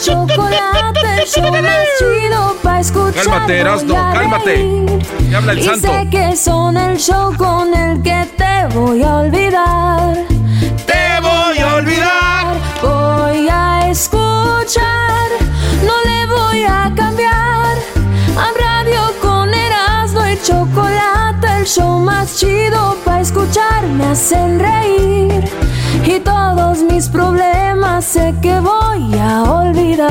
chocolate, el show más chido para escuchar. Cálmate, Erasmo, cálmate. Ya habla el y santo. sé que son el show con el que te voy a olvidar. Te voy a olvidar. Voy a escuchar, no le voy a cambiar. A radio con Erasmo y chocolate, el show más chido para escuchar me hacen reír. Y todos mis problemas sé que voy a olvidar.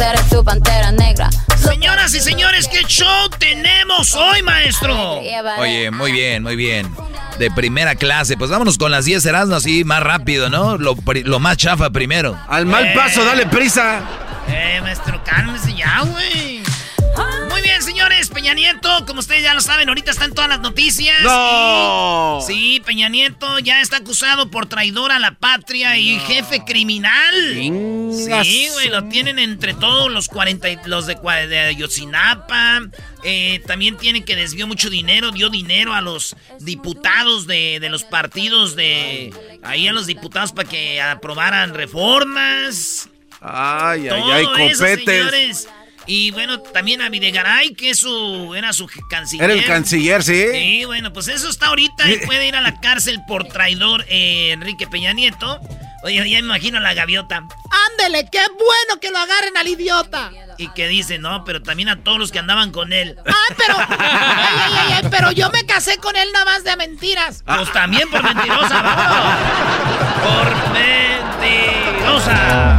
Eres tu pantera negra. Señoras y señores, ¿qué show tenemos hoy, maestro? Oye, muy bien, muy bien. De primera clase. Pues vámonos con las 10 Erasmo así más rápido, ¿no? Lo, pri- lo más chafa primero. Al mal paso, dale prisa. Eh, maestro, cálmese ya, güey. Muy bien, señores. Peña Nieto, como ustedes ya lo saben, ahorita están todas las noticias. No. Y- Sí, Peña Nieto ya está acusado por traidor a la patria y jefe criminal. Sí, güey, lo tienen entre todos los 40, y- los de, de Ayotzinapa. Eh, también tienen que desvió mucho dinero, dio dinero a los diputados de, de los partidos de... Ahí a los diputados para que aprobaran reformas. Ay, ay, Todo ay, eso, copetes. señores. Y bueno, también a Videgaray, que es su, era su canciller. Era el canciller, ¿sí? Sí, bueno, pues eso está ahorita y puede ir a la cárcel por traidor eh, Enrique Peña Nieto. Oye, ya me imagino a la gaviota. Ándele, qué bueno que lo agarren al idiota. Y que dice, no, pero también a todos los que andaban con él. Ah, pero, ay, ay, ay, ay, pero yo me casé con él nada más de mentiras. Pues también por mentirosa. Por mentirosa.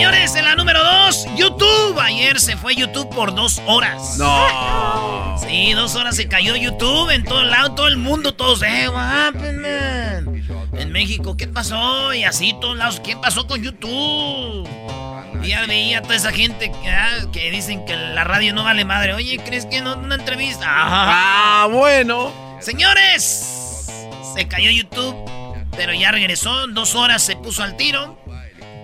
Señores, en la número dos, YouTube. Ayer se fue YouTube por dos horas. No. Sí, dos horas se cayó YouTube en todo lado, todo el mundo, todos, eh, what happened, man? En México, ¿qué pasó? Y así, todos lados, ¿qué pasó con YouTube? Y ya veía toda esa gente que, ah, que dicen que la radio no vale madre. Oye, ¿crees que no una entrevista? Ah, bueno. Señores, se cayó YouTube, pero ya regresó. Dos horas se puso al tiro.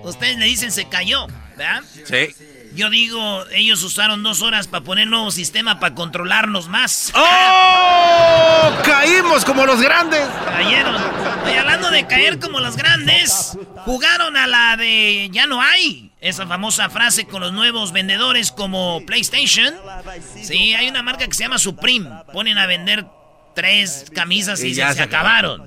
Ustedes le dicen se cayó, ¿verdad? Sí. Yo digo, ellos usaron dos horas para poner nuevo sistema para controlarnos más. ¡Oh! Caímos como los grandes. Cayeron. Y hablando de caer como los grandes, jugaron a la de ya no hay. Esa famosa frase con los nuevos vendedores como PlayStation. Sí, hay una marca que se llama Supreme. Ponen a vender tres camisas y, ya se se acabaron.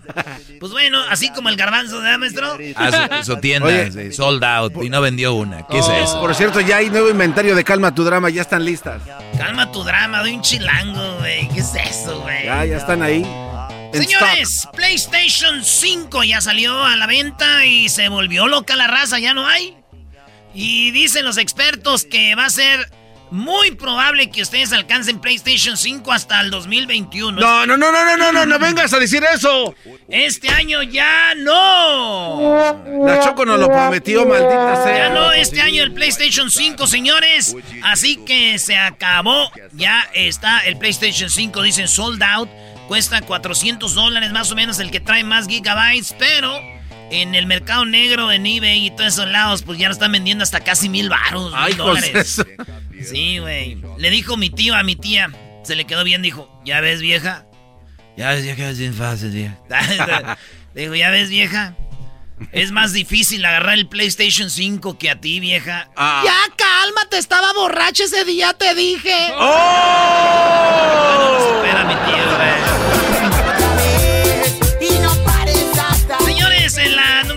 Pues bueno, así como el garbanzo, ¿verdad, maestro? A su, su tienda, Oye. sold out, y no vendió una. ¿Qué es Oh. eso? Por cierto, ya hay nuevo inventario de Calma tu Drama, ya están listas. Calma tu drama, doy un chilango, güey. ¿Qué es eso, güey? Ya, ya están ahí. Señores, PlayStation 5 ya salió a la venta y se volvió loca la raza, ya no hay. Y dicen los expertos que va a ser muy probable que ustedes alcancen PlayStation 5 hasta el 2021. No, no, no, no, no, no, no, no vengas a decir eso. Este año ya no. La Choco nos lo prometió, maldita sea. Ya no, este año el PlayStation 5, señores. Así que se acabó. Ya está el PlayStation 5, dicen sold out. Cuesta 400 dólares más o menos el que trae más gigabytes, pero en el mercado negro, en eBay y todos esos lados, pues ya lo están vendiendo hasta casi mil baros, Ay, mil dólares. pues. Sí, güey. Le dijo mi tío a mi tía, Se le quedó bien, dijo, ¿ya ves, vieja? Ya ves, vieja, es bien fácil, vieja. dijo, ¿ya ves, vieja? Es más difícil agarrar el PlayStation 5 que a ti, vieja. Ah. Ya cálmate, estaba borracho ese día, te dije. ¡Oh! Bueno, no mi tío, Señores,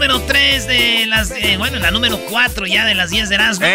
número 3 de las. Eh, bueno, en la número 4 ya de las 10 de Erasmo.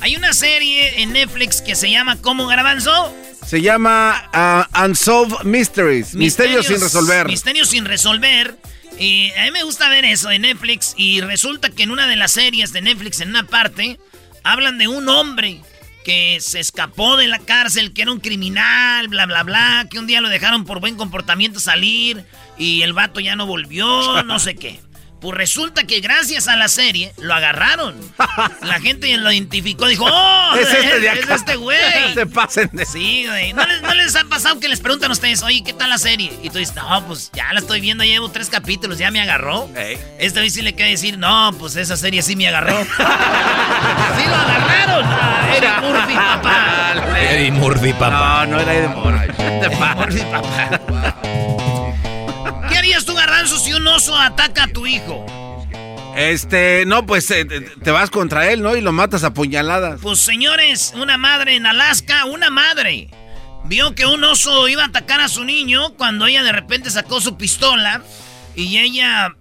Hay una serie en Netflix que se llama ¿Cómo Garbanzo? Se llama uh, Unsolved Mysteries. Misterios, sin resolver. Misterios sin resolver. Y a mí me gusta ver eso en Netflix. Y resulta que en una de las series de Netflix, en una parte, hablan de un hombre que se escapó de la cárcel, que era un criminal, bla, bla, bla, que un día lo dejaron por buen comportamiento salir y el vato ya no volvió, no sé qué. Pues resulta que gracias a la serie lo agarraron. La gente lo identificó, dijo, ¡Oh! Es este de Es este güey. Se pasen de... Sí, güey. ¿No les, ha pasado que les preguntan a ustedes, oye, ¿qué tal la serie? Y tú dices, no, pues ya la estoy viendo, llevo tres capítulos, ya me agarró. Esta vez sí le queda decir, no, pues esa serie sí me agarró. sí lo agarraron. A Eddie Murphy, papá. Eddie Murphy, papá. No, no era Eddie Murphy. Eddie Murphy, papá. Un oso ataca a tu hijo? Este, no, pues eh, te vas contra él, ¿no? Y lo matas a puñaladas. Pues señores, una madre en Alaska, una madre, vio que un oso iba a atacar a su niño cuando ella de repente sacó su pistola y ella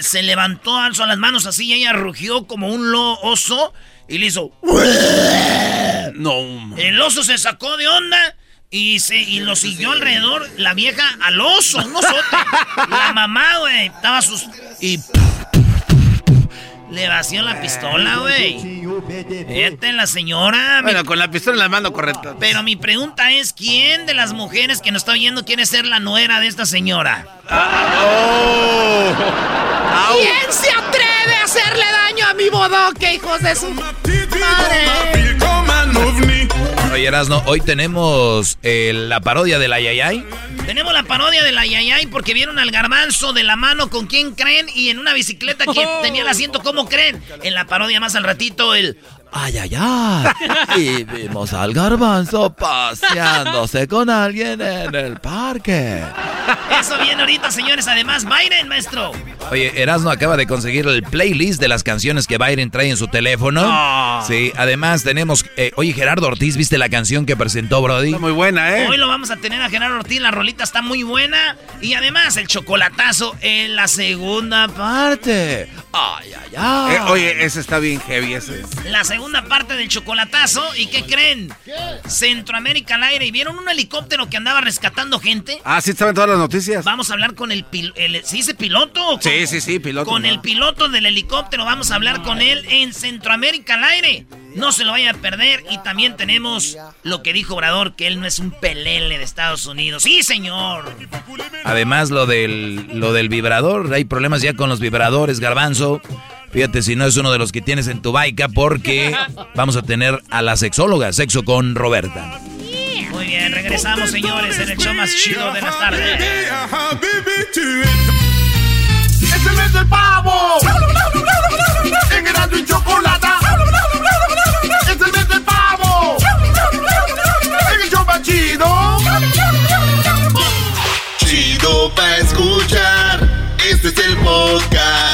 se levantó, alzó las manos así y ella rugió como un lo oso y le hizo... No. El oso se sacó de onda y, se, y lo siguió alrededor la vieja al oso, un osote. La mamá, güey, estaba sus... Y... Le vació la pistola, güey. Este la señora. Bueno, con la pistola en la mano, correcto. Pero mi pregunta es: ¿quién de las mujeres que nos está oyendo quiere ser la nuera de esta señora? Oh. ¿Quién se atreve a hacerle daño a mi bodoque, hijos de su madre? Oye, Erasno, hoy tenemos eh, la parodia de la Yayay. Tenemos la parodia de la Yayay porque vieron al garbanzo de la mano con quién creen y en una bicicleta que oh. tenía el asiento, ¿cómo creen? En la parodia más al ratito, el ay, ay, ay. Y vimos al garbanzo paseándose con alguien en el parque. Eso viene ahorita, señores. Además, Byron, maestro. Oye, Erasmo acaba de conseguir el playlist de las canciones que Byron trae en su teléfono. Ah. Sí, además tenemos... Eh, oye, Gerardo Ortiz, ¿viste la canción que presentó Brody? Está muy buena, ¿eh? Hoy lo vamos a tener a Gerardo Ortiz. La rolita está muy buena. Y además, el chocolatazo en la segunda parte. Ay, ay, ay. Eh, oye, ese está bien heavy, ese. La segunda parte del chocolatazo. ¿Y qué creen? Centroamérica al aire. ¿Y vieron un helicóptero que andaba rescatando gente? Ah, sí, estaban todas las noticias. Vamos a hablar con el... piloto. ¿Se dice piloto? Sí, sí, sí, piloto. Con el piloto del helicóptero. Vamos a hablar con él en Centroamérica al aire. No se lo vaya a perder. Y también tenemos lo que dijo Obrador, que él no es un pelele de Estados Unidos. ¡Sí, señor! Además, lo del, lo del vibrador. Hay problemas ya con los vibradores, garbanzo. Fíjate si no es uno de los que tienes en tu baica porque vamos a tener a la sexóloga, sexo con Roberta. Muy bien, regresamos señores en el show más chido de las tardes. ¡Es el mes del pavo! ¡En Grande y chocolate! ¡Es el mes del pavo! ¡En el show más chido! Chido pa' escuchar. Este es el podcast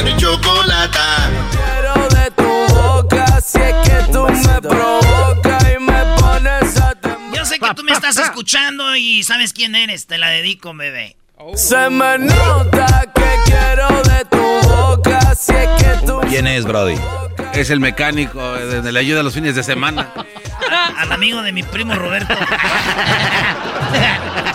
carcajear. Era mi chocolata. Quiero de tu boca, si es que tú me provocas y me pones a Yo sé que tú me estás escuchando y sabes quién eres. Te la dedico, bebé. Se me nota que quiero de tu boca, si es que tú... ¿Quién es, Brody? Es el mecánico, de la ayuda a los fines de semana. Al amigo de mi primo Roberto.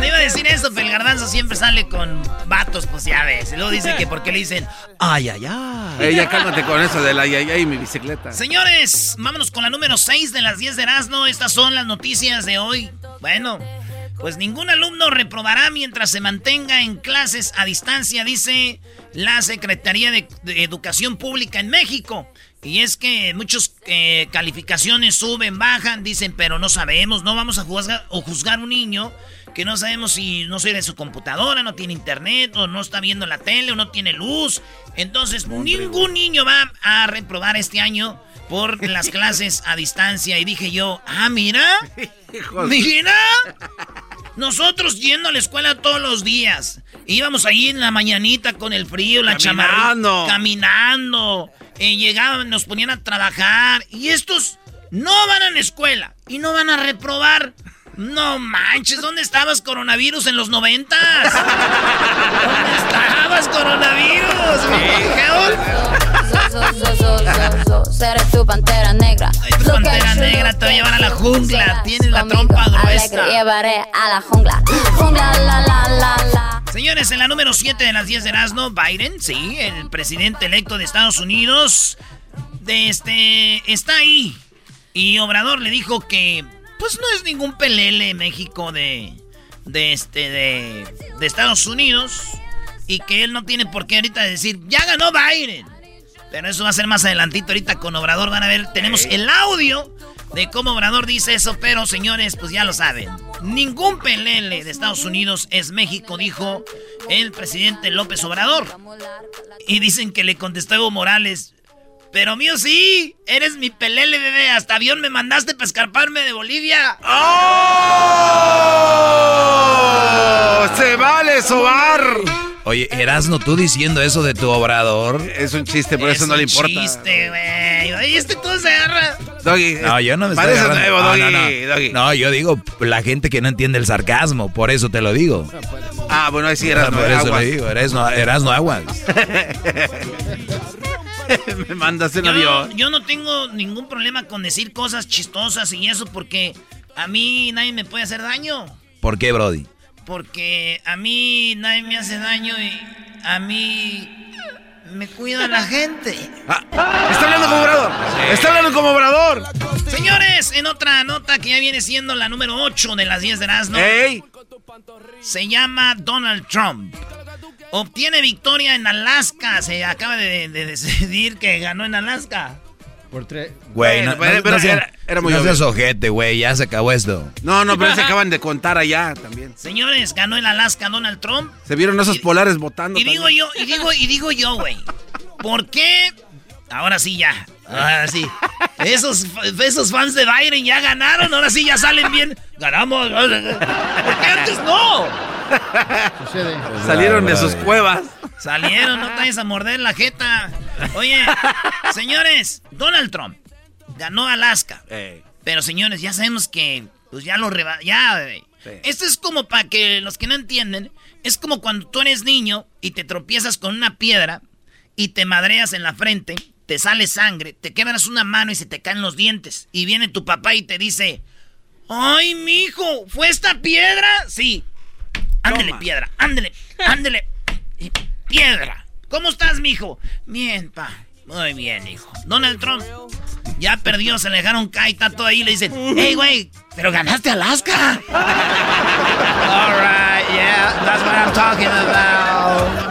No iba a decir eso, pero el garbanzo siempre sale con vatos, pues ya ves. Y luego dice que porque le dicen, ay, ay, ay. Ella, cálmate con eso del ay, ay, ay y mi bicicleta. Señores, vámonos con la número 6 de las 10 de Erasmo. Estas son las noticias de hoy. Bueno, pues ningún alumno reprobará mientras se mantenga en clases a distancia, dice la Secretaría de, Educación Pública en México. Y es que muchas eh, calificaciones suben, bajan, dicen, pero no sabemos, no vamos a juzgar, o juzgar un niño que no sabemos si no sirve su computadora, no tiene internet, o no está viendo la tele, o no tiene luz. Entonces, ningún niño va a reprobar este año por las clases a distancia. Y dije yo, ah, mira, mira, nosotros yendo a la escuela todos los días. Íbamos ahí en la mañanita con el frío, la chamarra. Caminando. Eh, llegaban, nos ponían a trabajar. Y estos no van a la escuela y no van a reprobar. No manches, ¿dónde estabas coronavirus en los noventas? ¿Dónde estabas coronavirus? Eres tu pantera negra. Ay, tu pantera negra te va a llevar a la jungla. Tienes la trompa gruesa. llevaré a la jungla. Jungla, la, la, la, la. Señores, en la número 7 de las 10 de Erasmo, Biden, sí, el presidente electo de Estados Unidos, de este, está ahí. Y Obrador le dijo que, pues no es ningún pelele México de, de este, de, de Estados Unidos. Y que él no tiene por qué ahorita decir, ya ganó Biden. Pero eso va a ser más adelantito. Ahorita con Obrador van a ver, tenemos el audio de cómo Obrador dice eso. Pero señores, pues ya lo saben. Ningún pelele de Estados Unidos es México, dijo el presidente López Obrador. Y dicen que le contestó Evo Morales. Pero mío sí, eres mi pelele, bebé. Hasta avión me mandaste para escarparme de Bolivia. ¡Oh! ¡Se vale sobar! Oye, Erasno, tú diciendo eso de tu obrador. Es un chiste, por eso no le importa. Es un chiste, güey. Oye, este todo se agarra. Doggy. No, yo no me estoy Parece agarrando- nuevo, no, Doggy, no, no. Doggy. No, yo digo la gente que no entiende el sarcasmo, por eso te lo digo. Ah, bueno, ahí sí eras por eso le digo, Erasno, Erasno aguas. Me mandas en Yo, avión. yo no tengo ningún problema con decir cosas chistosas y eso porque a mí nadie me puede hacer daño. ¿Por qué, Brody? Porque a mí nadie me hace daño y a mí me cuida la gente. Está hablando como obrador. Está hablando como obrador. Señores, en otra nota que ya viene siendo la número 8 de las 10 de Erasmo, ¡Ey! se llama Donald Trump. Obtiene victoria en Alaska. Se acaba de, de decidir que ganó en Alaska. Por tres. Güey, Bueno, no, pero- no- pero no seas- era- era muy no obvio. seas ojete, güey, ya se acabó esto. No, no, pero se acaban de contar allá también. Señores, ganó en Alaska Donald Trump. Se vieron esos polares votando. Y digo yo, y digo, y digo yo, güey. ¿Por qué? Ahora sí ya. Ahora sí. Esos, esos fans de Biden ya ganaron. Ahora sí ya salen bien. Ganamos. ¿Por qué antes no? Sucede. Salieron de sus cuevas. Salieron, no te vayas a morder la jeta. Oye, señores, Donald Trump ganó Alaska. Ey. Pero señores, ya sabemos que pues ya lo reba ya. Sí. Esto es como para que los que no entienden, es como cuando tú eres niño y te tropiezas con una piedra y te madreas en la frente, te sale sangre, te quebras una mano y se te caen los dientes y viene tu papá y te dice, "Ay, mijo, ¿fue esta piedra?" Sí. Ándele, Toma. piedra, ándele, ándele. Y Piedra. ¿Cómo estás, mijo? Bien, pa. Muy bien, hijo. Donald Trump ya perdió, se le dejaron caer, está todo ahí. Le dicen, hey, güey, pero ganaste Alaska. All right, yeah, that's what I'm talking about.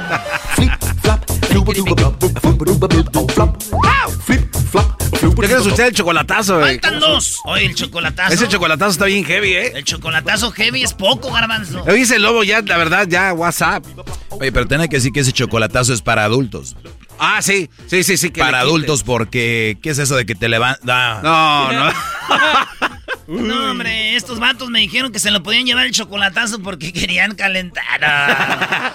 Yo quiero escuchar el chocolatazo, güey. Faltan dos. Oye, el chocolatazo. Ese chocolatazo está bien heavy, ¿eh? El chocolatazo heavy es poco, garbanzo. Oye, ese lobo ya, la verdad, ya, WhatsApp. Oye, pero tenés que decir que ese chocolatazo es para adultos. Ah, sí, sí, sí, sí. que para adultos porque, ¿qué es eso de que te levantas? No, no. No, hombre, estos vatos me dijeron que se lo podían llevar el chocolatazo porque querían calentar.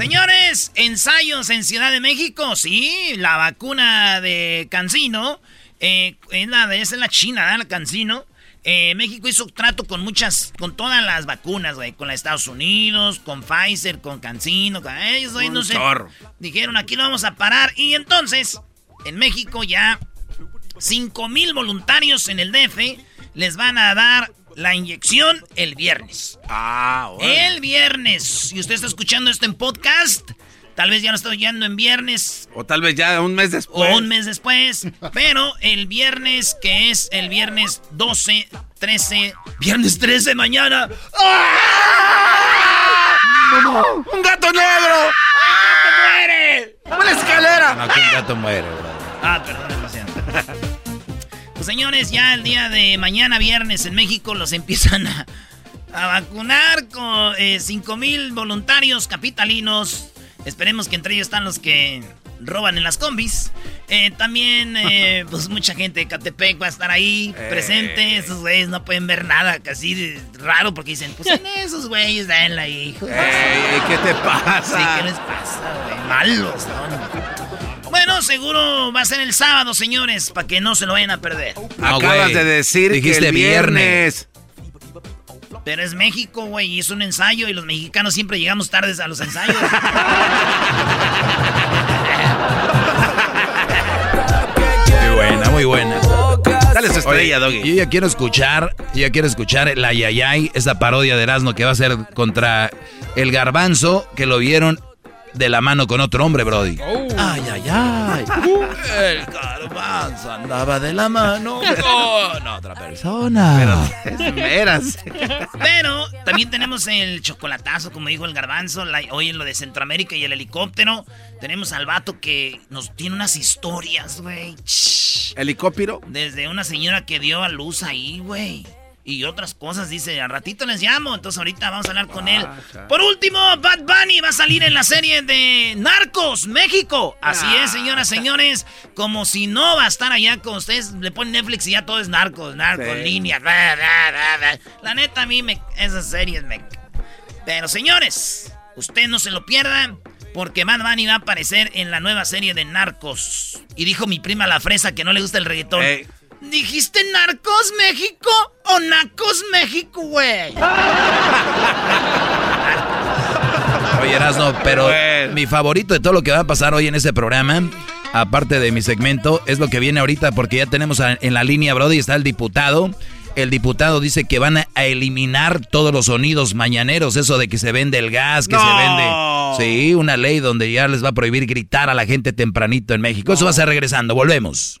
Señores, ensayos en Ciudad de México, sí, la vacuna de Cancino, eh, es la de, esa es la China, ¿verdad? la Cancino. Eh, México hizo trato con muchas, con todas las vacunas, güey, con la de Estados Unidos, con Pfizer, con Cancino, con ellos, no sé. Dijeron, aquí lo vamos a parar. Y entonces, en México ya 5 mil voluntarios en el DF les van a dar la inyección el viernes. Ah, órale. El viernes. Si usted está escuchando esto en podcast, tal vez ya lo está oyendo en viernes O tal vez ya un mes o después. un mes después. Pero el viernes, que es el viernes 12, 13, viernes 13 mañana. ¡Un gato negro! ¡Muere! ¡Una escalera! No, que un gato muere, bro. Ah, perdón, demasiado. Pues señores, ya el día de mañana viernes en México los empiezan a, a vacunar con eh, 5 mil voluntarios capitalinos. Esperemos que entre ellos están los que roban en las combis. Eh, también, eh, pues mucha gente de Catepec va a estar ahí presente. Esos güeyes no pueden ver nada, casi raro, porque dicen, pues en esos güeyes, denle ahí. hijo Ey, ¿qué te pasa? Sí, ¿qué les pasa, güey? Malos, ¿no? Bueno, seguro va a ser el sábado, señores, para que no se lo vayan a perder. No, Acabas de decir Dijiste que el viernes. Pero es México, güey, y es un ensayo y los mexicanos siempre llegamos tardes a los ensayos. Muy buena, muy buena. Dale su estrella, Oye, Doggy. Yo ya quiero escuchar, yo ya quiero escuchar la Yayay, esa parodia de Erasmo que va a ser contra el garbanzo que lo vieron de la mano con otro hombre, Brody. Ay, ay, ay. El garbanzo andaba de la mano con otra persona. Veras. Pero también tenemos el chocolatazo, como dijo el garbanzo, la- hoy en lo de Centroamérica y el helicóptero. Tenemos al vato que nos tiene unas historias, güey. ¿Helicóptero? Desde una señora que dio a luz ahí, güey. Y otras cosas, dice, al ratito les llamo, entonces ahorita vamos a hablar con él. Por último, Bad Bunny va a salir en la serie de Narcos, México. Así es, señoras, señores, como si no va a estar allá con ustedes, le ponen Netflix y ya todo es Narcos, Narcos, Sí. líneas, bla, bla, bla, bla. La neta, a mí me, esas series me... Pero señores, usted no se lo pierdan. Porque Bad Bunny va a aparecer en la nueva serie de Narcos. Y dijo mi prima la fresa que no le gusta el reggaetón. Ey. ¿Dijiste Narcos México o Nacos México, güey? Oye, Erasmo, pero Bueno. mi favorito de todo lo que va a pasar hoy en este programa, aparte de mi segmento, es lo que viene ahorita porque ya tenemos a- en la línea, Brody, está el diputado. El diputado dice que van a a eliminar todos los sonidos mañaneros, eso de que se vende el gas, que No. se vende. Sí, una ley donde ya les va a prohibir gritar a la gente tempranito en México. Eso va a ser regresando, volvemos.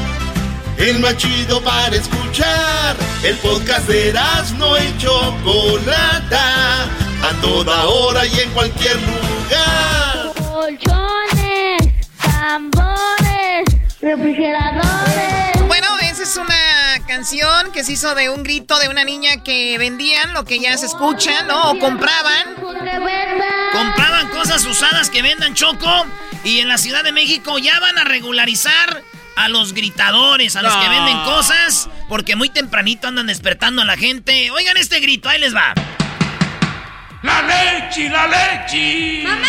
El más chido para escuchar. El podcast de no y Chocolata. A toda hora y en cualquier lugar. Colchones, tambores, refrigeradores. Bueno, esa es una canción que se hizo de un grito de una niña que vendían lo que ya se escucha, ¿no? O compraban. Compraban cosas usadas que vendan choco y en la Ciudad de México ya van a regularizar a los gritadores, a los que venden cosas, porque muy tempranito andan despertando a la gente. Oigan este grito, ahí les va. ¡La leche, la leche! ¡Mamá!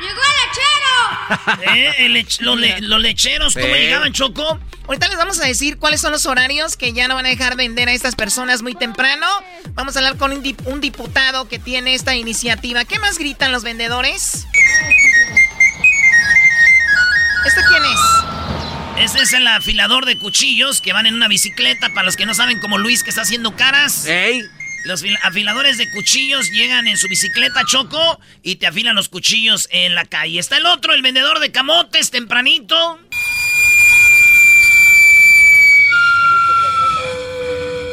¡Llegó el lechero! Eh, el lech- los, le- los lecheros, ¿cómo Sí. llegaban choco? Ahorita les vamos a decir cuáles son los horarios que ya no van a dejar vender a estas personas muy temprano. Vamos a hablar con un, dip- un diputado que tiene esta iniciativa. ¿Qué más gritan los vendedores? ¿Este quién es? Ese es el afilador de cuchillos que van en una bicicleta, para los que no saben, como Luis que está haciendo caras. ¡Ey! Los fil- afiladores de cuchillos llegan en su bicicleta choco y te afilan los cuchillos en la calle. Está el otro, el vendedor de camotes, tempranito.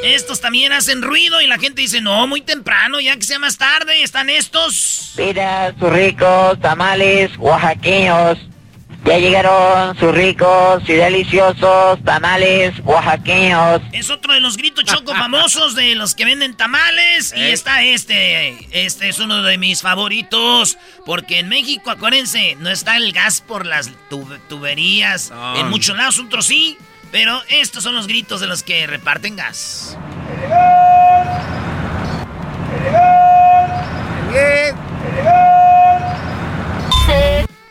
Estos también hacen ruido y la gente dice, no, muy temprano, ya que sea más tarde, están estos. Mira sus ricos tamales oaxaqueños. Ya llegaron sus ricos y deliciosos tamales oaxaqueños. Es otro de los gritos choco famosos de los que venden tamales. Y está este. Este es uno de mis favoritos. Porque en México, acuérdense, no está el gas por las tuberías. En muchos lados, otros sí. Pero estos son los gritos de los que reparten gas.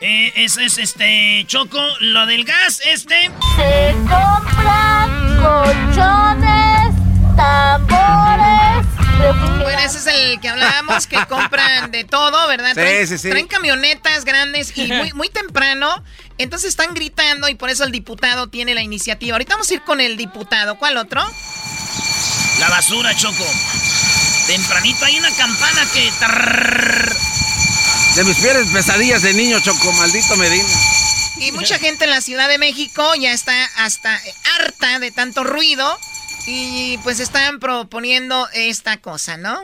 Eh, eso es este Choco, lo del gas, este. Se compran colchones, tambores. Bueno, ese es el que hablábamos, que compran de todo, ¿verdad? Sí, sí, sí. Traen camionetas grandes y muy, muy temprano. Entonces están gritando y por eso el diputado tiene la iniciativa. Ahorita vamos a ir con el diputado. ¿Cuál otro? La basura, Choco. Tempranito hay una campana que... De mis peores pesadillas de niño, Choco, maldito Medina. Y mucha gente en la Ciudad de México ya está hasta harta de tanto ruido. Y pues están proponiendo esta cosa, ¿no?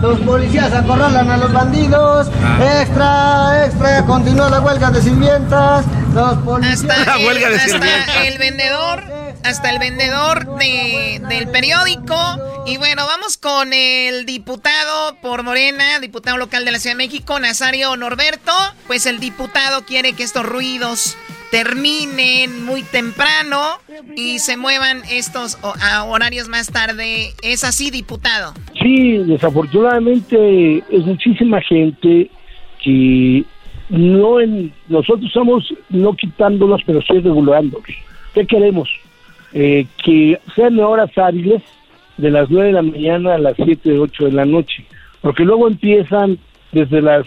Los policías acorralan a los bandidos. Ah. Extra, extra, continúa la huelga de sirvientas. Los policías. Hasta, La huelga de el, hasta sirvientas. el vendedor, hasta el vendedor de, del periódico. Y bueno, vamos con el diputado por Morena, diputado local de la Ciudad de México, Nazario Norberto. Pues el diputado quiere que estos ruidos terminen muy temprano y se muevan estos a horarios más tarde. ¿Es así, diputado? Sí, desafortunadamente es muchísima gente que no en, nosotros estamos no quitándolos, pero sí regulándolos. ¿Qué queremos? Eh, que sean horas hábiles de las 9 de la mañana a las 7, 8 de la noche, porque luego empiezan desde las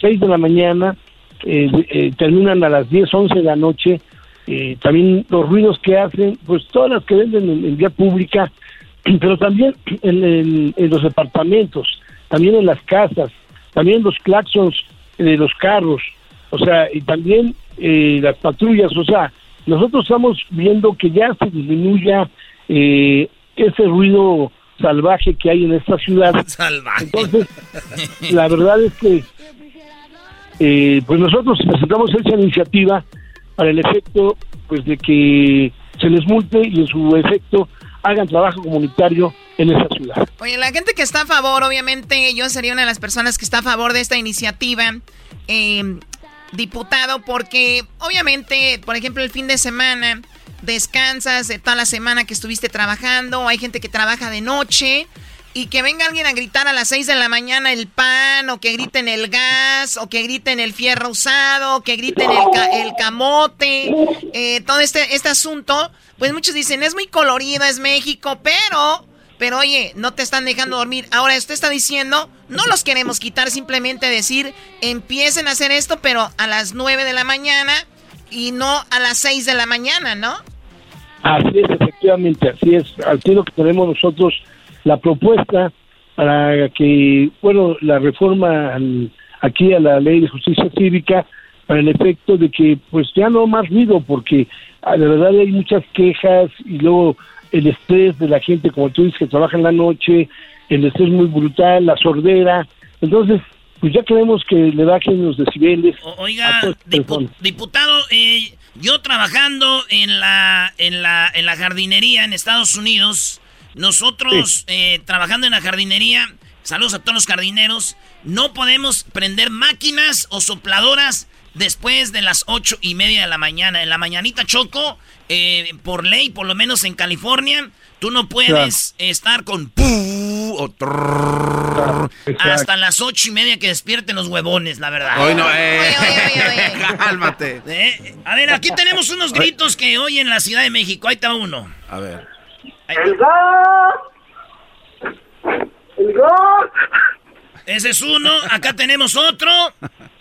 6 de la mañana, eh, eh, terminan a las 10, 11 de la noche, eh, también los ruidos que hacen, pues todas las que venden en, vía pública, pero también en los departamentos, también en las casas, también los claxons de los carros, o sea, y también eh, las patrullas, o sea, nosotros estamos viendo que ya se disminuya eh, ese ruido salvaje que hay en esta ciudad. Salvaje. Entonces, la verdad es que eh, pues nosotros presentamos esa iniciativa para el efecto pues de que se les multe y en su efecto hagan trabajo comunitario en esa ciudad. Oye, la gente que está a favor, obviamente yo sería una de las personas que está a favor de esta iniciativa, eh, diputado, porque obviamente, por ejemplo, el fin de semana descansas de toda la semana que estuviste trabajando, hay gente que trabaja de noche. Y que venga alguien a gritar a las 6 de la mañana el pan, o que griten el gas, o que griten el fierro usado, o que griten el, ca- el camote, eh, todo este, este asunto, pues muchos dicen, es muy colorido, es México, pero pero oye, no te están dejando dormir. Ahora usted está diciendo, no los queremos quitar, simplemente decir, empiecen a hacer esto, pero a las 9 de la mañana y no a las 6 de la mañana, ¿no? Así es, efectivamente, así es. Así es lo que tenemos nosotros la propuesta para que, bueno, la reforma aquí a la ley de justicia cívica para el efecto de que pues ya no más ruido porque ah, de verdad hay muchas quejas y luego el estrés de la gente como tú dices que trabaja en la noche el estrés muy brutal la sordera. Entonces pues ya queremos que le bajen los decibeles Oiga, a dipu- diputado, eh, yo trabajando en la, en la, en la jardinería en Estados Unidos, nosotros eh, trabajando en la jardinería, saludos a todos los jardineros, no podemos prender máquinas o sopladoras después de las ocho y media de la mañana. En la mañanita choco, eh, por ley, por lo menos en California, tú no puedes estar con pu o trrr hasta las ocho y media que despierten los huevones, la verdad. Hoy no, eh. Oye, oye, oye, oye. Cálmate. Eh, A ver, aquí tenemos unos gritos que hoy en la Ciudad de México. Ahí está uno. A ver. ¡El gas! ¡El gas! Ese es uno. Acá tenemos otro.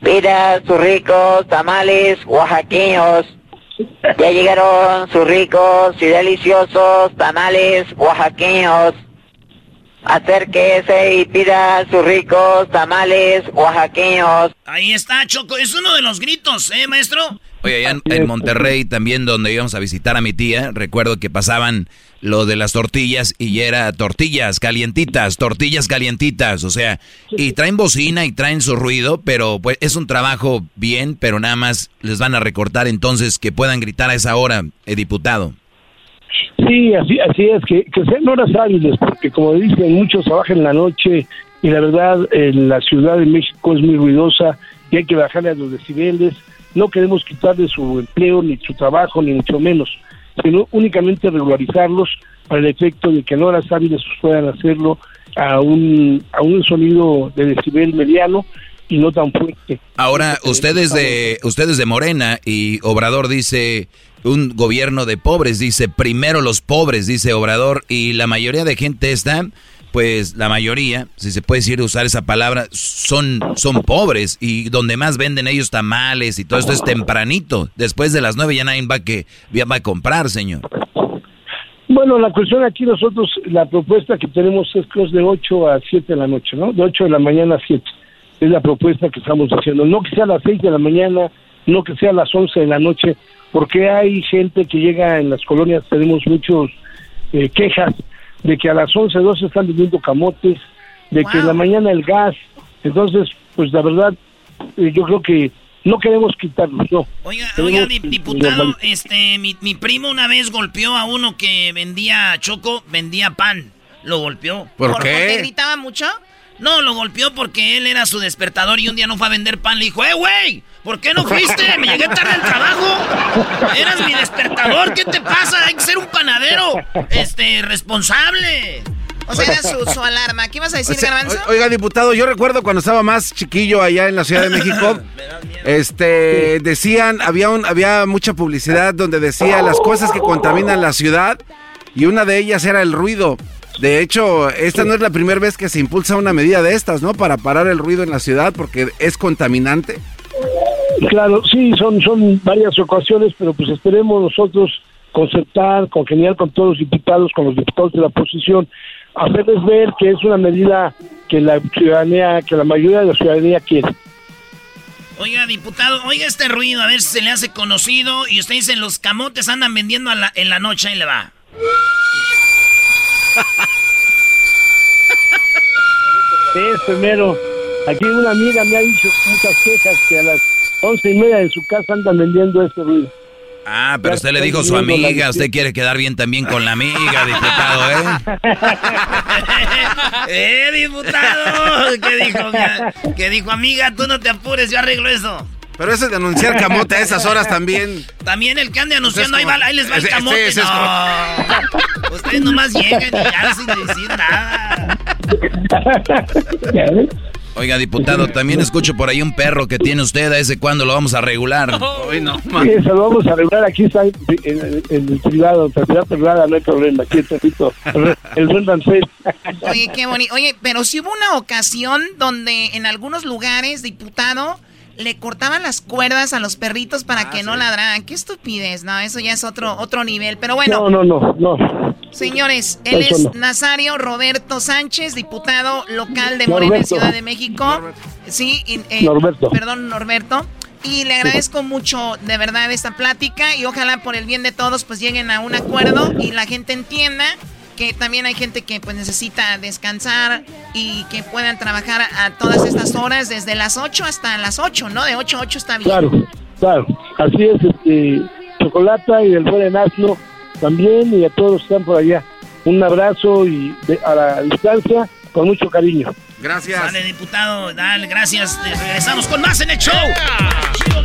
Mira sus ricos tamales oaxaqueños. Ya llegaron sus ricos y deliciosos tamales oaxaqueños. Acérquese y pida sus ricos tamales oaxaqueños. Ahí está, Choco. Es uno de los gritos, ¿eh, maestro? Oye, allá en, en Monterrey también donde íbamos a visitar a mi tía, recuerdo que pasaban lo de las tortillas y era tortillas calientitas, tortillas calientitas, o sea, y traen bocina y traen su ruido, pero pues es un trabajo bien, pero nada más les van a recortar entonces que puedan gritar a esa hora, eh, diputado. Sí, así, así es, que, que sean horas hábiles, porque como dicen, muchos trabajan en la noche y la verdad en la Ciudad de México es muy ruidosa y hay que bajarle a los decibeles. No queremos quitarle su empleo, ni su trabajo, ni mucho menos sino únicamente regularizarlos para el efecto de que en horas hábiles puedan hacerlo a un, a un sonido de decibel mediano y no tan fuerte. Ahora, ustedes de, ustedes de Morena y Obrador dice un gobierno de pobres, dice primero los pobres, dice Obrador, y la mayoría de gente está pues la mayoría, si se puede decir usar esa palabra, son, son pobres y donde más venden ellos tamales y todo esto es tempranito. Después de las nueve ya nadie va, que, va a comprar, señor. Bueno, la cuestión aquí nosotros, la propuesta que tenemos es que es de 8 a 7 de la noche, ¿no? De 8 de la mañana a 7. Es la propuesta que estamos haciendo. No que sea a las 6 de la mañana, no que sea a las 11 de la noche, porque hay gente que llega en las colonias, tenemos muchos eh, quejas de que a las 11, 12 están vendiendo camotes, de que en la mañana el gas. Entonces, pues la verdad, eh, yo creo que no queremos quitarlos, no. Oiga, oiga diputado, este, mi, mi, primo una vez golpeó a uno que vendía choco, vendía pan. Lo golpeó. ¿Por, qué? ¿Porque gritaba mucho? No, lo golpeó porque él era su despertador y un día no fue a vender pan. Le dijo, ¡eh, güey! ¿Por qué no fuiste? Me llegué tarde al trabajo. Eras mi despertador. ¿Qué te pasa? Hay que ser un panadero, este, responsable. O sea, era su, alarma. ¿Qué ibas a decir, Garbanzo? Oiga, diputado, yo recuerdo cuando estaba más chiquillo allá en la Ciudad de México, este, decían, había, un, había mucha publicidad donde decía las cosas que contaminan la ciudad y una de ellas era el ruido. De hecho, esta no es la primera vez que se impulsa una medida de estas, ¿no? Para parar el ruido en la ciudad porque es contaminante. Claro, sí, son, son varias ocasiones, pero pues esperemos nosotros concertar, congeniar con todos los diputados, con los diputados de la oposición, hacerles ver que es una medida que la ciudadanía, que la mayoría de la ciudadanía quiere. Oiga, diputado, oiga este ruido, a ver si se le hace conocido. Y usted dice, los camotes andan vendiendo en la noche, y le va. Es primero. Aquí una amiga me ha dicho muchas quejas que a las once y media de su casa andan vendiendo este ruido. Ah, pero usted le dijo a su amiga, usted quiere quedar bien también con la amiga, diputado, ¿eh? ¡Eh, diputado! ¿Qué dijo? ¿Qué dijo, amiga? Tú no te apures, yo arreglo eso. Pero ese de anunciar camote a esas horas también. También el que ande anunciando, ahí, va, ahí les va el camote. no. Ustedes nomás llegan y ya sin decir nada. Oiga, diputado, también escucho por ahí un perro que tiene usted. ¿A ese cuándo lo vamos a regular? Hoy no, sí, se lo vamos a regular. Aquí está en, el privado, en propiedad privada, no hay problema. Aquí el perrito, el buen Oye, qué bonito. Oye, pero si hubo una ocasión donde en algunos lugares, diputado, le cortaban las cuerdas a los perritos para ah, que no ladraran. Qué estupidez, no, eso ya es otro otro nivel. Pero bueno. No, no, no, no. Señores, él es Nazario Roberto Sánchez, diputado local de Morena, Ciudad de México. Sí, eh, Norberto. Perdón, Norberto. Y le agradezco mucho de verdad esta plática y ojalá por el bien de todos pues lleguen a un acuerdo y la gente entienda que también hay gente que pues necesita descansar y que puedan trabajar a todas estas horas desde las 8 hasta las 8, ¿no? De 8 a 8 está bien. Claro, claro. Así es, este, Chocolata y el buen asno también y a todos los que están por allá. Un abrazo y a la distancia con mucho cariño. Gracias. Dale, diputado, dale, gracias. Regresamos con más en el show. Chido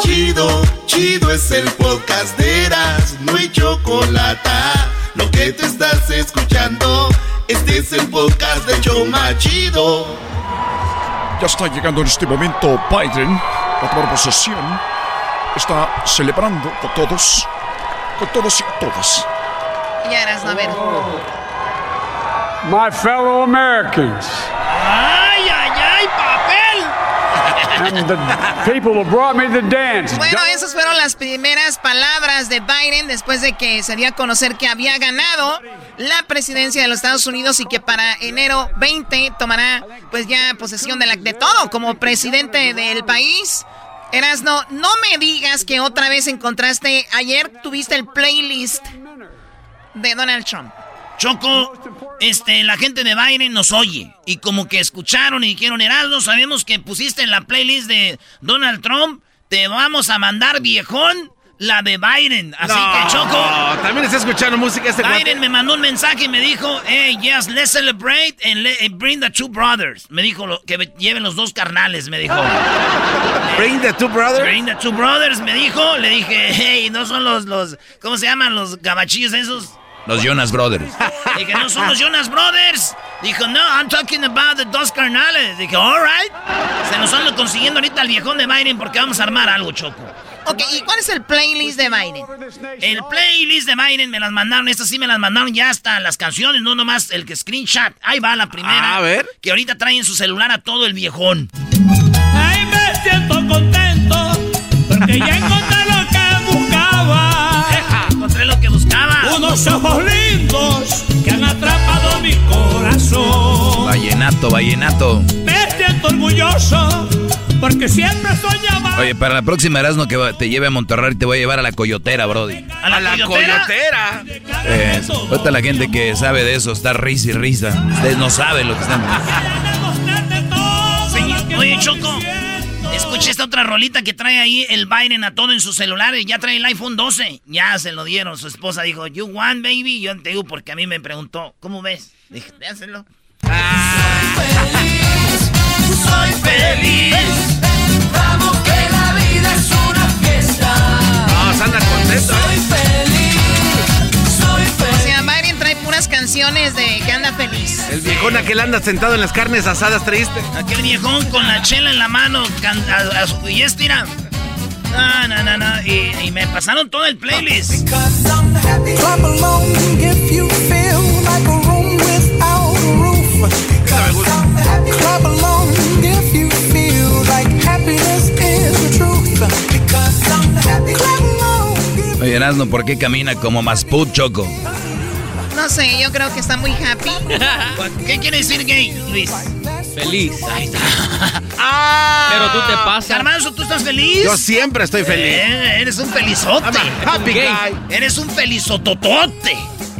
Chido, chido es el podcast de Eras, no hay chocolate. Lo que te estás escuchando, este es el podcast de Choma Chido. Ya está llegando en este momento Biden a tomar posesión. Está celebrando con todos, con todos y todas. Ya eras, a ver. My fellow Americans. ¡Ay, ay, ay, papel! Bueno, esas fueron las primeras palabras de Biden después de que se dio a conocer que había ganado la presidencia de los Estados Unidos y que para enero 20 tomará pues ya posesión de, la, de todo como presidente del país. Erasno, no me digas que otra vez encontraste. Ayer tuviste el playlist de Donald Trump. Choco, este, la gente de Biden nos oye. Y como que escucharon y dijeron, Erasmo, sabemos que pusiste en la playlist de Donald Trump. Te vamos a mandar viejón la de Biden. Así que Choco. También está escuchando música este Biden cuate. me mandó un mensaje y me dijo, hey, yes, let's celebrate and, let- and bring the two brothers. Me dijo lo- que lleven los dos carnales, me dijo. Bring the two brothers. Bring the two brothers, me dijo. Le dije, hey, no son los, los, ¿cómo se llaman? Los gabachillos esos. Los Jonas Brothers. Dije, no son los Jonas Brothers. Dijo, no, I'm talking about the dos carnales. Dije, alright. Se nos ando consiguiendo ahorita el viejón de Biden porque vamos a armar algo, Choco. Ok, ¿y cuál es el playlist de Biden? El playlist de Biden me las mandaron, estas sí me las mandaron ya hasta las canciones, no nomás el que screenshot. Ahí va la primera. A ver. Que ahorita traen en su celular a todo el viejón. Ay, me siento contento porque ya encontré lo que buscaba. Encontré lo que buscaba. Unos ojos mi corazón. Vallenato, vallenato. Me siento orgulloso porque siempre soñaba. Oye, para la próxima Erasmo que te lleve a Monterrey te voy a llevar a la coyotera, Brody. ¿A la, coyotera? Eh, ahorita la gente que sabe de eso está risa y risa. Ustedes no saben lo que están. Sí, Oye, Choco, escucha esta otra rolita que trae ahí el Biden a todo en su celular y ya trae el iPhone 12. Ya se lo dieron. Su esposa dijo, you want, baby? Yo te digo porque a mí me preguntó, ¿cómo ves? Dije, déjalo. Soy feliz. Vamos que la vida es una fiesta. No, anda contento. Soy feliz. Soy O sea, Biden trae puras canciones de que anda feliz. El viejón aquel anda sentado en las carnes asadas triste. Aquel viejón con la chela en la mano can- a, a su- y estira. No, no, no, no. Y, y me pasaron todo el playlist. Oye, Erasmo, ¿por qué camina como Masput, Choco? No sé, yo creo que está muy happy. ¿Qué quiere decir gay, Luis? Feliz. Ahí está. Ah, Pero tú te pasas. Garbanzo, ¿tú estás feliz? Yo siempre estoy feliz. Eh, eres un felizote. Happy guy. Eres un felizototote.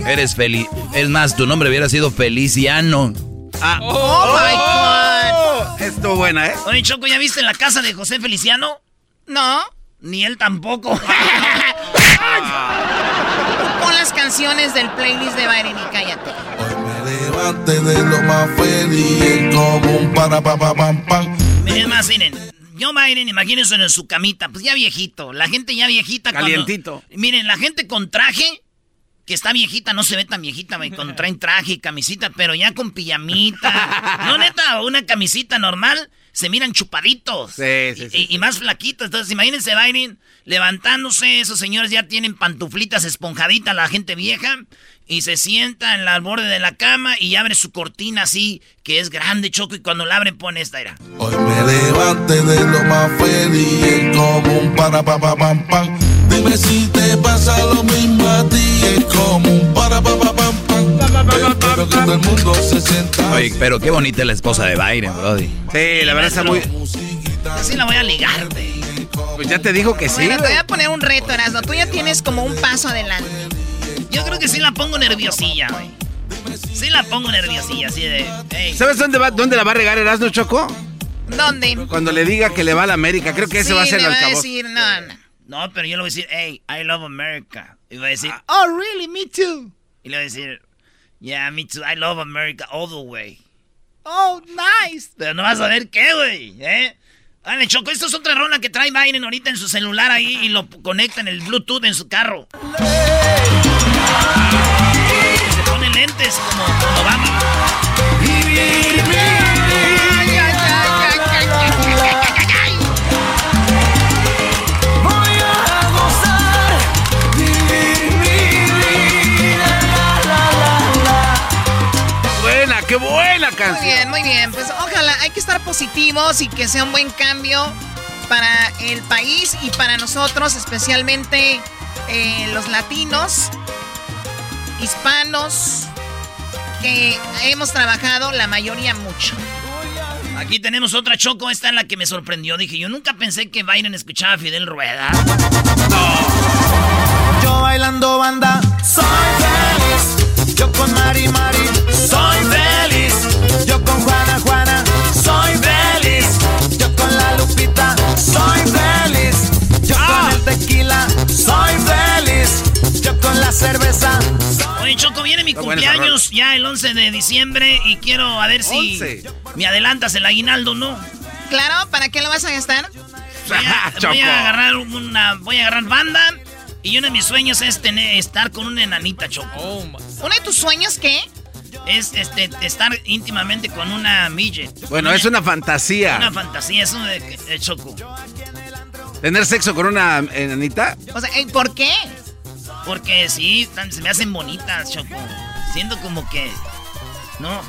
Eres feliz. Es más, tu nombre hubiera sido Feliciano. Ah. Oh, my God. Estuvo buena, ¿eh? Oye, Choco, ¿ya viste la casa de José Feliciano? No. Ni él tampoco. Pon las canciones del playlist de Biden y cállate. Levante de lo más feliz como un para pa pa pam pam. Es más, miren, yo Biden, imagínense en su camita, pues ya viejito, la gente ya viejita. cuando- Calientito. miren, la gente con traje, que está viejita, no se ve tan viejita, güey, con traen traje y camisita, pero ya con pijamita. no, neta, una camisita normal, se miran chupaditos. Sí, sí, sí. Y, y más flaquitos. Entonces, imagínense Biden levantándose, esos señores ya tienen pantuflitas esponjaditas, la gente vieja, y se sienta en el borde de la cama y abre su cortina así, que es grande, choco, y cuando la abre pone esta, era. Hoy me levante de lo más feliz como un para pa pa pam pam. Dime si te pasa lo mismo a ti, es como un para pa pa pam pam. Espero que todo el mundo se sienta. Oye, pero qué bonita es la esposa de Biden, Brody. Sí, la verdad está muy. Así la voy a ligar, güey. Pues ya te dijo que sí. Bueno, te voy a poner un reto, Erasmo. Tú ya tienes como un paso adelante. Yo creo que sí la pongo nerviosilla, güey. Sí la pongo nerviosilla, así de. Hey. ¿Sabes dónde, va, dónde la va a regar Erasmo Choco? ¿Dónde? Cuando le diga que le va a la América. Creo que ese sí, va a ser le el va a altavoz. decir, no, no. No, pero yo le voy a decir, hey, I love America. Y va a decir, Ah. oh, really, me too. Y le voy a decir, yeah, me too, I love America all the way. Oh, nice. Pero no vas a ver qué, güey, ¿eh? Dale, Choco, esto es otra rola que trae Biden ahorita en su celular ahí y lo conecta en el Bluetooth en su carro. Se pone lentes como, como Obama. Muy bien, muy bien. Pues ojalá, hay que estar positivos y que sea un buen cambio para el país y para nosotros, especialmente eh, los latinos, hispanos, que hemos trabajado la mayoría mucho. Aquí tenemos otra choco, esta es la que me sorprendió. Dije, yo nunca pensé que Biden escuchaba a Fidel Rueda. Yo bailando banda, soy feliz. Yo con Mari Mari, soy feliz. Soy feliz. Yo con el tequila, soy feliz. Yo con la cerveza. Oye, Choco, viene mi Está cumpleaños ya el 11 de diciembre y quiero a ver si 11. me adelantas el aguinaldo, ¿no? Claro, ¿para qué lo vas a gastar? Voy a, voy a agarrar una, voy a agarrar banda y uno de mis sueños es tener, estar con una enanita, Choco. ¿Uno de tus sueños qué? Es este, estar íntimamente con una midget. Bueno, es una fantasía. Una fantasía, eso de, de Choco. ¿Tener sexo con una enanita? O sea, ¿eh, ¿por qué? Porque sí, tan- se me hacen bonitas, Choco. Siento como que... No.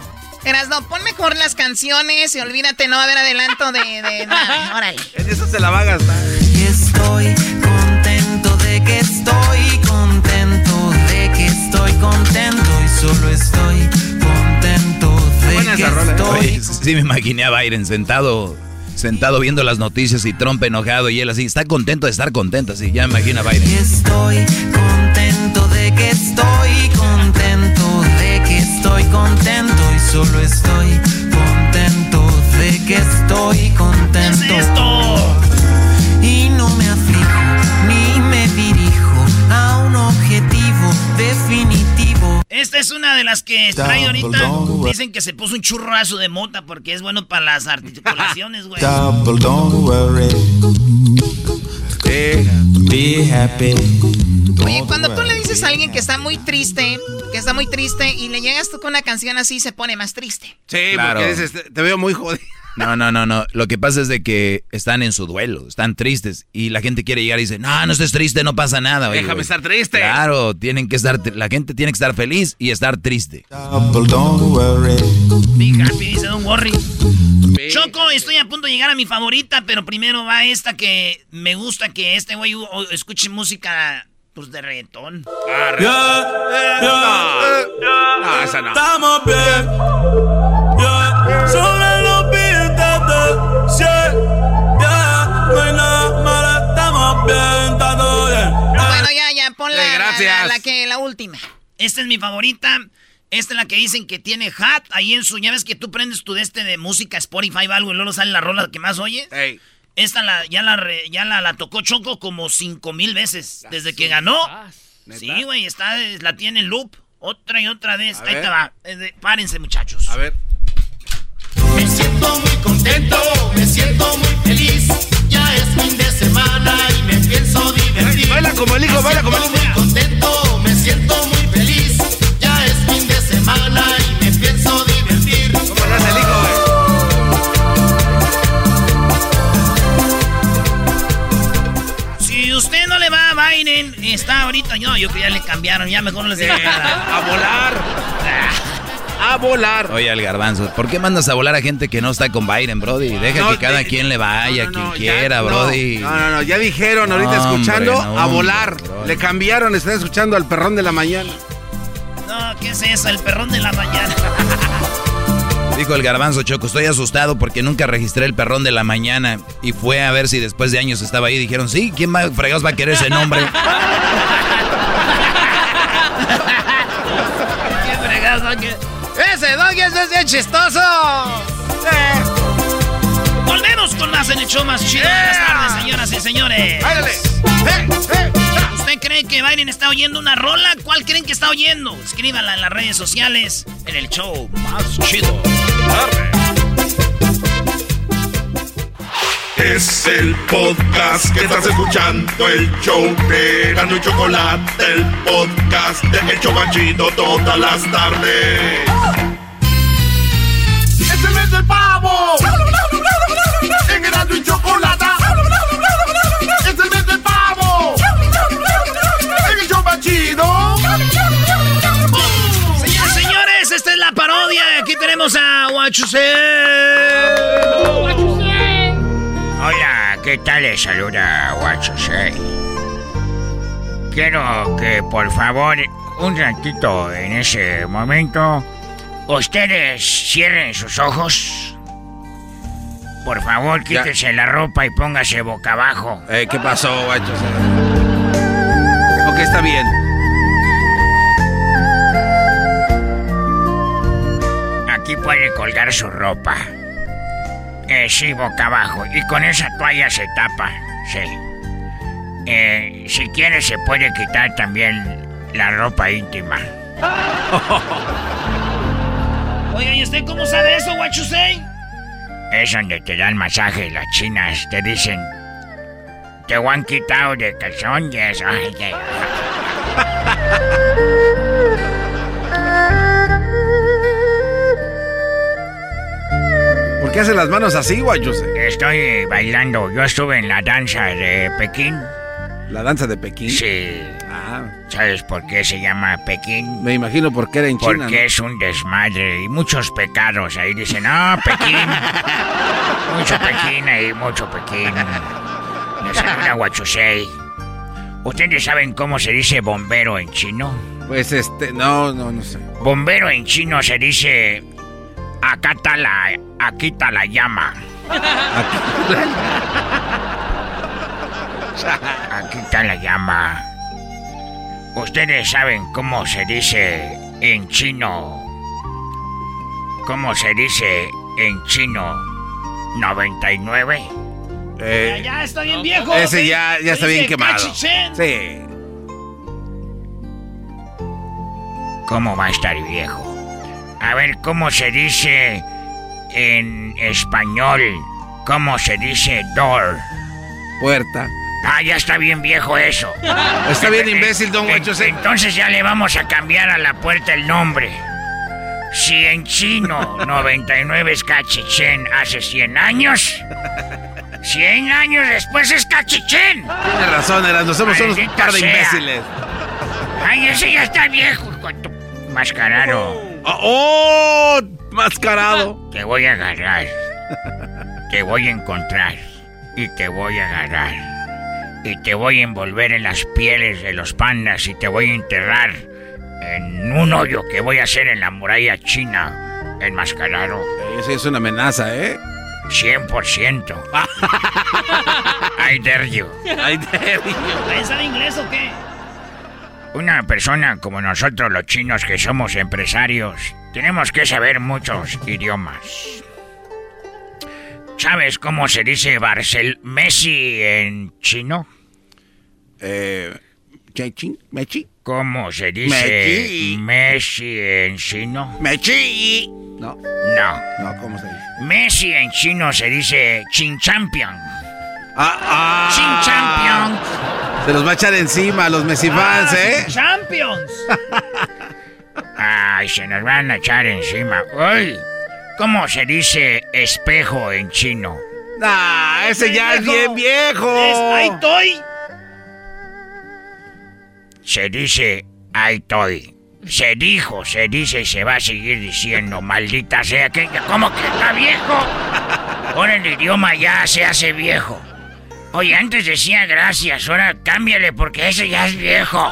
Erasno, pon mejor las canciones y olvídate, no va a haber adelanto de, de nada. Órale. En eso se la va a gastar. Y estoy contento de que estoy solo estoy contento de que estoy Oye, sí me imaginé a Biden sentado, sentado viendo las noticias y Trump enojado y él así, está contento de estar contento, así, ya me imagino a Biden. Estoy contento de que estoy contento de que estoy contento y solo estoy contento de que estoy contento. Y Esta es una de las que trae ahorita. Dicen que se puso un churrazo de mota porque es bueno para las articulaciones, güey. Double, don't worry. Be happy. Oye, cuando tú le dices a alguien que está muy triste, que está muy triste, y le llegas tú con una canción así, se pone más triste. Sí, Claro. porque dices, te, te veo muy jodido. No, no, no, no. Lo que pasa es de que están en su duelo, están tristes y la gente quiere llegar y dice, no, no estés triste, no pasa nada. Oye, Déjame estar triste. Claro, tienen que estar, la gente tiene que estar feliz y estar triste. Don't worry. Big happy, dice Don Worry. Choco, estoy a punto de llegar a mi favorita, pero primero va esta que me gusta que este güey o- o escuche música pues de reggaetón. No, esa no. Estamos bien. Pon la, Eh, la- gracias. la- la que, la última. Esta es mi favorita. Esta es la que dicen que tiene hat ahí en su. Ya ves que tú prendes tu de este de música Spotify o algo y luego sale la rola que más oyes. Esta la, ya, la, re- ya la, la tocó Choco como cinco mil veces desde que ganó. Sí, güey, está, la tiene en loop. Otra y otra vez. A Ahí ver. te va. Párense, muchachos. A ver. Me siento muy contento, me siento muy feliz. Ya es fin de semana y me pienso Baila como el hijo, baila como el hijo. Muy contento, me siento muy feliz. Ya es fin de semana y me pienso divertir. ¿Cómo el hijo, Si usted no le va a Biden, está ahorita. No, yo que ya le cambiaron. Ya mejor no les nada. a volar. A volar. Oye, al garbanzo, ¿por qué mandas a volar a gente que no está con Biden, Brody? Deja No, que cada de- quien le vaya, no, quien no, quiera. Brody. No, no, no, ya dijeron ahorita hombre, escuchando no, a volar. Le cambiaron, están escuchando al perrón de la mañana. No, ¿qué es eso? El perrón de la mañana. Dijo el garbanzo Choco, estoy asustado porque nunca registré el perrón de la mañana y fue a ver si después de años estaba ahí. Dijeron, sí, ¿quién más fregados va a querer ese nombre? ¿Qué fregados, no? ¿Qué? ¡Ese doggy es bien chistoso! Eh. Volvemos con más en el show más chido de las tardes, señoras y señores. ¿Usted cree que Biden está oyendo una rola? ¿Cuál creen que está oyendo? Escríbala en las redes sociales en el show más chido. Es el podcast que estás escuchando, el show de Gano y Chocolate, el podcast de El Chobachito todas las tardes. ¡Es el mes del pavo! ¡En Gano y Chocolate! ¡Es el mes del pavo! ¡En el Chobachito! Señores, señores, esta es la parodia. Aquí tenemos a Huachuse. Hola, ¿qué tal? Les saluda Huachosei. Quiero que por favor, un ratito en ese momento, ustedes cierren sus ojos Por favor, quítese la ropa y póngase boca abajo. Eh, ¿Qué pasó, guacho? Ok, está bien. Aquí puede colgar su ropa. Eh, sí, boca abajo. Y con esa toalla se tapa. Sí. Eh, si quiere se puede quitar también la ropa íntima. Oiga, ¿y usted cómo sabe eso, what you say? Es donde te dan masaje las chinas. Te dicen, te han quitado de calzones. Ay, ay, ¿Por qué hace las manos así, guacho? Estoy bailando. Yo estuve en la danza de Pekín. ¿La danza de Pekín? Sí. ¿Sabes por qué se llama Pekín? Me imagino por qué era en China. Porque ¿no? es un desmadre y muchos pecados. Ahí dicen, no, Pekín. mucho Pekín ahí, mucho Pekín. Me saluda Huachusei. ¿Ustedes saben cómo se dice bombero en chino? Pues este, no, no, no sé. Bombero en chino se dice. Acá está la. Aquí está la llama. Aquí está la llama. ¿Ustedes saben cómo se dice en chino? ¿Cómo se dice en chino 99? Eh, Ya está bien viejo. ese Se- ya, ya se está bien quemado. cachichén. Sí. ¿Cómo va a estar viejo? A ver, ¿cómo se dice en español? ¿Cómo se dice door? Puerta. Ah, ya está bien viejo eso. Está bien imbécil, don Huachusei. Entonces ya le vamos a cambiar a la puerta el nombre. Si en chino 99 es cachichén hace 100 años, 100 años después es cachichén. Tiene razón, Erasmo, somos unos par de imbéciles. Ay, ese ya está viejo, con tu mascarado. ¡Oh! Mascarado. Te voy a agarrar. Te voy a encontrar. Y te voy a agarrar. Y te voy a envolver en las pieles de los pandas y te voy a enterrar en un hoyo que voy a hacer en la muralla china. Enmascarado. Eso es una amenaza, ¿eh? 100%. I dare you. I dare you. ¿Ahí sabe inglés o qué? Una persona como nosotros los chinos que somos empresarios, tenemos que saber muchos idiomas. ¿Sabes cómo se dice Barcel Messi en chino? Eh, Mechi. ¿Cómo se dice Messi. Messi en chino? Mechi. No, No. no, ¿cómo se dice? Messi en chino se dice Chin Champion. Ah, ah. Chin Champion. Se los va a echar encima a los Messi fans, Ah, ¿eh? Champions. Ay, se nos van a echar encima. Uy, ¿cómo se dice espejo en chino? Ah, ese ya es bien viejo. Es, ahí estoy. Se dice ahí estoy. Se dijo, se dice y se va a seguir diciendo, maldita sea que... ¿Cómo que está viejo? Ahora el idioma ya se hace viejo. Oye, antes decía gracias, ahora cámbiale porque ese ya es viejo.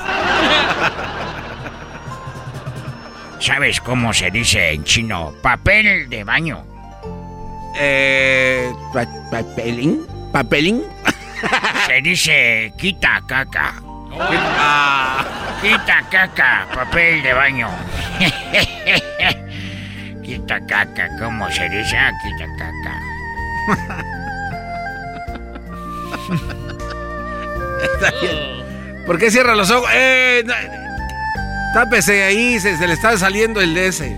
¿Sabes cómo se dice en chino papel de baño? Eh, pa- papelín, papelín. Se dice quita caca. Ah, Quita caca, papel de baño. quita caca, ¿cómo se dice? Ah, quita caca. Está bien. ¿Por qué cierra los ojos? Eh, no, tápese ahí, se, se le está saliendo el de ese.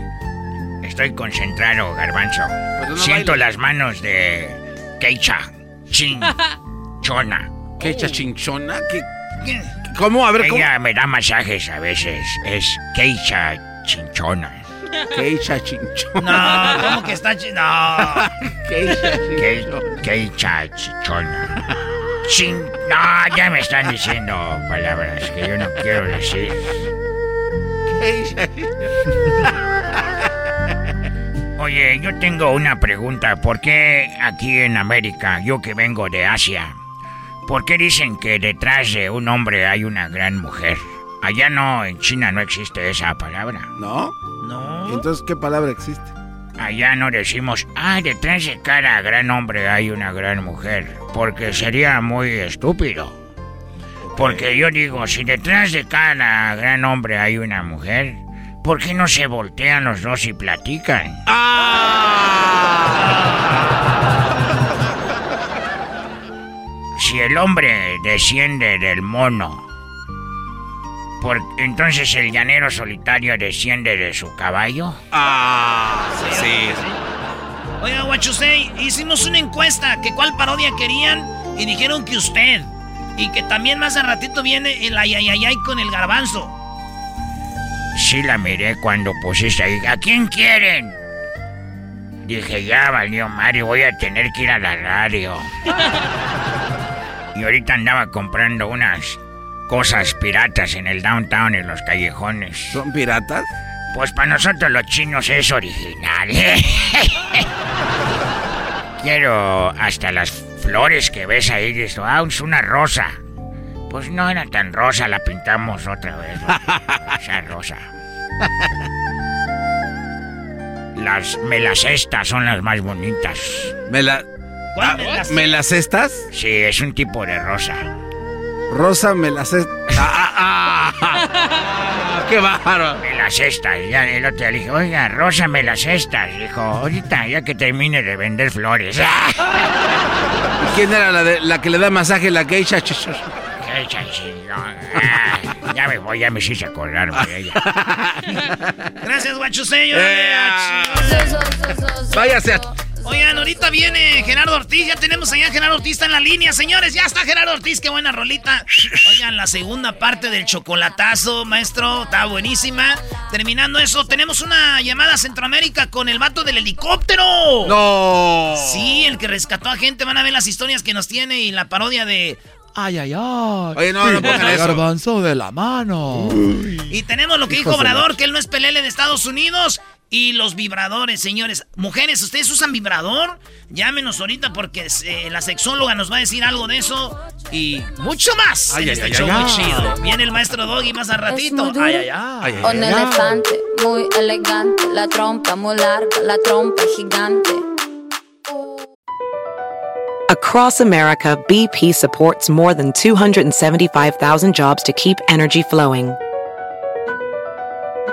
Estoy concentrado, garbanzo. Pues no Siento baile. las manos de Keicha, Chin, Chona. ¿Qué hecha chinchona? ¿Qué, qué- ¿Cómo? A ver, ¿cómo? Ella me da masajes a veces. Es Keicha Chinchona. ¿Qué hecha chinchona? No, ¿cómo que está No. ¿Qué hecha Kei- chinchona? Keicha Chinchona. Chin... No, ya me están diciendo palabras que yo no quiero decir. ¿Qué hecha Oye, yo tengo una pregunta. ¿Por qué aquí en América, yo que vengo de Asia, por qué dicen que detrás de un hombre hay una gran mujer? Allá no, en China no existe esa palabra. ¿No? No. Entonces, ¿qué palabra existe? Allá no decimos, ah, detrás de cada gran hombre hay una gran mujer, porque sería muy estúpido. Porque yo digo, si detrás de cada gran hombre hay una mujer, ¿por qué no se voltean los dos y platican? Si el hombre desciende del mono, por, entonces el llanero solitario desciende de su caballo. Ah, sí. Oiga, Guachusei, hicimos una encuesta que cuál parodia querían y dijeron que usted. Y que también más a ratito viene el ayayayay con el garbanzo. Sí la miré cuando pusiste ahí. ¿A quién quieren? Dije, ya valió Mario, voy a tener que ir a la radio. y ahorita andaba comprando unas cosas piratas en el downtown, en los callejones. ¿Son piratas? Pues para nosotros los chinos es original. Quiero hasta las flores que ves ahí, dices, ah, es una rosa. Pues no era tan rosa, la pintamos otra vez. Esa rosa. Las melacestas son las más bonitas. ¿Me la... ¿Cuál ah. Sí, es un tipo de rosa. Rosa, me las cestas. Ah, ah, ah. ¡Qué bárbaro! Me las cestas. Ya el otro día le dije, oiga, Rosa, me las cestas. Dijo, ahorita, ya que termine de vender flores. ¿Y ¿Quién era la, de, la que le da masaje la geisha? Chingón. Ah, ya me voy, ya me hice acordarme de ella. Gracias, Guachusei. Eh, Váyase a... Oigan, ahorita viene Gerardo Ortiz. Ya tenemos allá a Gerardo Ortiz está en la línea, señores. Ya está Gerardo Ortiz, qué buena rolita. Oigan, la segunda parte del chocolatazo, maestro, está buenísima. Terminando eso, tenemos una llamada a Centroamérica con el vato del helicóptero. ¡No! Sí, el que rescató a gente. Van a ver las historias que nos tiene y la parodia de. Ay, ay, ay. Oye, no, no pongan eso. Garbanzo de la mano. Y tenemos lo que dijo de la Obrador, que él no es pelele de Estados Unidos. Y los vibradores, señores. Mujeres, ¿ustedes usan vibrador? Llámenos ahorita porque eh, la sexóloga nos va a decir algo de eso. Y mucho más Ay, en ay, este ay, show ay, muy ay. chido. Viene el maestro Doggy más a ratito. muy duro. Ay, ay, ay. Ay, Un elefante muy elegante, la trompa muy larga, la trompa gigante. Across America, BP supports more than 275,000 jobs to keep energy flowing.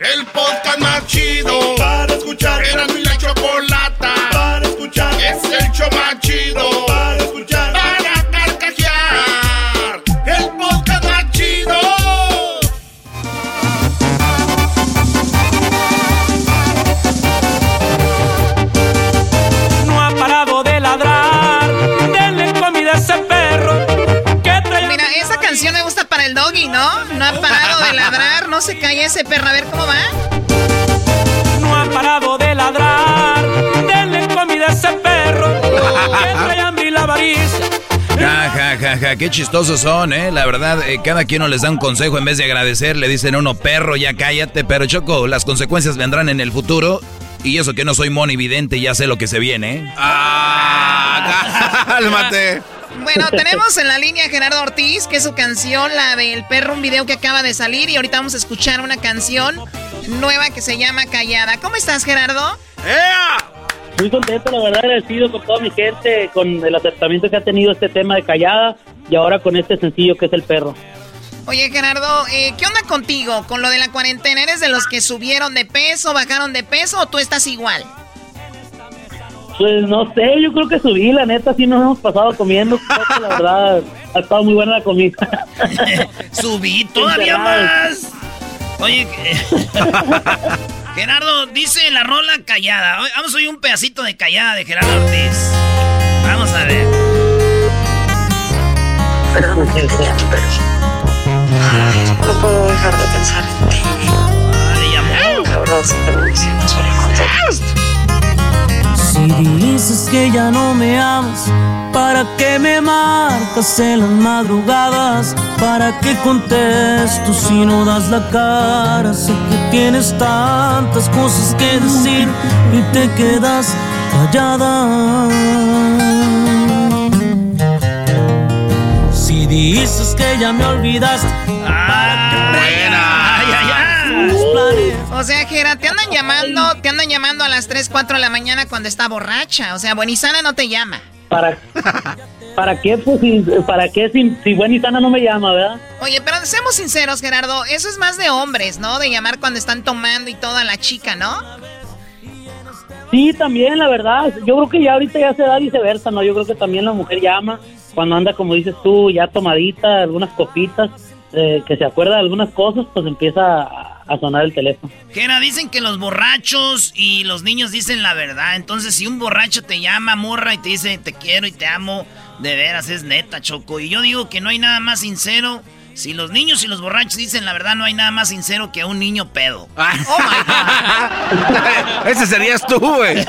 El podcast más chido para escuchar. Era mi la chocolata para escuchar. Es el show más chido para escuchar. Para carcajear. El podcast más chido. No ha parado de ladrar. Denle comida a ese perro. Que trae Mira, esa canción me el doggy, ¿no? No ha parado de ladrar, no se calla ese perro. A ver cómo va. No ha parado de ladrar. Denle comida a ese perro. Que trae hambre y la avaricia. Ja, ja, ja, ja, qué chistosos son, ¿eh? La verdad, eh, cada quien nos les da un consejo en vez de agradecer, le dicen a uno, perro, ya cállate, pero Choco, las consecuencias vendrán en el futuro. Y eso que no soy monividente, ya sé lo que se viene, ¿eh? ¡Ah! ¡Cálmate! Bueno, tenemos en la línea a Gerardo Ortiz, que es su canción, la del perro, un video que acaba de salir. Y ahorita vamos a escuchar una canción nueva que se llama Callada. ¿Cómo estás, Gerardo? Muy contento, la verdad, agradecido con toda mi gente, con el acercamiento que ha tenido este tema de Callada y ahora con este sencillo que es El Perro. Oye, Gerardo, eh, ¿qué onda contigo con lo de la cuarentena? ¿Eres de los que subieron de peso, bajaron de peso o tú estás igual? Pues no sé, yo creo que subí, la neta, sí nos hemos pasado comiendo. Creo que la verdad ha estado muy buena la comida. Subí todavía más. Oye, Gerardo, dice la rola callada. Vamos a oír un pedacito de callada de Gerardo Ortiz. Vamos a ver. No puedo dejar de pensar en ti. Ay, amor. La verdad, siempre me siento dices que ya no me amas, ¿para qué me marcas en las madrugadas? ¿Para qué contesto si no das la cara? Sé que tienes tantas cosas que decir y te quedas callada. Si dices que ya me olvidaste, sea, Jera, te andan llamando, te andan llamando a las 3, 4 de la mañana cuando está borracha. O sea, Buenizana no te llama. ¿Para, para qué? Pues, ¿Para qué si, si buena y sana no me llama, verdad? Oye, pero seamos sinceros, Gerardo, eso es más de hombres, ¿no? De llamar cuando están tomando y toda la chica, ¿no? Sí, también, la verdad. Yo creo que ya ahorita ya se da viceversa, ¿no? Yo creo que también la mujer llama cuando anda, como dices tú, ya tomadita, algunas copitas, eh, que se acuerda de algunas cosas, pues empieza a, a sonar el teléfono. Gera, dicen que los borrachos y los niños dicen la verdad. Entonces, si un borracho te llama, morra, y te dice te quiero y te amo, de veras es neta, Choco. Y yo digo que no hay nada más sincero. Si los niños y los borrachos dicen la verdad, no hay nada más sincero que un niño pedo. Oh Ese serías tú, güey.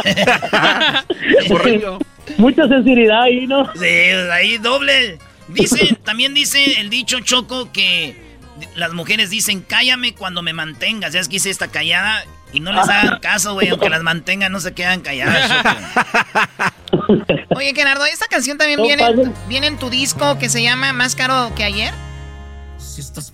Mucha sensibilidad ahí, ¿no? Sí, ahí doble. Dice, también dice el dicho Choco que las mujeres dicen cállame cuando me mantengas. Ya es que hice esta callada y no les hagan caso, güey. Aunque las mantengan, no se quedan calladas. Oye, Gerardo, esta canción también No, viene, padre. viene en tu disco que se llama Más caro que ayer.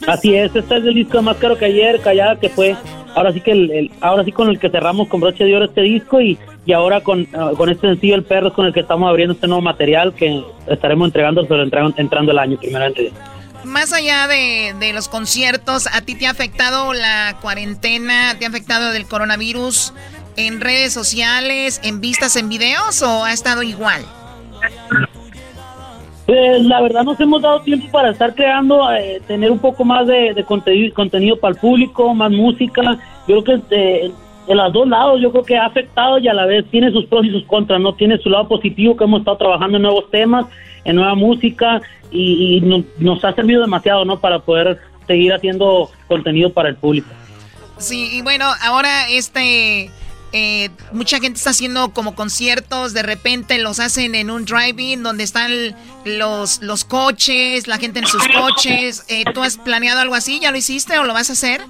Así es, este es el disco más caro que ayer, Callada, que fue ahora sí que el, el- ahora sí con el que cerramos con broche de oro este disco y, y ahora con, ah, con este sencillo El Perro es con el que estamos abriendo este nuevo material que estaremos entregando, pero entrando, entrando el año primeramente. Más allá de, de los conciertos, ¿a ti te ha afectado la cuarentena? ¿Te ha afectado del coronavirus en redes sociales, en vistas en videos o ha estado igual? Pues la verdad nos hemos dado tiempo para estar creando, eh, tener un poco más de, contenido, contenido para el público, más música. Yo creo que eh, de los dos lados, yo creo que ha afectado y a la vez tiene sus pros y sus contras, ¿no? Tiene su lado positivo que hemos estado trabajando en nuevos temas, en nueva música y, y no- nos ha servido demasiado, ¿no? Para poder seguir haciendo contenido para el público. Sí, y bueno, ahora este... eh, mucha gente está haciendo como conciertos, de repente los hacen en un drive-in donde están los, los coches, la gente en sus coches. Eh, ¿Tú has planeado algo así? ¿Ya lo hiciste o lo vas a hacer?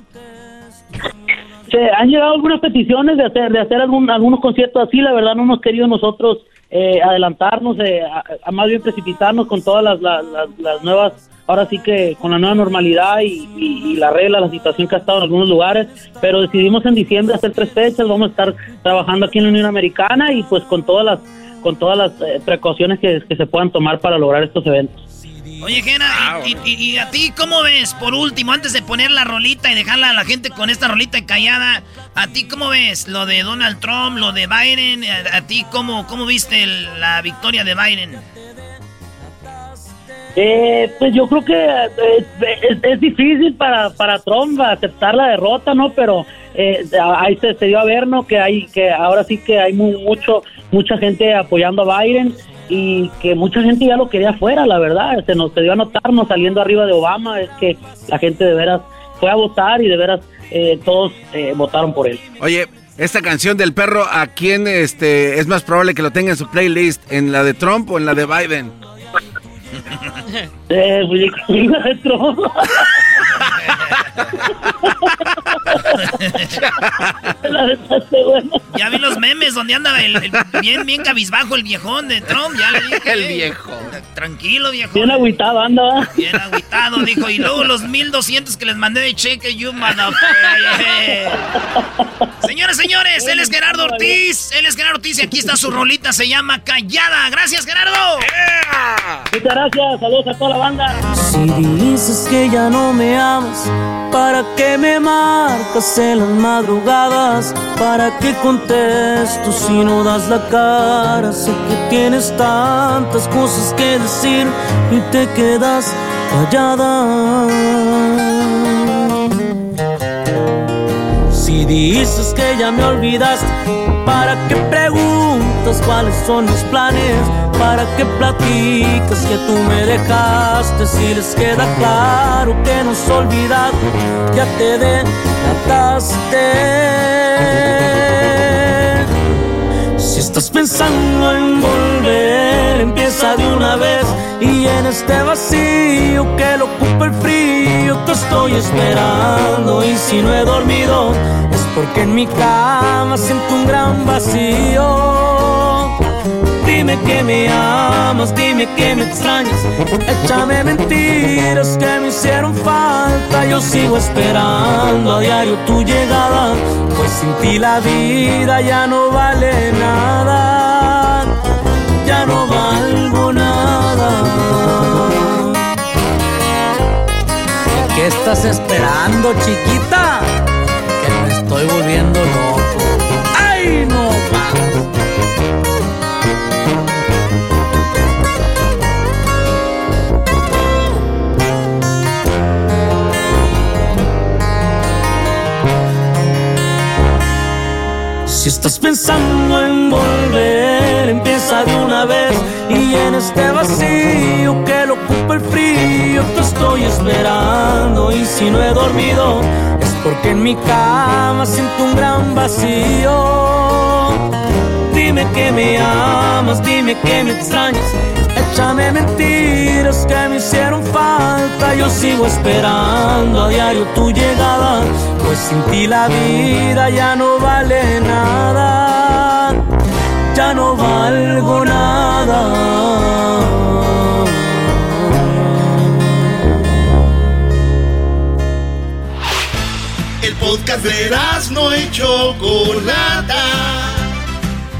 Se han llegado algunas peticiones de hacer de hacer algún, algunos conciertos así, la verdad no hemos querido nosotros eh, adelantarnos, eh, a, más bien precipitarnos con todas las, las, las- las nuevas, ahora sí que con la nueva normalidad y, y- y la regla, la situación que ha estado en algunos lugares, pero decidimos en diciembre hacer tres fechas, vamos a estar trabajando aquí en la Unión Americana y pues con todas las con todas las eh, precauciones que, que se puedan tomar para lograr estos eventos. Oye, Gena, y, y- y a ti cómo ves? Por último, antes de poner la rolita y dejarla a la gente con esta rolita callada, ¿a ti cómo ves lo de Donald Trump, lo de Biden? ¿A, a ti cómo, cómo viste el- la victoria de Biden? Eh, pues yo creo que eh, es, es difícil para, para Trump aceptar la derrota, ¿no? Pero eh, ahí se, se dio a ver, ¿no? Que hay que ahora sí que hay mu- mucho mucha gente apoyando a Biden y que mucha gente ya lo quería afuera, la verdad. Se nos se dio a notarnos saliendo arriba de Obama, es que la gente de veras fue a votar y de veras eh, todos eh, votaron por él. Oye, esta canción del perro, ¿a quién este, es más probable que lo tenga en su playlist? ¿En la de Trump o en la de Biden? Eh, pues, la de Trump. Ya vi los memes donde anda el, el- bien, bien cabizbajo el viejón de Trump, ya le dije. El viejo. Tranquilo, viejo. Bien agüitado anda. Bien agüitado, dijo. Y luego los 1200 que les mandé de cheque, you. Señores, señores, él es Gerardo Ortiz. Él es Gerardo Ortiz y aquí está su rolita, se llama Callada. Gracias, Gerardo. Muchas gracias, saludos a toda la banda. Si dices que ya no me amas, ¿para qué me marcas en las madrugadas? ¿Para qué contesto si no das la cara? Sé que tienes tantas cosas que decir y te quedas callada. Dices que ya me olvidaste, ¿para qué preguntas cuáles son mis planes? ¿Para qué platicas que tú me dejaste? Si les queda claro que nos olvidado, ya te delataste. Estás pensando en volver, empieza de una vez y en este vacío que lo ocupa el frío te estoy esperando y si no he dormido es porque en mi cama siento un gran vacío. Dime que me amas, dime que me extrañas, échame mentiras que me hicieron falta. Yo sigo esperando a diario tu llegada, pues sin ti la vida ya no vale nada, ya no valgo nada. ¿Qué estás esperando, chiquita? Que me estoy volviendo loco. ¡Ay, no más! Si estás pensando en volver, empieza de una vez y en este vacío que lo ocupa el frío te estoy esperando y si no he dormido es porque en mi cama siento un gran vacío. Dime que me amas, dime que me extrañas, échame mentiras que me hicieron falta. Yo sigo esperando a diario tu llegada, pues sin ti la vida ya no vale nada, ya no valgo nada. El podcast de no y Chocolata.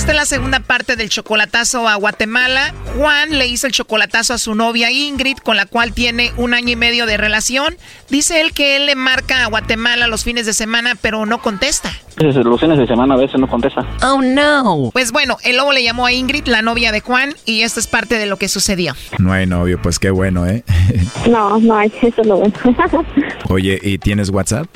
Esta es la segunda parte del chocolatazo a Guatemala. Juan le hizo el chocolatazo a su novia Ingrid, con la cual tiene un año y medio de relación. Dice él que él le marca a Guatemala los fines de semana, pero no contesta. Los fines de semana a veces no contesta. Oh no. Pues bueno, el lobo le llamó a Ingrid, la novia de Juan, y esto es parte de lo que sucedió. No hay novio, pues qué bueno, ¿eh? No, no hay, eso es lo bueno. Oye, ¿y tienes WhatsApp?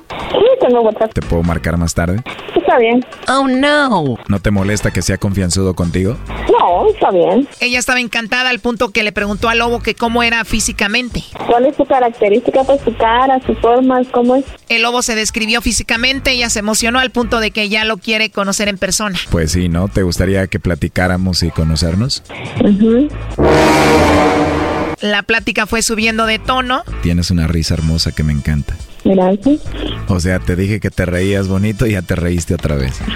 Sí, tengo WhatsApp. ¿Te puedo marcar más tarde? Está bien. Oh no. ¿No te molesta que sea confianzudo contigo? No, está bien. Ella estaba encantada al punto que le preguntó al lobo que cómo era físicamente. ¿Cuál es su característica? Pues su cara, su forma, ¿cómo es? El lobo se describió físicamente, ella se emocionó al punto de que ya lo quiere conocer en persona. Pues sí, ¿no? ¿Te gustaría que platicáramos y conocernos? La plática fue subiendo de tono. Tienes una risa hermosa que me encanta. Gracias. O sea, te dije que te reías bonito y ya te reíste otra vez.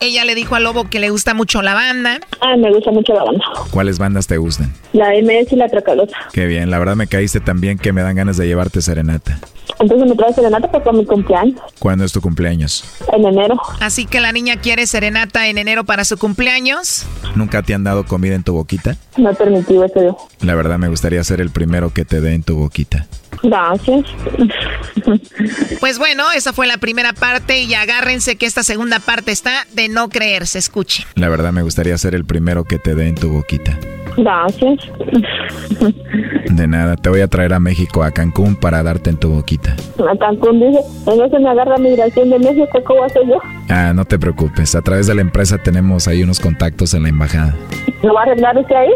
Ella le dijo al lobo que le gusta mucho la banda. Ah, me gusta mucho la banda. ¿Cuáles bandas te gustan? La MS y la Tracalosa. Qué bien, la verdad me caíste tan bien que me dan ganas de llevarte serenata. Entonces me traes serenata para mi cumpleaños. ¿Cuándo es tu cumpleaños? En enero. Así que la niña quiere serenata en enero para su cumpleaños. ¿Nunca te han dado comida en tu boquita? No he permitido eso. La verdad me gustaría ser el primero que te dé en tu boquita. Gracias. Pues bueno, esa fue la primera parte y agárrense que esta segunda parte está de no creerse. Escuchen. La verdad me gustaría ser el primero que te dé en tu boquita. Gracias. De nada, te voy a traer a México, a Cancún, para darte en tu boquita. A Cancún dice, no se me agarra migración de México, ¿cómo hacer yo? Ah, no te preocupes, a través de la empresa tenemos ahí unos contactos en la embajada. ¿Lo va a arreglar usted ahí?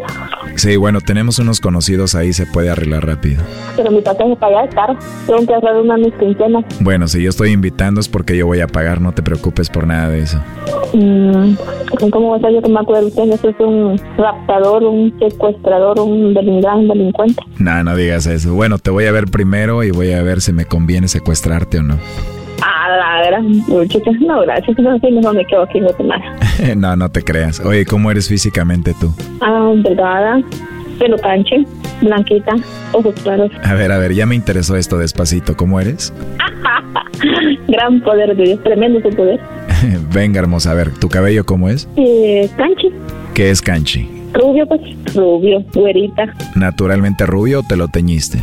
Sí, bueno, tenemos unos conocidos ahí, se puede arreglar rápido. Pero mi pasaje para allá es caro. Tengo que ahorrar una de mis quincenas. Bueno, si yo estoy invitando es porque yo voy a pagar, no te preocupes por nada de eso. Mm, ¿Cómo va a ser yo que me acuerdo usted? Eso es un raptador, un secuestrador, un gran delincuente. No, no digas eso. Bueno, te voy a ver primero y voy a ver si me conviene secuestrarte o no. A la gran muchacha. No, gracias. No, mejor me quedo aquí en Guatemala. no, no te creas. Oye, ¿cómo eres físicamente tú? Ah, delgada, pelo canche, blanquita, ojos claros. A ver, a ver, ya me interesó esto despacito. ¿Cómo eres? Gran poder de Dios, tremendo su poder. Venga, hermosa, a ver, ¿tu cabello cómo es? Eh, canche, ¿Qué es canchi? Rubio, pues, rubio, güerita. ¿Naturalmente rubio o te lo teñiste?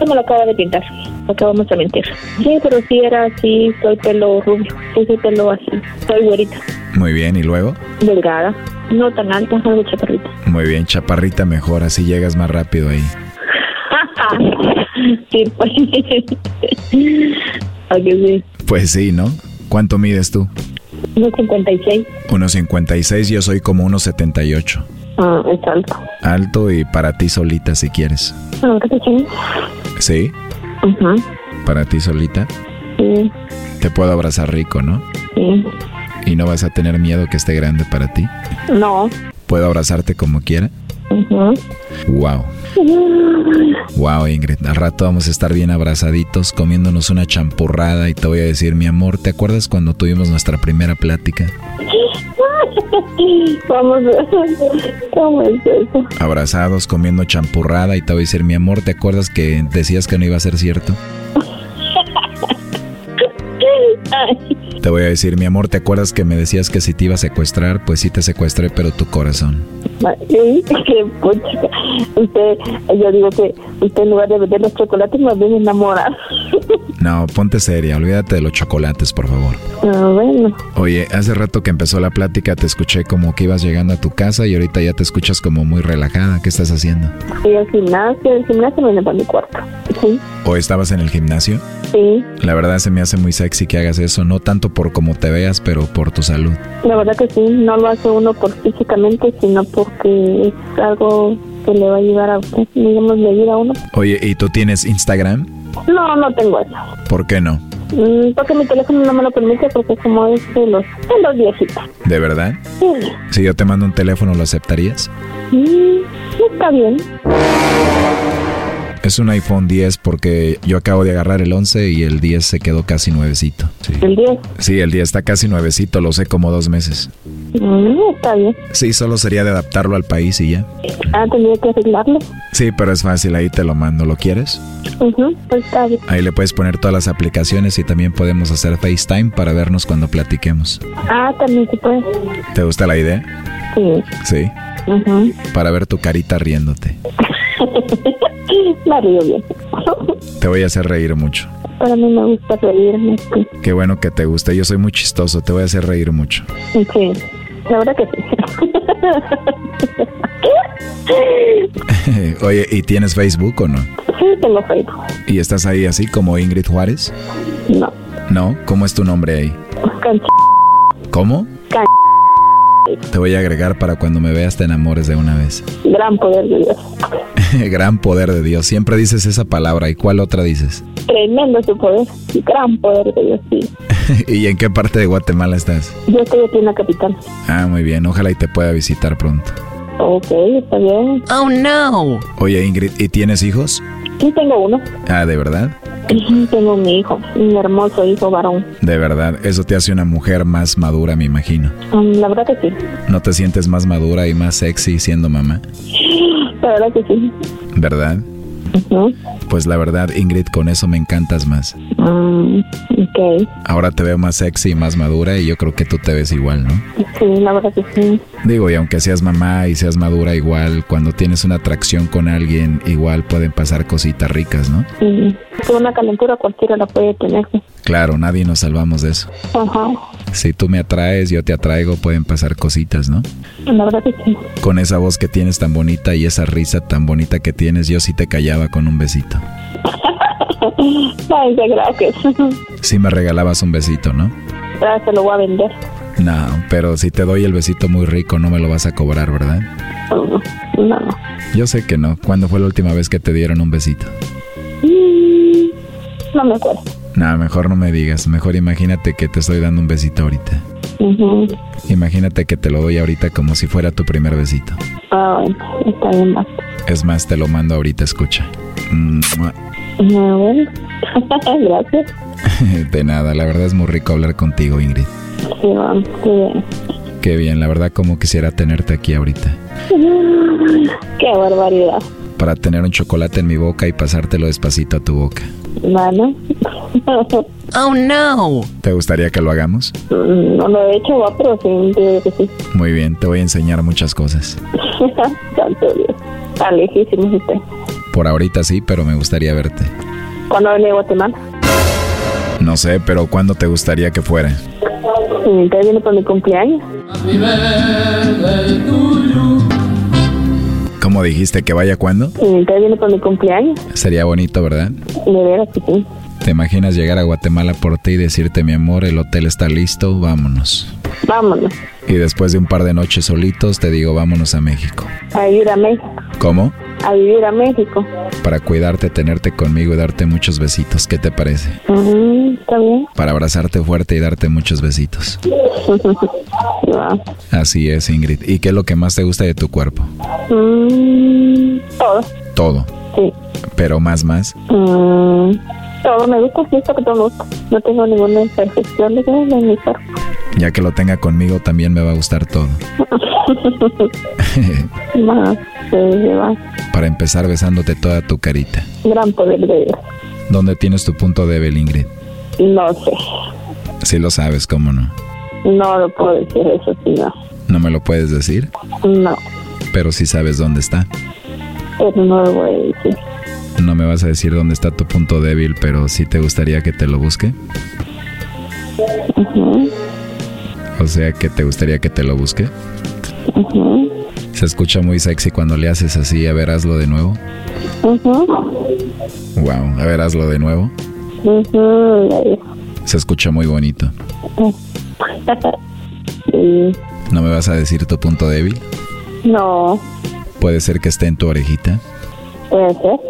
Me lo acaba de pintar, no te vamos a mentir. Sí, pero sí era así, soy pelo rubio, soy pelo así, soy güerita, Muy bien, ¿y luego? delgada, no tan alta, algo chaparrita. Muy bien, chaparrita mejor, así llegas más rápido ahí. sí, pues. Pues sí, ¿no? ¿Cuánto mides tú? Unos 56. 1.56, yo soy como 1.78. Ah, es alto. Alto y para ti solita si quieres. ¿Sí? Para ti solita. sí, Te puedo abrazar rico, ¿no? sí. Y no vas a tener miedo que esté grande para ti. No. ¿Puedo abrazarte como quiera? Wow. Wow, Ingrid. Al rato vamos a estar bien abrazaditos, comiéndonos una champurrada y te voy a decir, mi amor, ¿te acuerdas cuando tuvimos nuestra primera plática? Vamos. ¿Cómo es eso? Abrazados, comiendo champurrada y te voy a decir, mi amor, ¿te acuerdas que decías que no iba a ser cierto? Te voy a decir, mi amor, ¿te acuerdas que me decías que si te iba a secuestrar? Pues sí te secuestré, pero tu corazón. Sí, qué pucha. Usted, yo digo que usted en lugar de vender los chocolates más bien enamorar. No, ponte seria, olvídate de los chocolates, por favor. Ah, bueno. Oye, hace rato que empezó la plática te escuché como que ibas llegando a tu casa y ahorita ya te escuchas como muy relajada. ¿Qué estás haciendo? Fui al gimnasio, el gimnasio viene para mi cuarto. Sí, ¿O estabas en el gimnasio? sí. La verdad se me hace muy sexy que hagas eso, no tanto por cómo te veas, pero por tu salud. La verdad que sí, no lo hace uno por físicamente, sino porque es algo que le va a ayudar a digamos, le ayuda a uno. Oye, ¿y tú tienes Instagram? No, no tengo eso. ¿Por qué no? Mm, Porque mi teléfono no me lo permite porque como es de los, de los viejitos. ¿De verdad? Sí. Si yo te mando un teléfono, ¿lo aceptarías? Mm, está bien. Es un iPhone 10 porque yo acabo de agarrar el 11 y el 10 se quedó casi nuevecito. Sí. El 10. Sí, el 10 está casi nuevecito, lo sé como dos meses. Mm, está bien. Sí, solo sería de adaptarlo al país y ya. Ah, tendría que arreglarlo. Sí, pero es fácil, ahí te lo mando, ¿lo quieres? Ujú, pues está bien. Ahí le puedes poner todas las aplicaciones y también podemos hacer FaceTime para vernos cuando platiquemos. Ah, también se puede. ¿Te gusta la idea? Sí. Sí, Ujú. para ver tu carita riéndote. Me río bien. Te voy a hacer reír mucho. Para mí me gusta reírme. Sí. Qué bueno que te guste, yo soy muy chistoso, te voy a hacer reír mucho. Sí, la verdad que sí. Oye, ¿y tienes Facebook o no? Sí, tengo Facebook. ¿Y estás ahí así como Ingrid Juárez? No. ¿No? ¿Cómo es tu nombre ahí? Canch. ¿Cómo? Canch. Te voy a agregar para cuando me veas te enamores de una vez. Gran poder de Dios. Gran poder de Dios. Siempre dices esa palabra. ¿Y cuál otra dices? Tremendo su poder. Gran poder de Dios, sí. ¿Y en qué parte de Guatemala estás? Yo estoy aquí en la capital. Ah, muy bien. Ojalá y te pueda visitar pronto. Ok, está bien. Oh, no. Oye, Ingrid, ¿y tienes hijos? Sí, tengo uno. Ah, ¿de verdad? Tengo mi hijo, mi hermoso hijo varón. De verdad. Eso te hace una mujer más madura, me imagino. Mm, La verdad que sí. ¿No te sientes más madura y más sexy siendo mamá? La verdad que sí. ¿Verdad? Pues la verdad, Ingrid, con eso me encantas más. Mm, ok. Ahora te veo más sexy y más madura y yo creo que tú te ves igual, ¿no? Sí, la verdad que sí. Digo, y aunque seas mamá y seas madura igual, cuando tienes una atracción con alguien, igual pueden pasar cositas ricas, ¿no? Sí. Con una calentura cualquiera la puede tener. Claro, nadie nos salvamos de eso. Ajá. Si tú me atraes, yo te atraigo, pueden pasar cositas, ¿no? La verdad que sí. Con esa voz que tienes tan bonita y esa risa tan bonita que tienes, yo sí te callaba con un besito. Ay, gracias. Sí me regalabas un besito, ¿no? Ahora se lo voy a vender. No, pero si te doy el besito muy rico, no me lo vas a cobrar, ¿verdad? No. Yo sé que no. ¿Cuándo fue la última vez que te dieron un besito? Mm, No me acuerdo. No, mejor no me digas. Mejor imagínate que te estoy dando un besito ahorita. Ujú. Imagínate que te lo doy ahorita como si fuera tu primer besito. Ah, está bien, basta. Es más, te lo mando ahorita, escucha. Bueno. Gracias. De nada, la verdad es muy rico hablar contigo, Ingrid. Sí, vamos, qué bien. Qué bien, la verdad como quisiera tenerte aquí ahorita. Qué barbaridad. Para tener un chocolate en mi boca y pasártelo despacito a tu boca. Bueno. Oh, no. ¿Te gustaría que lo hagamos? No lo he hecho, va, pero sí, digo que sí. Muy bien, te voy a enseñar muchas cosas. Santo Dios. Está lejísimo usted. Por ahorita sí, pero me gustaría verte. ¿Cuándo viene a Guatemala? No sé, pero ¿cuándo te gustaría que fuera? Entonces viene por mi cumpleaños. ¿Cómo dijiste que vaya cuándo? Entonces viene por mi cumpleaños. Sería bonito, ¿verdad? De veras que sí. ¿Te imaginas llegar a Guatemala por ti y decirte, mi amor, el hotel está listo, vámonos? Vámonos. Y después de un par de noches solitos te digo, vámonos a México. A vivir a México. ¿Cómo? A vivir a México. Para cuidarte, tenerte conmigo y darte muchos besitos. ¿Qué te parece? Está bien. Para abrazarte fuerte y darte muchos besitos. Así es, Ingrid. ¿Y qué es lo que más te gusta de tu cuerpo? Mm, todo. Todo. Sí. Pero más, más. Mm, todo me gusta, sí, esto que todo me gusta. No tengo ninguna imperfección de, mi cuerpo. Ya que lo tenga conmigo, también me va a gustar todo. Más, sí, va. Para empezar besándote toda tu carita. Gran poder de Dios. ¿Dónde tienes tu punto débil, Ingrid? No sé. Si lo sabes, ¿cómo no? No lo puedo decir eso, sí, no. No me lo puedes decir, No, pero sí sabes dónde está. pero no lo voy a decir. No me vas a decir dónde está tu punto débil, pero sí te gustaría que te lo busque. O sea, que te gustaría que te lo busque. Se escucha muy sexy cuando le haces así. A ver, hazlo de nuevo. Wow, a ver, hazlo de nuevo. Se escucha muy bonito. ¿No me vas a decir tu punto débil? No, Puede ser que esté en tu orejita. Puede ser.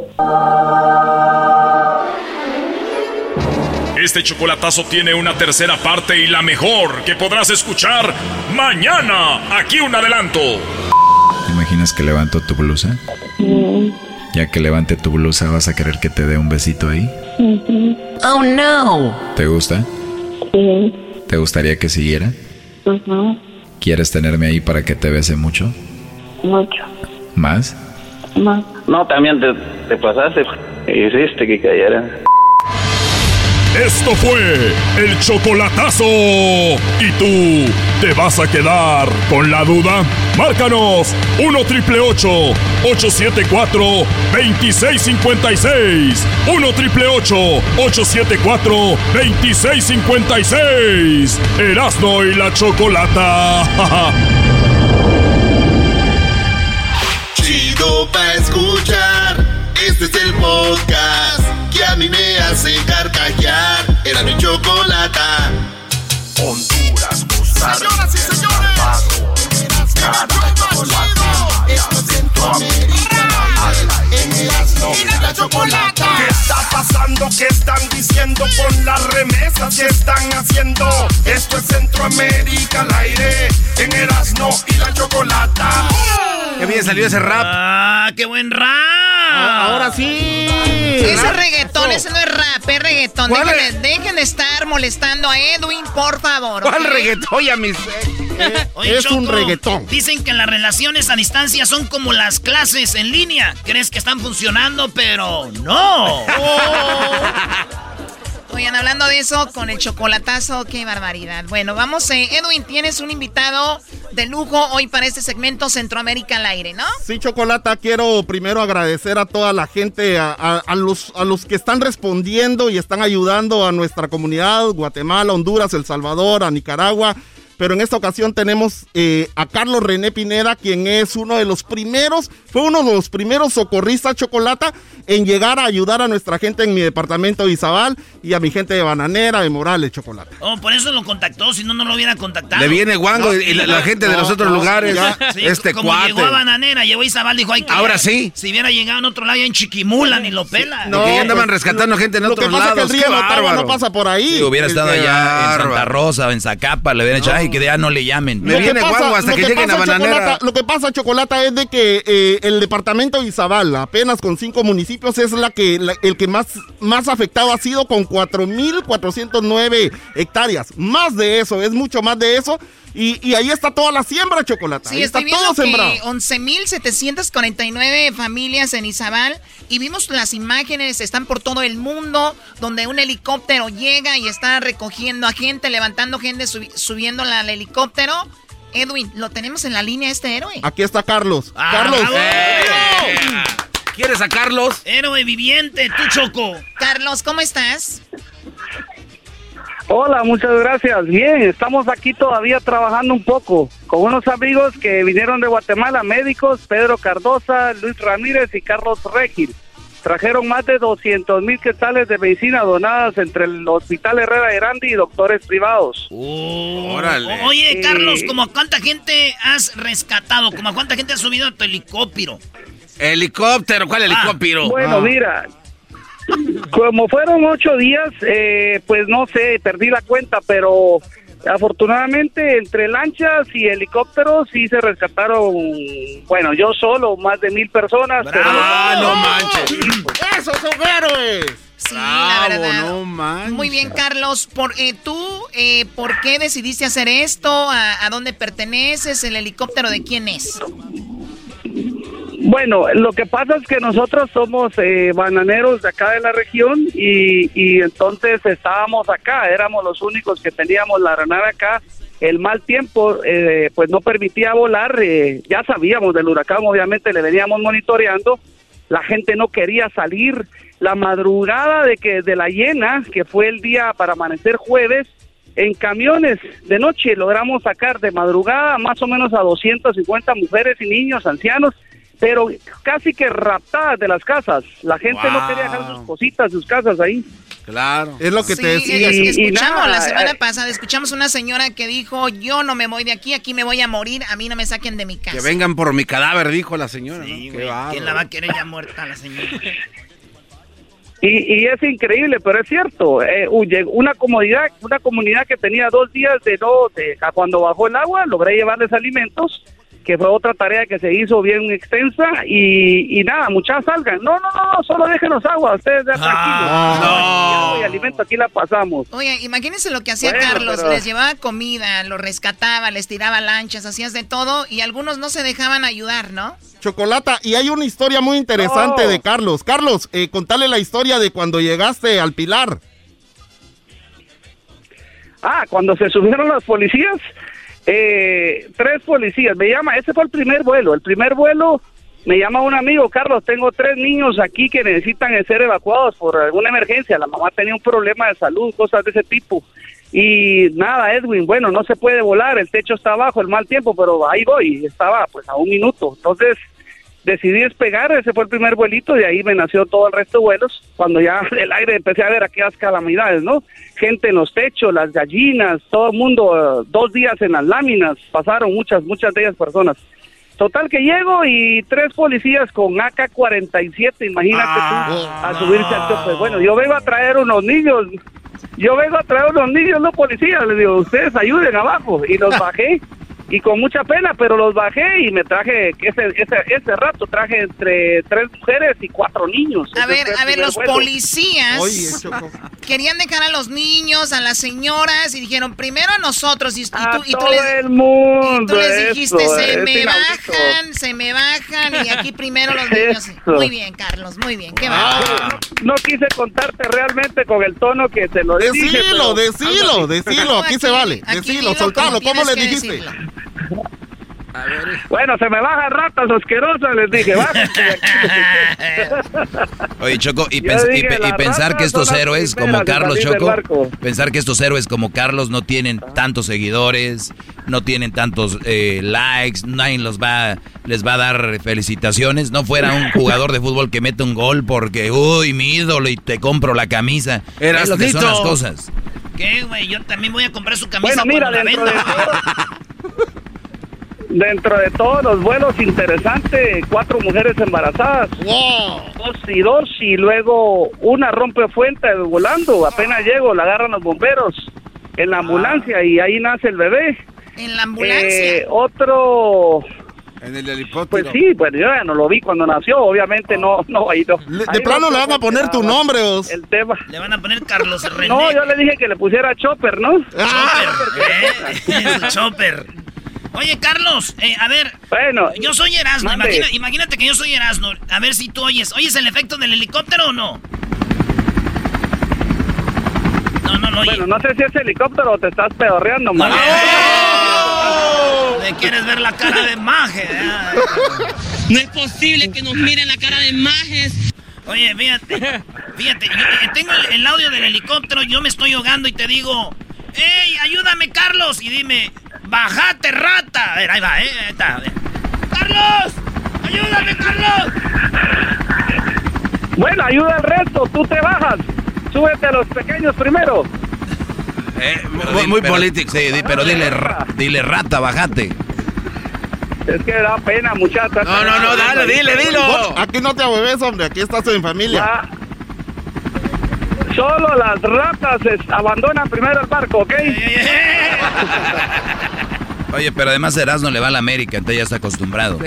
Este chocolatazo tiene una tercera parte y la mejor que podrás escuchar mañana. Aquí un adelanto. ¿Te imaginas que levanto tu blusa? Mm, Ya que levante tu blusa, ¿vas a querer que te dé un besito ahí? ujú, Oh no. ¿Te gusta? Sí, ¿Te gustaría que siguiera? ujú, ¿Quieres tenerme ahí para que te bese mucho? mucho ¿Más? Más. No, también te, te pasaste. Hiciste que cayera. Esto fue el chocolatazo. ¿Y tú te vas a quedar con la duda? Márcanos 1 triple 874 2656. 1 triple 874 2656. Erasno y la chocolata. Chido pa' escuchar. Este es el podcast que a mí me hace carcajear. Era mi chocolata. Honduras, Costa Rica, Señoras y señores. Es Centroamérica. En y la chocolata. ¿Qué está pasando? ¿Qué están diciendo con las remesas que están haciendo? Esto es Centroamérica al aire en Erasmo y la Chocolata. Qué bien salió ese rap. ¡Ah, qué buen rap! ahora sí. Ese Rap. reggaetón, ese no es rap, es reggaetón. ¿Cuál Dejen, dejen de estar molestando a Edwin, por favor. ¿Cuál ¿ok? reggaetón, ya mis? Oye, es un reggaetón. Dicen que las relaciones a distancia son como las clases en línea. Crees que están funcionando, pero no. Oigan, hablando de eso, con el chocolatazo, qué barbaridad. Bueno, vamos, eh, Edwin, tienes un invitado de lujo hoy para este segmento Centroamérica al aire, ¿no? Sí, Chocolata, quiero primero agradecer a toda la gente, a, los, a los que están respondiendo y están ayudando a nuestra comunidad, Guatemala, Honduras, El Salvador, a Nicaragua. Pero en esta ocasión tenemos eh, a Carlos René Pineda, quien es uno de los primeros, fue uno de los primeros socorristas chocolata en llegar a ayudar a nuestra gente en mi departamento de Izabal y a mi gente de Bananera, de Morales, chocolate. Oh, por eso lo contactó, si no, no lo hubiera contactado. Le viene guango y la, la gente de los otros lugares. Sí, este como cuate. llegó a Bananera, llegó a Izabal, dijo, ay, que Ahora sí. Si hubiera llegado en otro lado, ya en Chiquimula, ni lo pela. No, que ya andaban rescatando gente en Lo otros que pasa es que el lados. río no pasa por ahí. Si hubiera Es estado allá en Santa Rosa o en Zacapa, le hubieran dicho, ay, que ya no le llamen. Lo que pasa- lo que pasa, Chocolata, lo que pasa, Chocolata, es de que eh, el departamento de Izabal, apenas con cinco municipios, es la que la- el que más, más afectado ha sido con 4.409 hectáreas. Más de eso, es mucho más de eso. Y, y ahí está toda la siembra, Chocolata. Sí, ahí está todo sembrado. que 11.749 familias en Izabal y vimos las imágenes, están por todo el mundo, donde un helicóptero llega y está recogiendo a gente, levantando gente, subi- subiéndola al helicóptero. Edwin, ¿lo tenemos en la línea este héroe? Aquí está Carlos. Ah, Carlos. ¿Quieres a Carlos? Héroe viviente, tú, Choco. Carlos, ¿cómo estás? Hola, muchas gracias. Bien, estamos aquí todavía trabajando un poco con unos amigos que vinieron de Guatemala, médicos, Pedro Cardosa, Luis Ramírez y Carlos Regil. Trajeron más de 200 mil quetzales de medicina donadas entre el Hospital Herrera de Grande y doctores privados. Órale. Oye, Carlos, ¿como a cuánta gente has rescatado? ¿Como a cuánta gente has subido a tu helicóptero? Helicóptero, ¿cuál helicóptero? Bueno, Ah. mira, como fueron ocho días, eh, pues no sé, perdí la cuenta, pero afortunadamente entre lanchas y helicópteros sí se rescataron, bueno, yo solo, más de mil personas. pero- Ah, no manches. ¡Esos son héroes! Sí, la verdad. no manches. Muy bien, Carlos. Por, eh, ¿Tú eh, por qué decidiste hacer esto? ¿A, a dónde perteneces? ¿El helicóptero de quién es? Bueno, lo que pasa es que nosotros somos eh, bananeros de acá de la región y, y entonces estábamos acá, éramos los únicos que teníamos la granada acá. El mal tiempo eh, pues no permitía volar, eh, ya sabíamos del huracán, obviamente le veníamos monitoreando, la gente no quería salir. La madrugada de que de la llena, que fue el día para amanecer jueves, en camiones de noche logramos sacar de madrugada más o menos a 250 mujeres y niños, ancianos, pero casi que raptadas de las casas. La gente no Wow. quería dejar sus cositas, sus casas ahí. Claro. Es lo que Sí, te decía. es- escuchamos nada, la semana eh, pasada, escuchamos una señora que dijo, yo no me voy de aquí, aquí me voy a morir, a mí no me saquen de mi casa. Que vengan por mi cadáver, dijo la señora. ¿no? Sí, Qué güey. bárbaro. ¿Quién la va a querer ya muerta la señora? Y, y es increíble, pero es cierto. eh, una comunidad, una comunidad que tenía dos días de no, de, a cuando bajó el agua, logré llevarles alimentos, que fue otra tarea que se hizo bien extensa y, y nada, muchas salgan. No, no, no, solo déjenos agua, ustedes ya tranquilos. no. Y alimento aquí la pasamos. Oye, imagínense lo que hacía Bueno, Carlos, pero- les llevaba comida, los rescataba, les tiraba lanchas, hacías de todo y algunos no se dejaban ayudar, ¿no? Chocolata, y hay una historia muy interesante No. de Carlos. Carlos, eh, contale la historia de cuando llegaste al Pilar. Ah, cuando se subieron los policías, eh, tres policías, me llama, ese fue el primer vuelo, el primer vuelo me llama un amigo, Carlos, tengo tres niños aquí que necesitan ser evacuados por alguna emergencia, la mamá tenía un problema de salud, cosas de ese tipo. Y nada, Edwin, bueno, no se puede volar, el techo está abajo, el mal tiempo, pero ahí voy, estaba pues a un minuto. Entonces decidí despegar, ese fue el primer vuelito, y ahí me nació todo el resto de vuelos. Cuando ya del aire empecé a ver aquellas calamidades, ¿no? Gente en los techos, las gallinas, todo el mundo, eh, dos días en las láminas, pasaron muchas, muchas de ellas personas. Total que llego y tres policías con AK-47, imagínate tú, a subirse al tope. Bueno, yo vengo a traer unos niños, yo vengo a traer unos niños, no policías, les digo, ustedes ayuden abajo. Y los bajé, y con mucha pena, pero los bajé y me traje, ese, ese, ese rato traje entre tres mujeres y cuatro niños. A ver, a ver, los vuelo. policías Oye, querían dejar a los niños, a las señoras y dijeron, primero a nosotros y, y A tú, y tú todo les, el mundo y tú les eso, dijiste, se es me inaudito. bajan, se me bajan y aquí primero los niños. Eso. Muy bien, Carlos, muy bien, qué Ah, no quise contarte realmente con el tono que te lo dije. Decilo, pero- decilo, decilo, aquí se vale. Decilo, soltalo, como ¿cómo le que decirlo. Bueno, se me bajan ratas asquerosas, les dije. Oye, Choco, y, pensar que estos héroes como Carlos, Choco, pensar que estos héroes como Carlos no tienen tantos seguidores, no tienen tantos eh, likes, nadie los va, les va a dar felicitaciones. No fuera un jugador de fútbol que mete un gol porque, uy, mi ídolo y te compro la camisa. Era lo que son las cosas. ¿Qué, güey? Yo también voy a comprar su camisa bueno, mira, De dentro de todos los vuelos, interesante, cuatro mujeres embarazadas. Dos y dos, y luego una rompe fuente volando. Apenas llego, la agarran los bomberos en la ambulancia y ahí nace el bebé. ¿En la ambulancia? Eh, otro en el helicóptero. Pues sí, pues yo ya no lo vi cuando nació, obviamente no, no, ahí no. de plano le van a poner tu nombre, El tema. Le van a poner Carlos René. No, yo le dije que le pusiera Chopper, ¿no? Chopper, ¿eh? Chopper. Oye, Carlos, eh, a ver. Bueno. Yo soy Erasmo. imagínate que yo soy Erasmo. A ver si tú oyes. ¿Oyes el efecto del helicóptero o no? No, no, no. Bueno, no sé si es helicóptero o te estás pedorreando, man. ¿Me quieres ver la cara de Maje? No es posible que nos miren la cara de Majes. Oye, fíjate, fíjate, yo eh, tengo el, audio del helicóptero, yo me estoy ahogando y te digo, ¡Ey, ayúdame, Carlos! Y dime, ¡bajate, rata! A ver, ahí va, ¿eh? Ahí está, ¡Carlos! ¡Ayúdame, Carlos! Bueno, ayuda al resto, tú te bajas. Súbete a los pequeños primero. Eh, muy, político. Sí, pero dile, dile rata, bajate. Es que da pena, muchacha. No, no, no, dale, dile, dilo. Aquí no te ahueves, hombre, aquí estás en familia. Solo las ratas abandonan primero el barco, ¿ok? Oye, pero además Erasmo le va a la América, entonces ya está acostumbrado.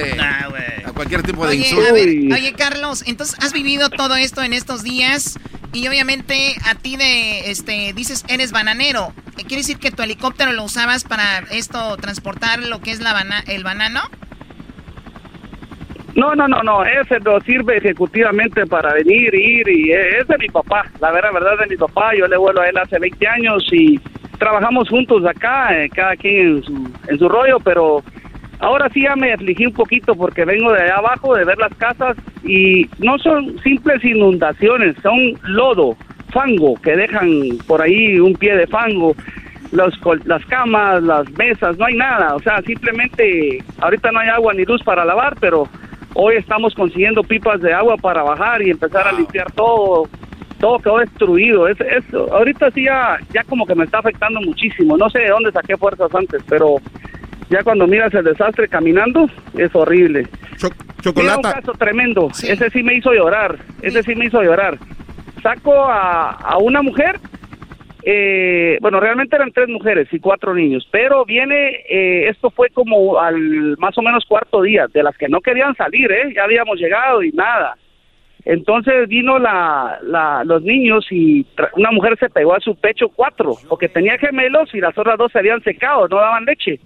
a cualquier tipo de insulto. oye, Carlos, entonces has vivido todo esto en estos días y obviamente a ti de, este, dices, eres bananero. ¿Quiere decir que tu helicóptero lo usabas para esto, transportar lo que es la el banano? No, no, no, no, ese no sirve ejecutivamente para venir, ir y es de mi papá, la verdad, verdad de mi papá, yo le vuelo a él hace 20 años y trabajamos juntos acá, eh, cada quien en su, en su rollo, pero ahora sí ya me afligí un poquito porque vengo de allá abajo de ver las casas y no son simples inundaciones, son lodo, fango, que dejan por ahí un pie de fango. Los, las camas, las mesas, no hay nada, o sea, simplemente ahorita no hay agua ni luz para lavar, pero hoy estamos consiguiendo pipas de agua para bajar y empezar a limpiar todo, todo quedó destruido. Es, ahorita sí ya, ya como que me está afectando muchísimo. No sé de dónde saqué fuerzas antes, pero ya cuando miras el desastre caminando, es horrible. chocolate. un caso tremendo. Ese sí me hizo llorar. Ese sí me hizo llorar. Saco a, a una mujer. Eh, bueno, realmente eran tres mujeres y cuatro niños, pero viene, eh, esto fue como al más o menos cuarto día, de las que no querían salir, ¿eh? ya habíamos llegado y nada. Entonces vino la, la, los niños y una mujer se pegó a su pecho cuatro, porque tenía gemelos y las otras dos se habían secado, no daban leche.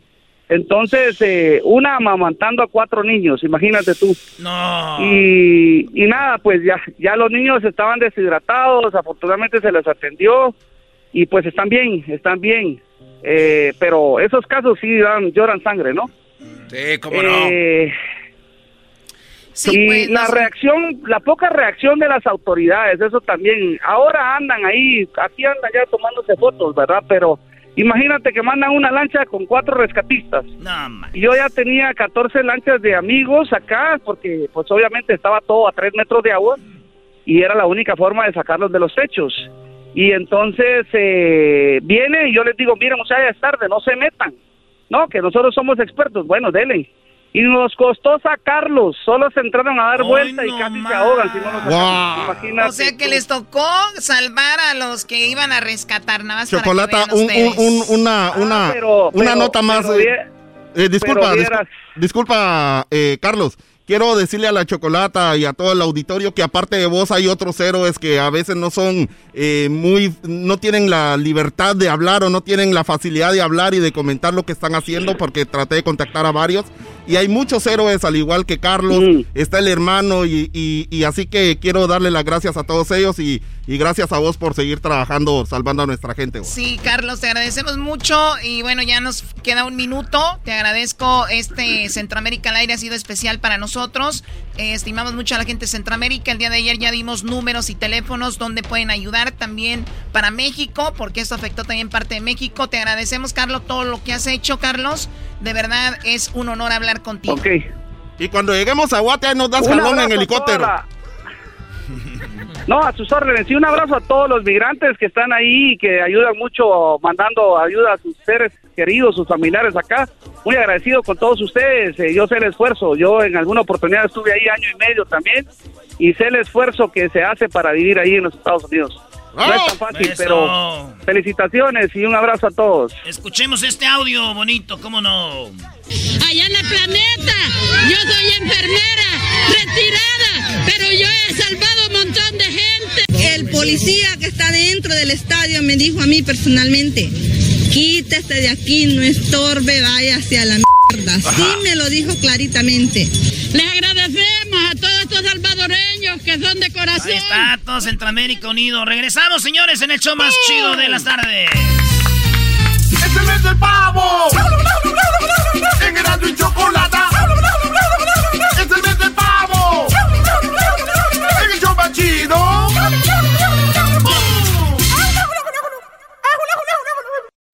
Entonces, eh, una amamantando a cuatro niños, imagínate tú. No. Y, y nada, pues ya, ya los niños estaban deshidratados, afortunadamente se les atendió y pues están bien, están bien. Eh, pero esos casos sí dan, lloran sangre, ¿no? Sí, cómo no. Eh, y pues, la reacción, la poca reacción de las autoridades, eso también. Ahora andan ahí, aquí andan ya tomándose fotos, ¿verdad? Pero imagínate que mandan una lancha con cuatro rescatistas. y yo ya tenía 14 lanchas de amigos acá, porque pues obviamente estaba todo a tres metros de agua y era la única forma de sacarlos de los techos. Y entonces eh, viene y yo les digo, miren, o sea, ya es tarde, no se metan. No, que nosotros somos expertos. Bueno, denle y nos costó sacarlos. Solo se entraron a dar vuelta y casi se ahogan. Si no O sea que les tocó salvar a los que iban a rescatar, nada más. Chocolata, un, un, una, una, ah, una nota más. Eh, eh, disculpa, disculpa, eh, Carlos. Quiero decirle a la Chocolata y a todo el auditorio que aparte de vos hay otros héroes que a veces no son eh, muy, no tienen la libertad de hablar o no tienen la facilidad de hablar y de comentar lo que están haciendo porque traté de contactar a varios y hay muchos héroes al igual que Carlos, está el hermano y, y, así que quiero darle las gracias a todos ellos y y gracias a vos por seguir trabajando, salvando a nuestra gente. Sí, Carlos, te agradecemos mucho y bueno, ya nos queda un minuto. Te agradezco, este Centroamérica al aire ha sido especial para nosotros. Eh, estimamos mucho a la gente de Centroamérica. El día de ayer ya dimos números y teléfonos donde pueden ayudar también para México, porque esto afectó también parte de México. Te agradecemos, Carlos, todo lo que has hecho, Carlos. De verdad es un honor hablar contigo. Ok. Y cuando lleguemos a Guate, nos das jalón en helicóptero. No, a sus órdenes. Y un abrazo a todos los migrantes que están ahí y que ayudan mucho mandando ayuda a sus seres queridos, sus familiares acá. Muy agradecido con todos ustedes. Eh, yo sé el esfuerzo. Yo en alguna oportunidad estuve ahí año y medio también y sé el esfuerzo que se hace para vivir ahí en los Estados Unidos. No es tan fácil, pero felicitaciones y un abrazo a todos. Escuchemos este audio bonito, ¿cómo no? Allá en el planeta, yo soy enfermera, retirada, pero yo he salvado un montón de gente. El policía que está dentro del estadio me dijo a mí personalmente, quítese de aquí, no estorbe, vaya hacia la mierda. Sí me lo dijo claritamente. Les agradecemos a todos estos salvadoreños que son de corazón. Ahí está, todo Centroamérica unido. Regresamos, señores, en el show más chido de las tardes. ¡Es el mes del pavo! ¡En Erasmo y Chocolata!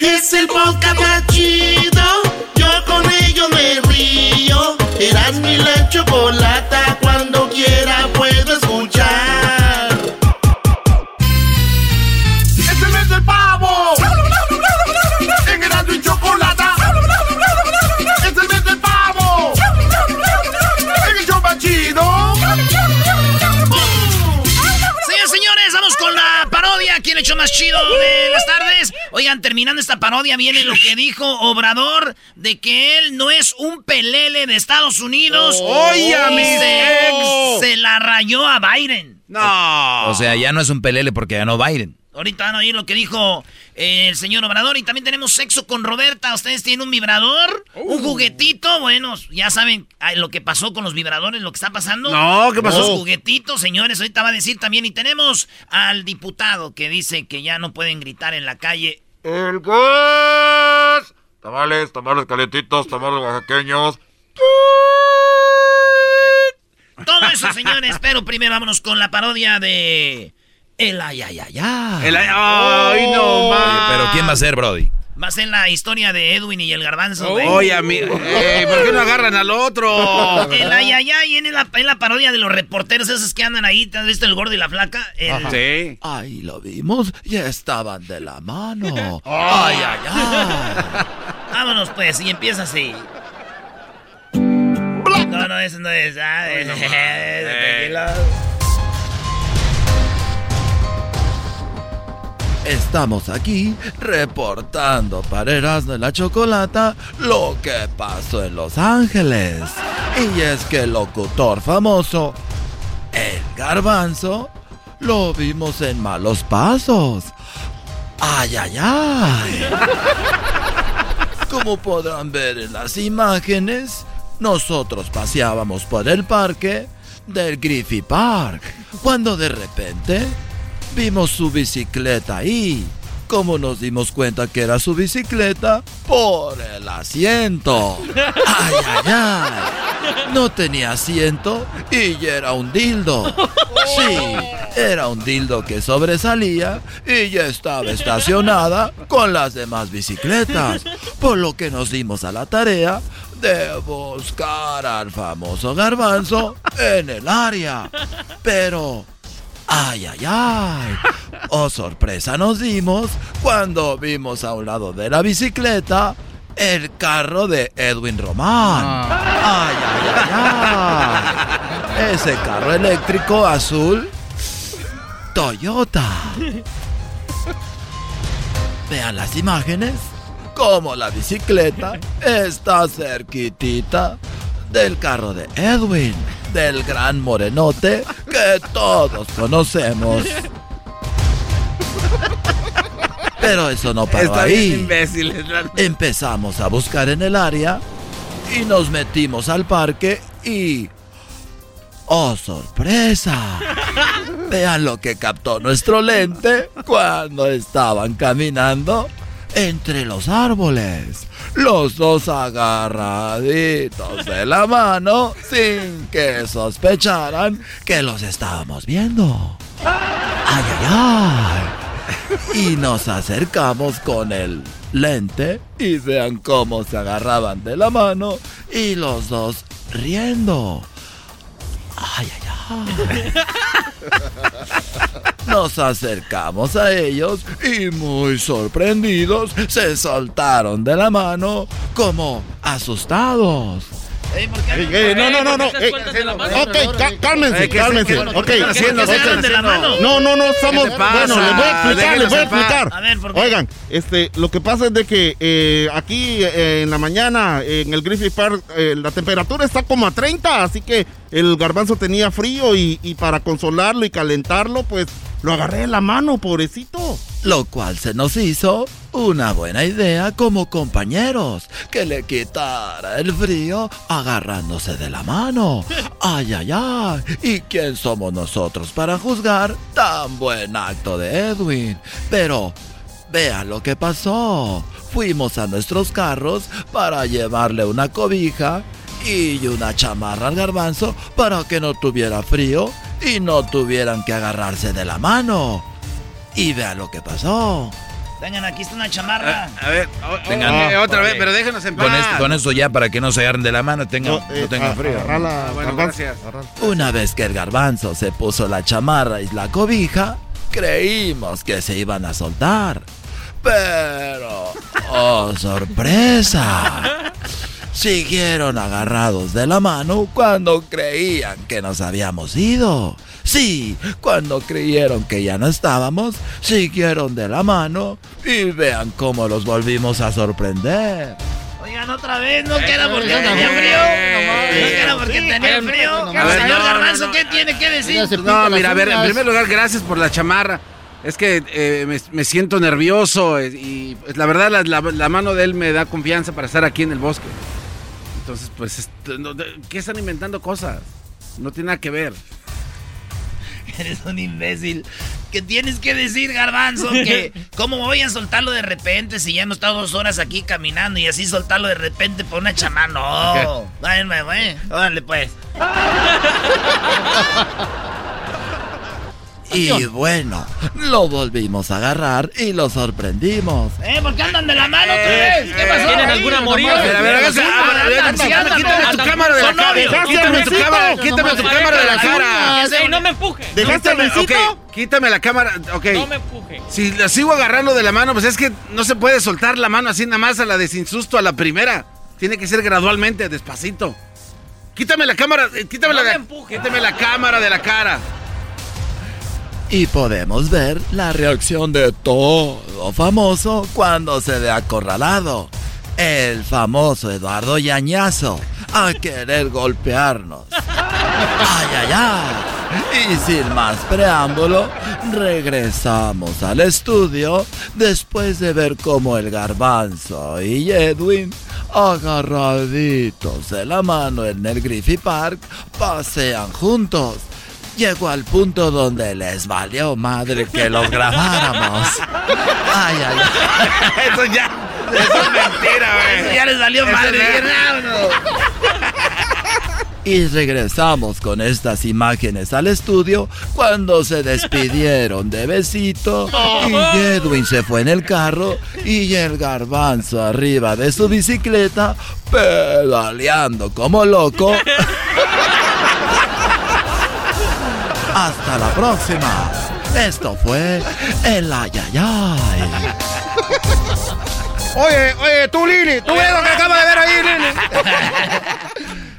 Es el podcast más chido. Yo con ello me río. Eras mi la chocolata. Más chido de las tardes? Oigan, terminando esta parodia viene lo que dijo Obrador de que él no es un pelele de Estados Unidos. Oye, mis se, ex. se la rayó a Biden. No. O sea, ya no es un pelele porque ganó Biden. Ahorita van a oír lo que dijo eh, el señor Obrador. Y también tenemos sexo con Roberta. ¿Ustedes tienen un vibrador? ¿Un juguetito? Bueno, ya saben lo que pasó con los vibradores, lo que está pasando. No, ¿qué pasó? Los juguetitos, señores. Ahorita va a decir también. Y tenemos al diputado que dice que ya no pueden gritar en la calle. El gas. Tamales, tamales calentitos, tamales oaxaqueños. Todo eso, señores. Pero primero vámonos con la parodia de... El ay, ay, ay, ay. El ay, ay, no Oye, más. Pero ¿quién va a ser, Brody? Va a ser la historia de Edwin y el garbanzo. güey. Oye, a mí. eh, ¿Por qué no agarran al otro? El ay, ay, ay, en la, en la parodia de los reporteros esos que andan ahí. ¿Te has visto el gordo y la flaca? El- Sí. Ahí lo vimos, ya estaban de la mano. Ay, ay, ay. Vámonos pues, y empieza así. No, no, eso no es. Ah, es- tranquilo. Estamos aquí reportando para Erasmo y la Chocolata lo que pasó en Los Ángeles. Y es que el locutor famoso, el garbanzo, lo vimos en malos pasos. Ay, ay, ay. Como podrán ver en las imágenes, nosotros paseábamos por el parque del Griffith Park, cuando de repente vimos su bicicleta ahí. Como nos dimos cuenta que era su bicicleta? Por el asiento. Ay, ay, ay. No tenía asiento y era un dildo. Sí, era un dildo que sobresalía y ya estaba estacionada con las demás bicicletas. Por lo que nos dimos a la tarea de buscar al famoso garbanzo en el área. Pero Ay, ay, ay. Oh, sorpresa nos dimos cuando vimos a un lado de la bicicleta el carro de Edwin Román. Ay, ay, ay, ay. Ese carro eléctrico azul Toyota. Vean las imágenes, como la bicicleta está cerquitita del carro de Edwin, del gran morenote que todos conocemos. Pero eso no paró Está ahí. bien Empezamos a buscar en el área y nos metimos al parque y... ¡Oh, sorpresa! Vean lo que captó nuestro lente cuando estaban caminando entre los árboles. Los dos agarraditos de la mano sin que sospecharan que los estábamos viendo. ¡Ay, ay, ay! Y nos acercamos con el lente y vean cómo se agarraban de la mano y los dos riendo. ¡Ay, ay! Nos acercamos a ellos y muy sorprendidos se soltaron de la mano como asustados. Ey, no, no, no, no. ey, ok, cá- cálmense, Eh, ¿qué- cálmense. ok. No, no, no, estamos. Bueno, les voy a explicar, les voy a explicar. paz. A ver, ¿por qué? Oigan, este, lo que pasa es de que eh, aquí eh, en la mañana, en el Griffith Park, eh, la temperatura está como a 30, así que el garbanzo tenía frío y, y para consolarlo y calentarlo, pues lo agarré de la mano, pobrecito. Lo cual se nos hizo una buena idea como compañeros, que le quitara el frío agarrándose de la mano. Ay, ay, ay. ¿Y quién somos nosotros para juzgar tan buen acto de Edwin? Pero vean lo que pasó. Fuimos a nuestros carros para llevarle una cobija y una chamarra al garbanzo para que no tuviera frío y no tuvieran que agarrarse de la mano. Y vea lo que pasó. Tengan, aquí está una chamarra. A ver, o- Tengan. eh, otra vez, pero déjenos en paz. Con, esto, con ya para que no se agarren de la mano, tengan, No, eh, no tengan frío. agarrala, Ah, bueno, gracias. Una vez que el garbanzo se puso la chamarra y la cobija, creímos que se iban a soltar. Pero, oh sorpresa, siguieron agarrados de la mano cuando creían que nos habíamos ido. Sí, cuando creyeron que ya no estábamos, siguieron de la mano y vean cómo los volvimos a sorprender. Oigan, otra vez, no queda porque tenía frío. No queda porque tenía frío. A ver, Señor no, Garbanzo, no, ¿qué tiene que decir? No, mira, a ver, en primer lugar, gracias por la chamarra. Es que eh, me, me siento nervioso eh, y pues, la verdad la, la- la mano de él me da confianza para estar aquí en el bosque. Entonces, pues, ¿qué están inventando cosas? No tiene nada que ver. Eres un imbécil. ¿Qué tienes que decir, Garbanzo? Que cómo voy a soltarlo de repente si ya hemos estado dos horas aquí caminando y así soltarlo de repente por una chamana. No. Güey. Órale, pues. Y bueno, lo volvimos a agarrar y lo sorprendimos. ¿Eh? ¿Por qué andan de la mano otra vez? ¿Qué pasó? ¿Tienen algún amorío? A ver, a ver, quítame tu cámara de la cara. Quítame tu cámara, quítame tu cámara de la cara. No me empuje. ¿Dejaste. Ok, quítame la cámara. Ok. No me empuje. Si la sigo agarrando de la mano, pues es que no se puede soltar la mano así nada más a la de sin susto a la primera. Tiene que ser gradualmente, despacito. Quítame la cámara, eh, quítame No la me empuje. quítame la cámara de la cara. Y podemos ver la reacción de todo famoso cuando se ve acorralado. El famoso Eduardo Yañazo a querer golpearnos. ¡Ay, ay, ay! Y sin más preámbulo, regresamos al estudio después de ver cómo el garbanzo y Edwin, agarraditos de la mano en el Griffith Park, pasean juntos. Llegó al punto donde les valió madre que los grabáramos. Ay, ay, ay. Eso ya. Eso es mentira, güey. Eso ya les valió madre. Y regresamos con estas imágenes al estudio cuando se despidieron de besito y Edwin se fue en el carro y el garbanzo arriba de su bicicleta pedaleando como loco. Hasta la próxima. Esto fue el Ayayay. Oye, oye, tú, Lili, tú ves lo que acabas de ver ahí, Lili.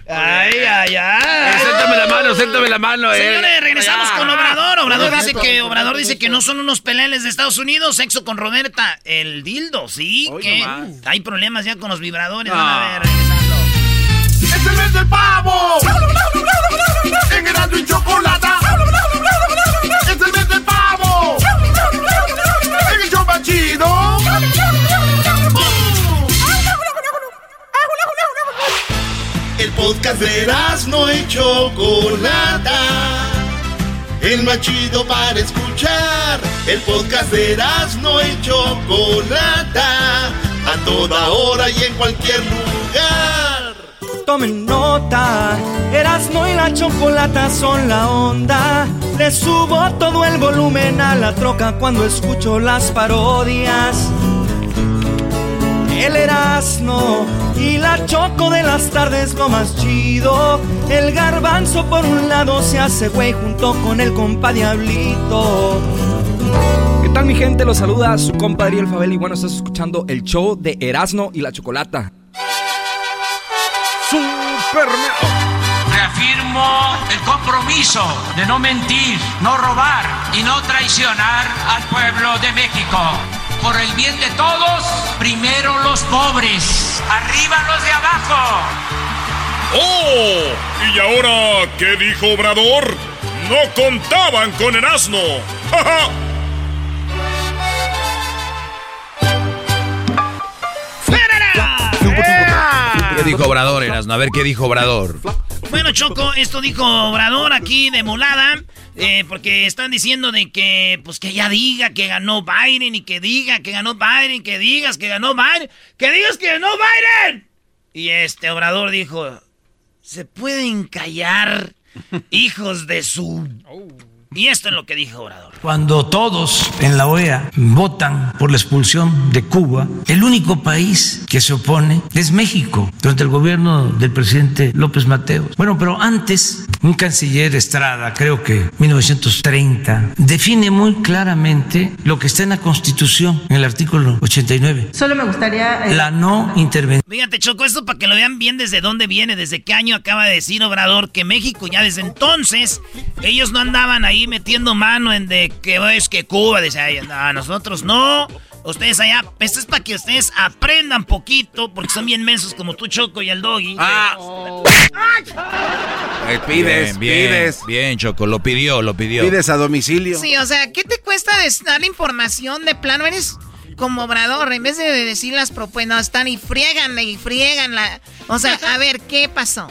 Ay, ay, ay. Séntame la mano, séntame la mano. eh. Señores, regresamos con Obrador. Obrador Ah. dice que Obrador dice que no son unos peleles de Estados Unidos, sexo con Roberta, el dildo, sí, Hoy que nomás. hay problemas ya con los vibradores, No. van a ver, regresando. ¡Es el mes del pavo! En Erasmo y Chocolata. El podcast de Erasmo y Chocolata. El más chido para escuchar. El podcast de Erasmo y Chocolata. A toda hora y en cualquier lugar. Tomen nota, Erasmo y la chocolata son la onda. Le subo todo el volumen a la troca cuando escucho las parodias. El Erasmo y la choco de las tardes lo más chido. El garbanzo por un lado se hace güey junto con el compa Diablito. ¿Qué tal mi gente? Los saluda su compa Ariel Fabel y bueno, estás escuchando el show de Erasmo y la Chocolata. Reafirmo el compromiso de no mentir, no robar y no traicionar al pueblo de México. Por el bien de todos, primero los pobres, arriba los de abajo. ¡Oh! ¿Y ahora qué dijo Obrador? No contaban con el asno. ¡Ja, ¿Qué dijo Obrador, Erasno? A ver, ¿qué dijo Obrador? Bueno, Choco, esto dijo Obrador aquí de molada, eh, porque están diciendo de que, pues que ya diga que ganó Biden y que diga que ganó Biden, que digas que ganó Biden, que digas que ganó Biden. Y este Obrador dijo, ¿se pueden callar, hijos de su... Y esto es lo que dijo Obrador. Cuando todos en la OEA votan por la expulsión de Cuba, el único país que se opone es México, durante el gobierno del presidente López Mateos. Bueno, pero antes, un canciller Estrada, creo que 1930, define muy claramente lo que está en la Constitución, en el artículo 89. Solo me gustaría... eh, La no intervención. Fíjate, Choco, esto para que lo vean bien desde dónde viene, desde qué año acaba de decir Obrador que México ya desde entonces, ellos no andaban ahí metiendo mano en de que es que Cuba, dice, "Ay, no, nosotros no, ustedes allá, esto es para que ustedes aprendan poquito, porque son bien mensos como tú, Choco, y el Doggy. Ah. Pides, bien, bien, pides. Bien, Choco, lo pidió, lo pidió. Pides a domicilio. Sí, o sea, ¿qué te cuesta dar información de plano? Eres como Obrador, en vez de decir las propuestas, no, están y friegan y friegan la... O sea, a ver, ¿qué pasó?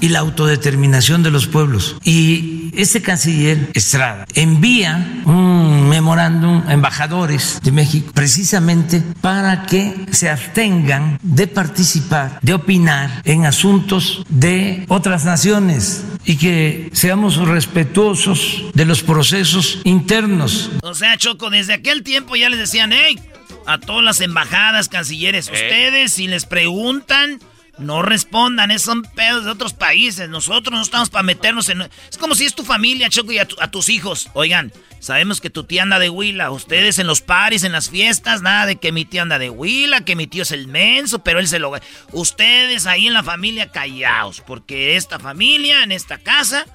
Y la autodeterminación de los pueblos. Y este canciller Estrada envía un memorándum a embajadores de México precisamente para que se abstengan de participar, de opinar en asuntos de otras naciones y que seamos respetuosos de los procesos internos. O sea, Choco, desde aquel tiempo ya les decían, hey, a todas las embajadas, cancilleres, ustedes si les preguntan, no respondan, esos son pedos de otros países, nosotros no estamos para meternos en... Es como si es tu familia, Choco, y a, tu- a tus hijos. Oigan, sabemos que tu tía anda de huila, ustedes en los paris, en las fiestas, nada de que mi tía anda de huila, que mi tío es el menso, pero él se lo... Ustedes ahí en la familia callaos, porque esta familia, en esta casa...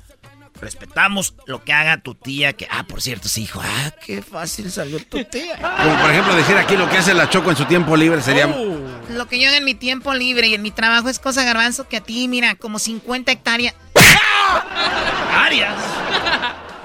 Respetamos lo que haga tu tía, que... Ah, por cierto, sí, hijo. Ah, qué fácil salió tu tía. Como por ejemplo decir aquí lo que hace la Choco en su tiempo libre sería... Lo que yo hago en mi tiempo libre y en mi trabajo es cosa garbanzo que a ti, mira, como 50 hectáreas. Arias.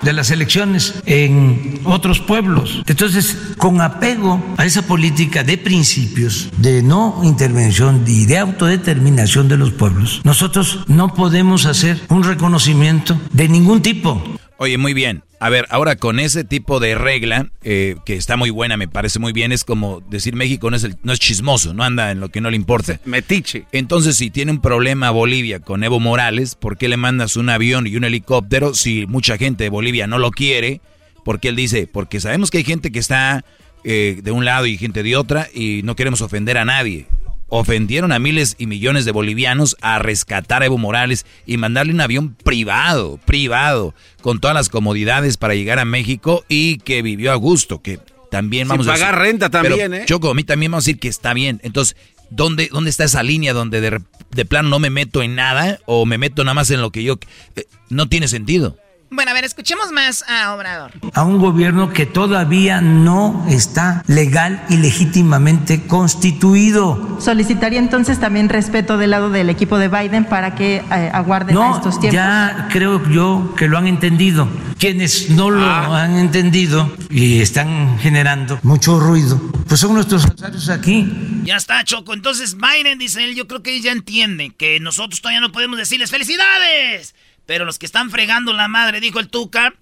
De las elecciones en otros pueblos. Entonces, con apego a esa política de principios, de no intervención y de autodeterminación de los pueblos, nosotros no podemos hacer un reconocimiento de ningún tipo. Oye, muy bien. A ver, ahora con ese tipo de regla, eh, que está muy buena, me parece muy bien, es como decir México no es, el- no es chismoso, no anda en lo que no le importa. Metiche. Entonces, si tiene un problema Bolivia con Evo Morales, ¿por qué le mandas un avión y un helicóptero si mucha gente de Bolivia no lo quiere? Porque él dice, porque sabemos que hay gente que está eh, de un lado y gente de otra y no queremos ofender a nadie. Ofendieron a miles y millones de bolivianos a rescatar a Evo Morales y mandarle un avión privado, privado, con todas las comodidades para llegar a México y que vivió a gusto, que también Sin vamos a pagar renta también, Pero, ¿eh? Choco, a mí también vamos a decir que está bien. Entonces, ¿dónde, dónde está esa línea donde de, de plano no me meto en nada o me meto nada más en lo que yo... eh, no tiene sentido. Bueno, a ver, escuchemos más a Obrador. a un gobierno que todavía no está legal y legítimamente constituido. Solicitaría entonces también respeto del lado del equipo de Biden para que eh, aguarden a No, estos tiempos. ya creo yo que lo han entendido. Quienes no lo han entendido y están generando mucho ruido, pues son nuestros adversarios aquí. Ya está, Choco. Entonces Biden, dice él, yo creo que ya entiende que nosotros todavía no podemos decirles felicidades. Pero los que están fregando la madre, dijo el Tuca.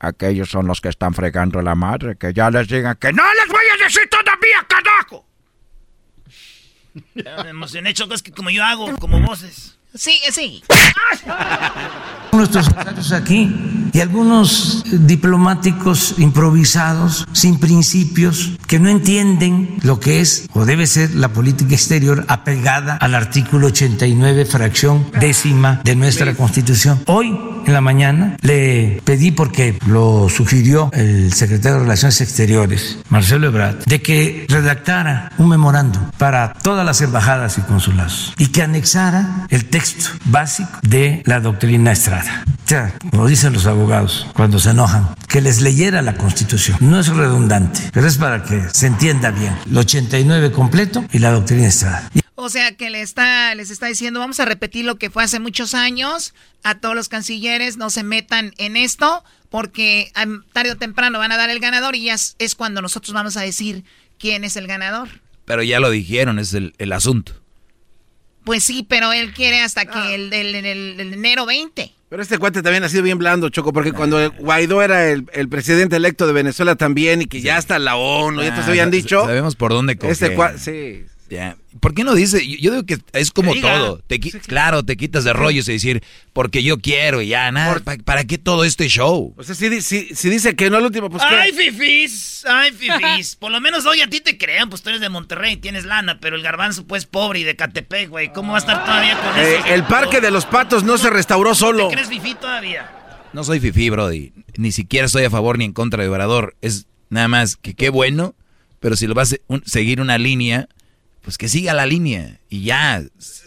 Aquellos son los que están fregando la madre, que ya les digan que no les voy a decir todavía, carajo. Me emocioné, Choco, es que como yo hago, como voces. Sí, sí. nuestros adversarios aquí y algunos diplomáticos improvisados, sin principios, que no entienden lo que es o debe ser la política exterior apegada al artículo 89, fracción décima de nuestra Constitución. Hoy en la mañana le pedí, porque lo sugirió el secretario de Relaciones Exteriores, Marcelo Ebrard, de que redactara un memorándum para todas las embajadas y consulados y que anexara el texto básico de la doctrina Estrada. O sea, como dicen los abogados cuando se enojan, que les leyera la Constitución. No es redundante, pero es para que se entienda bien. El 89 completo y la doctrina Estrada. O sea que le está, les está diciendo, vamos a repetir lo que fue hace muchos años. A todos los cancilleres no se metan en esto, porque tarde o temprano van a dar el ganador y ya es, es cuando nosotros vamos a decir quién es el ganador. Pero ya lo dijeron, es el, el asunto. Pues sí, pero él quiere hasta que el del el- el- el enero 20. Pero este cuate también ha sido bien blando, Choco, porque cuando Guaidó era el, el presidente electo de Venezuela también y que ya hasta la ONU, ya te Ah, habían dicho. Sabemos por dónde coger. Este cua- sí. Ya. ¿Por qué no dice? Yo, digo que es como todo. Te Claro, te quitas de rollos y decir, porque yo quiero y ya, nada. ¿pa- ¿Para, qué todo este show? O sea, si, si- si dice que no al último, pues Ay, ¿qué? fifis, ay, fifis. Por lo menos hoy a ti te crean, pues tú eres de Monterrey, tienes lana, pero el garbanzo pues pobre y de Catepec, güey. ¿Cómo va a estar todavía con Eh, eso? el parque de los patos no se restauró solo. ¿Te crees fifí todavía? No soy fifí, Brody. Ni siquiera estoy a favor ni en contra de Obrador. Es nada más que qué bueno, pero si lo vas a un- seguir una línea, pues que siga la línea y ya.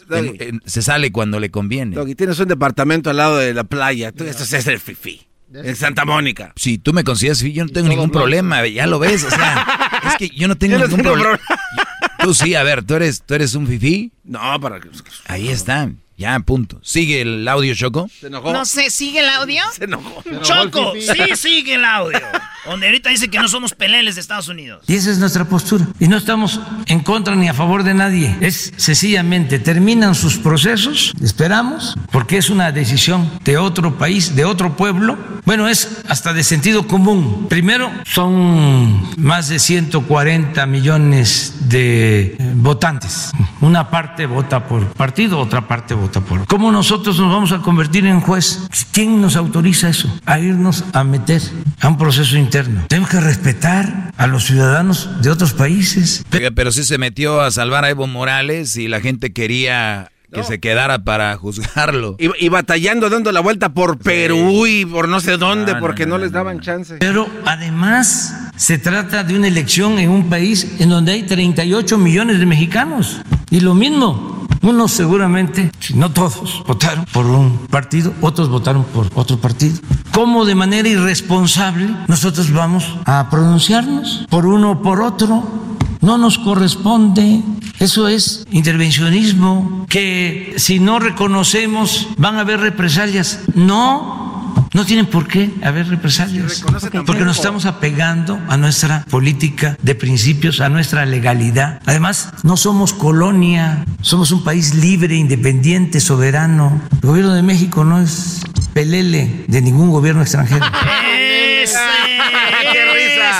Doggy. En- en- se sale cuando le conviene. Doggy, tienes un departamento al lado de la playa. Tú esto es el fifí. En Santa Mónica. Si tú me consideras fifí, yo no tengo ningún blanco. problema. Ya lo ves, o sea, es que yo no tengo Yo no ningún tengo problema. Tú sí, a ver, ¿tú eres, tú eres un fifí? No, para que... Ahí está, ya, punto. ¿Sigue el audio, Choco? Se enojó. No sé, ¿sigue el audio? Se enojó. Choco, sí sigue el audio. Donde ahorita dice que no somos peleles de Estados Unidos. Y esa es nuestra postura. Y no estamos en contra ni a favor de nadie. Es sencillamente terminan sus procesos, esperamos, porque es una decisión de otro país, de otro pueblo. Bueno, es hasta de sentido común. Primero, son más de 140 millones de eh, votantes. Una parte vota por partido, otra parte vota por. ¿Cómo nosotros nos vamos a convertir en juez? ¿Quién nos autoriza eso? A irnos a meter a un proceso interno. Tenemos que respetar a los ciudadanos de otros países. Pero sí se metió a salvar a Evo Morales y la gente quería que se quedara para juzgarlo. Y, y batallando, dando la vuelta por Perú y por no sé dónde, No, porque no, no, les daban chance. Pero además se trata de una elección en un país en donde hay 38 millones de mexicanos. Y lo mismo, unos seguramente, si no todos, votaron por un partido, otros votaron por otro partido. ¿Cómo de manera irresponsable nosotros vamos a pronunciarnos por uno o por otro? No nos corresponde. Eso es intervencionismo, que si no reconocemos van a haber represalias. No, no tienen por qué haber represalias. Porque nos estamos apegando a nuestra política de principios, a nuestra legalidad. Además, no somos colonia, somos un país libre, independiente, soberano. El gobierno de México no es pelele de ningún gobierno extranjero.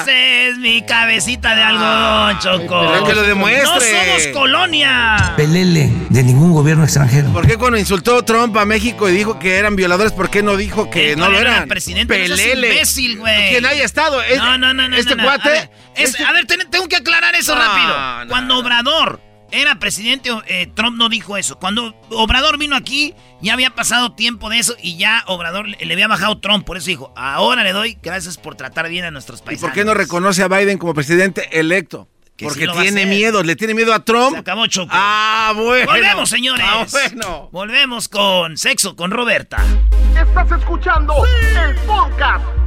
Ese, es mi cabecita de algodón, Choco. Pero que lo demuestre. No somos colonia. Pelele de ningún gobierno extranjero. ¿Por qué cuando insultó Trump a México y dijo que eran violadores, por qué no dijo que no lo era eran? presidente, Pelele. imbécil, güey. Quien haya estado. Es- No, no, no, no. Este no, no. cuate. A ver, es- a ver, ten- tengo que aclarar eso No, rápido. no. Cuando Obrador era presidente, eh, Trump no dijo eso. Cuando Obrador vino aquí, ya había pasado tiempo de eso y ya Obrador le, le había bajado Trump. Por eso dijo, ahora le doy gracias por tratar bien a nuestros ¿Y países. por qué no reconoce a Biden como presidente electo? Porque tiene miedo, le tiene miedo a Trump. Se acabó Choco. Ah, bueno. Volvemos, señores. Ah, bueno. Volvemos con Sexo con Roberta. Estás escuchando el podcast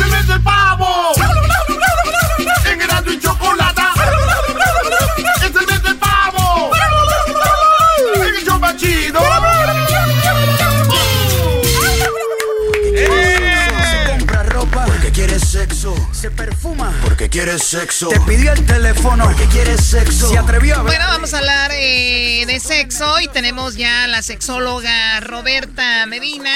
¡Es el mes del pavo! En Chocolata. Sexo. Se perfuma porque quiere sexo. Te pidió el teléfono porque quiere sexo. Se atrevió a ver. Bueno, vamos a hablar eh, de sexo y tenemos ya a la sexóloga Roberta Medina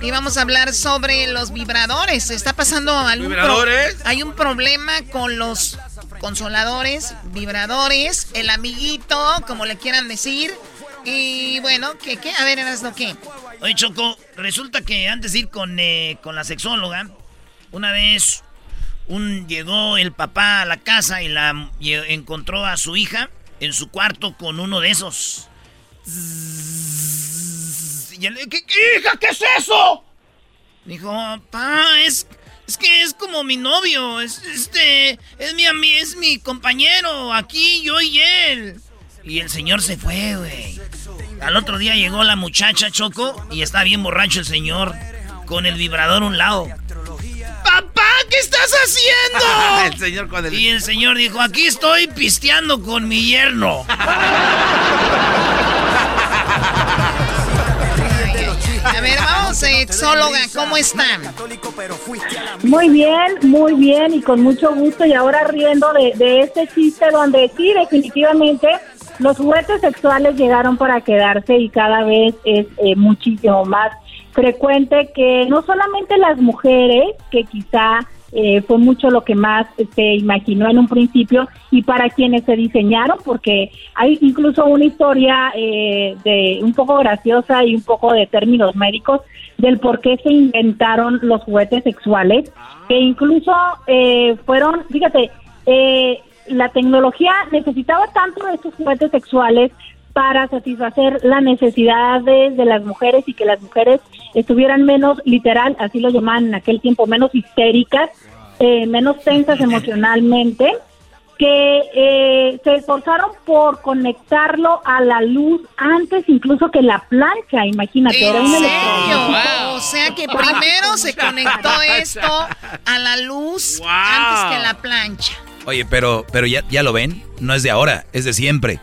y vamos a hablar sobre los vibradores. Está pasando algún pro- ¿Vibradores? hay un problema con los consoladores, vibradores, el amiguito, como le quieran decir. Y bueno, ¿qué qué? A ver, lo qué? Oye, Choco, resulta que antes de ir con, eh, con la sexóloga, una vez un, llegó el papá a la casa y la encontró a su hija en su cuarto con uno de esos. ¿qué, hija, qué es eso? Dijo, papá, es, es que es como mi novio, es, este, es mi, es mi compañero, aquí yo y él. Y el señor se fue, güey. Al otro día llegó la muchacha Choco y está bien borracho el señor con el vibrador a un lado. ¡Papá, qué estás haciendo! el señor con el... Y el señor dijo, aquí estoy pisteando con mi yerno. A ver, vamos, sexóloga, ¿cómo están? Muy bien, muy bien y con mucho gusto y ahora riendo de, de este chiste donde sí, definitivamente los juguetes sexuales llegaron para quedarse y cada vez es eh, muchísimo más frecuente que no solamente las mujeres, que quizá eh, fue mucho lo que más se imaginó en un principio y para quienes se diseñaron, porque hay incluso una historia eh, de un poco graciosa y un poco de términos médicos del por qué se inventaron los juguetes sexuales, que incluso eh, fueron, fíjate, eh, la tecnología necesitaba tanto de estos juguetes sexuales para satisfacer las necesidades de las mujeres y que las mujeres estuvieran menos literal, así lo llamaban en aquel tiempo, menos histéricas, eh, menos tensas emocionalmente, que eh, se esforzaron por conectarlo a la luz antes incluso que la plancha, imagínate, era ¿En un serio? electrodoméstico. O sea que primero se conectó esto a la luz antes que la plancha. Oye, pero, pero ya, ya lo ven, no es de ahora, es de siempre.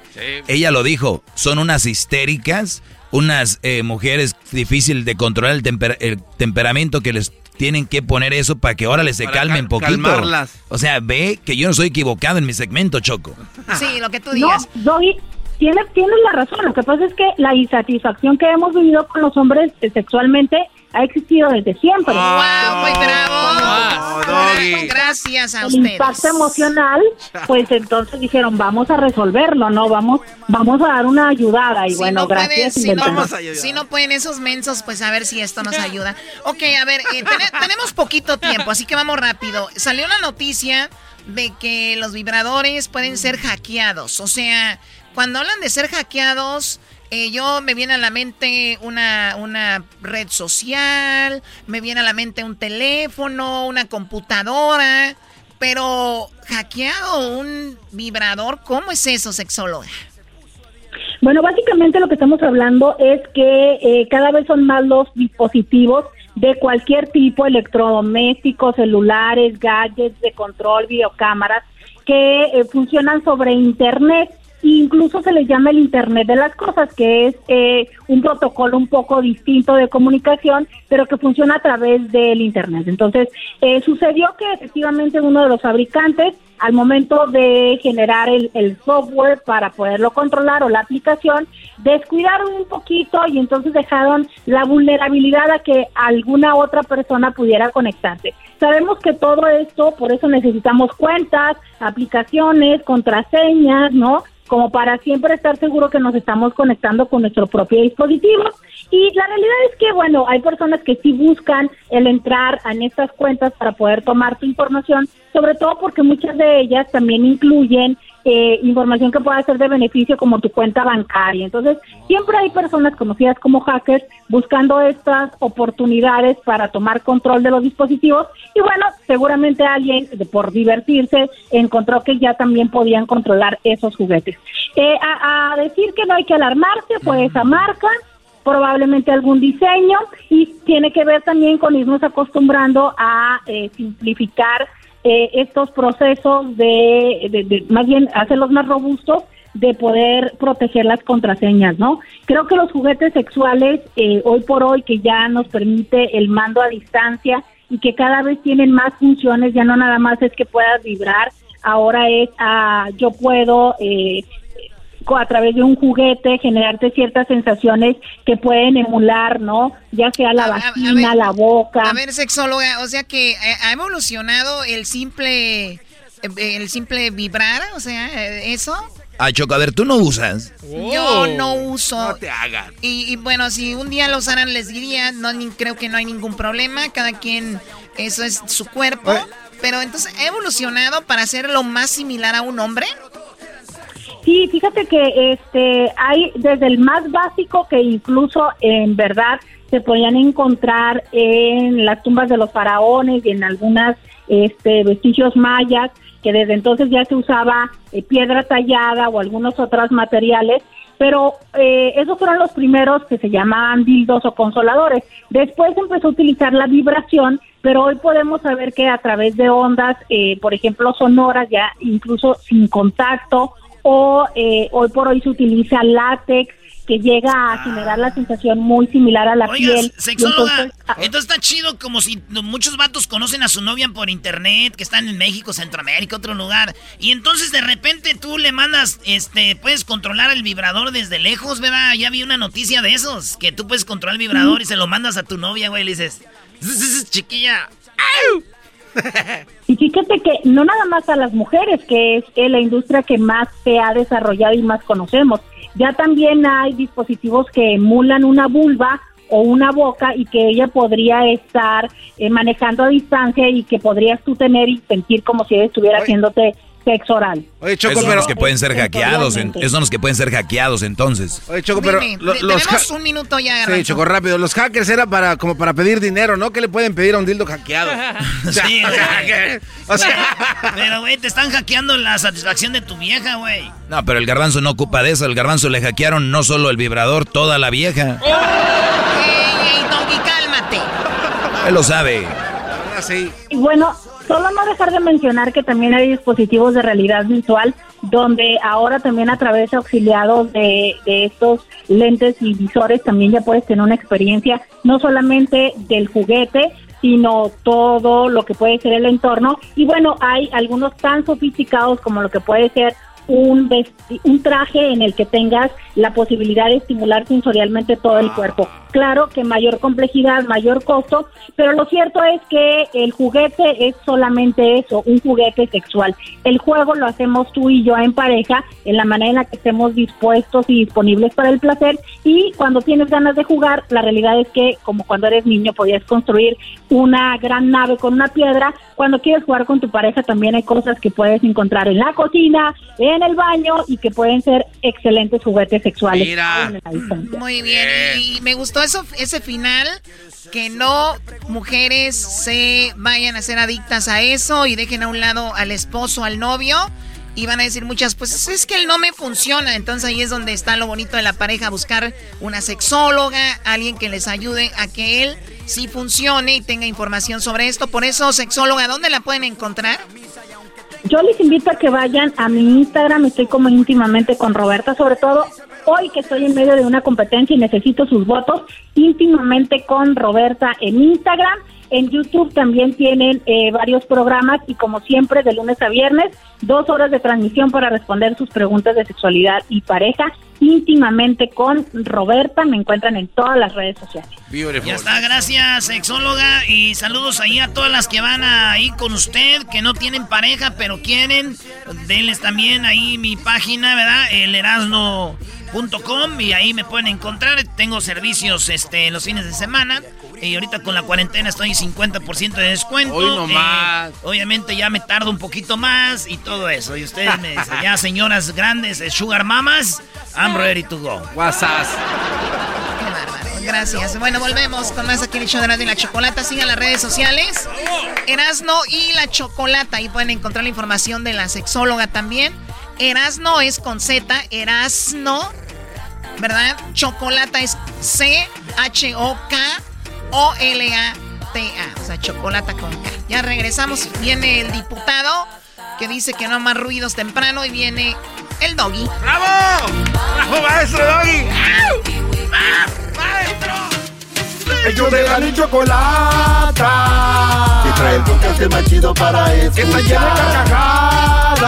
Ella lo dijo, son unas histéricas, unas eh, mujeres difícil de controlar el, temper- el temperamento que les tienen que poner eso para que ahora les se Para calmen cal- poquito. calmarlas. O sea, ve que yo no soy equivocado en mi segmento, Choco. Sí, lo que tú No, digas. Doggy, tienes, tienes la razón. Lo que pasa es que la insatisfacción que hemos vivido con los hombres eh, sexualmente ha existido desde siempre. ¡Wow! Muy bravo. Doggy. Gracias a el ustedes. impacto emocional, pues entonces dijeron, vamos a resolverlo, ¿no? Vamos vamos a dar una ayudada. Y Si bueno, no pueden, gracias. si no, si no pueden esos mensos, pues a ver si esto nos ayuda. Ok, a ver, eh, tene- tenemos poquito tiempo, así que vamos rápido. Salió una noticia de que los vibradores pueden ser hackeados. O sea, cuando hablan de ser hackeados, eh, yo me viene a la mente una, una red social, me viene a la mente un teléfono, una computadora. Pero hackeado un vibrador, ¿cómo es eso, sexóloga? Bueno, básicamente lo que estamos hablando es que eh, cada vez son más los dispositivos de cualquier tipo, electrodomésticos, celulares, gadgets de control, videocámaras, que eh, funcionan sobre Internet. Incluso se les llama el Internet de las Cosas, que es eh, un protocolo un poco distinto de comunicación, pero que funciona a través del Internet. Entonces, eh, sucedió que efectivamente uno de los fabricantes, al momento de generar el, el software para poderlo controlar o la aplicación, descuidaron un poquito y entonces dejaron la vulnerabilidad a que alguna otra persona pudiera conectarse. Sabemos que todo esto, por eso necesitamos cuentas, aplicaciones, contraseñas, ¿no? Como para siempre estar seguro que nos estamos conectando con nuestro propio dispositivo. Y la realidad es que, bueno, hay personas que sí buscan el entrar en estas cuentas para poder tomar tu información, sobre todo porque muchas de ellas también incluyen eh, información que pueda ser de beneficio como tu cuenta bancaria. Entonces, siempre hay personas conocidas como hackers buscando estas oportunidades para tomar control de los dispositivos y bueno, seguramente alguien por divertirse encontró que ya también podían controlar esos juguetes. Eh, a, decir que no hay que alarmarse, pues esa marca probablemente algún diseño y tiene que ver también con irnos acostumbrando a eh, simplificar eh, estos procesos de, más bien hacerlos más robustos de poder proteger las contraseñas, ¿no? Creo que los juguetes sexuales eh, hoy por hoy que ya nos permite el mando a distancia y que cada vez tienen más funciones, ya no nada más es que puedas vibrar, ahora es ah, yo puedo eh, a través de un juguete generarte ciertas sensaciones que pueden emular, ¿no? Ya sea la vagina, la boca. A ver, sexóloga, o sea que eh, ha evolucionado el simple, eh, el simple vibrar, o sea, eso. Ah, Choco, a ver, tú no usas. Yo no uso. No te hagan. Y, bueno, si un día lo usaran, les diría, no creo que no hay ningún problema. Cada quien, eso es su cuerpo. Pero entonces, ¿ha evolucionado para hacerlo más similar a un hombre? Sí, fíjate que este hay desde el más básico que incluso en verdad se podían encontrar en las tumbas de los faraones y en algunas este, vestigios mayas, que desde entonces ya se usaba eh, piedra tallada o algunos otros materiales, pero eh, esos fueron los primeros que se llamaban dildos o consoladores. Después empezó a utilizar la vibración, pero hoy podemos saber que a través de ondas, eh, por ejemplo, sonoras, ya incluso sin contacto o eh, hoy por hoy se utiliza látex que llega a ah. generar la sensación muy similar a la piel. Sexóloga, ah, entonces, está chido como si muchos vatos conocen a su novia por internet, que están en México, Centroamérica, otro lugar, y entonces de repente tú le mandas, este, puedes controlar el vibrador desde lejos, ¿verdad? Ya vi una noticia de esos, que tú puedes controlar el vibrador y se lo mandas a tu novia, güey, y le dices, chiquilla, Y fíjate que no nada más a las mujeres, que es la industria que más se ha desarrollado y más conocemos. Ya también hay dispositivos que emulan una vulva o una boca y que ella podría estar eh, manejando a distancia y que podrías tú tener y sentir como si ella estuviera haciéndote sexo oral. Oye, Choco, esos son los que pueden ser hackeados. esos son los que pueden ser hackeados entonces. Oye, Choco, pero los tenemos un minuto ya. Sí, Choco, rápido. Los hackers era para como para pedir dinero, ¿no? ¿Qué le pueden pedir a un dildo hackeado? sí, o sea, pero güey, te están hackeando la satisfacción de tu vieja, güey. No, pero el garbanzo no ocupa de eso. El garbanzo le hackearon no solo el vibrador, toda la vieja. ¡Ey, ey, Doggy, cálmate! Él lo sabe. Sí. Y bueno, Solo no dejar de mencionar que también hay dispositivos de realidad visual donde ahora también a través de auxiliados de, estos lentes y visores también ya puedes tener una experiencia no solamente del juguete, sino todo lo que puede ser el entorno. Y bueno, hay algunos tan sofisticados como lo que puede ser un, un traje en el que tengas la posibilidad de estimular sensorialmente todo el cuerpo. Claro que mayor complejidad, mayor costo, pero lo cierto es que el juguete es solamente eso, un juguete sexual. El juego lo hacemos tú y yo en pareja, en la manera en la que estemos dispuestos y disponibles para el placer y cuando tienes ganas de jugar, la realidad es que como cuando eres niño podías construir una gran nave con una piedra, cuando quieres jugar con tu pareja también hay cosas que puedes encontrar en la cocina, en el baño y que pueden ser excelentes juguetes sexuales. Muy bien, y me gustó eso, ese final, que no mujeres se vayan a ser adictas a eso y dejen a un lado al esposo, al novio. Y van a decir muchas, pues es que él no me funciona. Entonces ahí es donde está lo bonito de la pareja, buscar una sexóloga, alguien que les ayude a que él sí funcione y tenga información sobre esto. Por eso, sexóloga, ¿dónde la pueden encontrar? Yo les invito a que vayan a mi Instagram, estoy como íntimamente con Roberta, sobre todo hoy que estoy en medio de una competencia y necesito sus votos, íntimamente con Roberta en Instagram. En YouTube también tienen eh, varios programas y como siempre de lunes a viernes, dos horas de transmisión para responder sus preguntas de sexualidad y pareja íntimamente con Roberta. Me encuentran en todas las redes sociales. Ya está, gracias, sexóloga. Y saludos ahí a todas las que van ahí con usted, que no tienen pareja, pero quieren. Denles también ahí mi página, ¿verdad? El erasno.com y ahí me pueden encontrar. Tengo servicios este, los fines de semana. Y ahorita con la cuarentena estoy 50% de descuento. Hoy nomás. Eh, obviamente ya me tardo un poquito más y todo eso. Y ustedes me dicen, ya señoras grandes, eh, sugar mamas, I'm ready to go. WhatsApp. Qué bárbaro. Gracias. Bueno, volvemos con más aquí en el show de Erasmo y la Chocolata. Sigan las redes sociales. Erasno y la Chocolata. Ahí pueden encontrar la información de la sexóloga también. Erasno es con Z. Erasno. ¿Verdad? Chocolata es C-H-O-K. O-L-A-T-A. O sea, chocolate con K. Ya regresamos. Viene el diputado que dice que no más ruidos temprano y viene el doggy. ¡Bravo! ¡Bravo, maestro doggy! ¡Maestro! Ellos de la y chocolata. Que trae el podcast más chido para escuchar. Que está llena de carcajadas.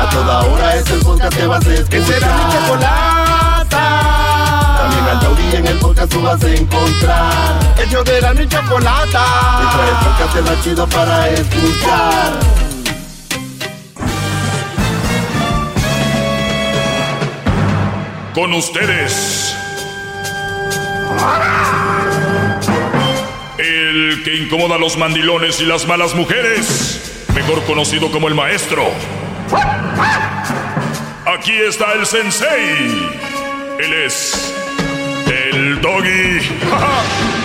A toda hora es el podcast que vas a escuchar. Que será mi chocolata. Taurí en el podcast tú vas a encontrar. Ellos de la y chocolata. Que trae el podcast más chido para escuchar. Con ustedes. El que incomoda a los mandilones y las malas mujeres. Mejor conocido como el maestro. Aquí está el sensei. Él es el doggy.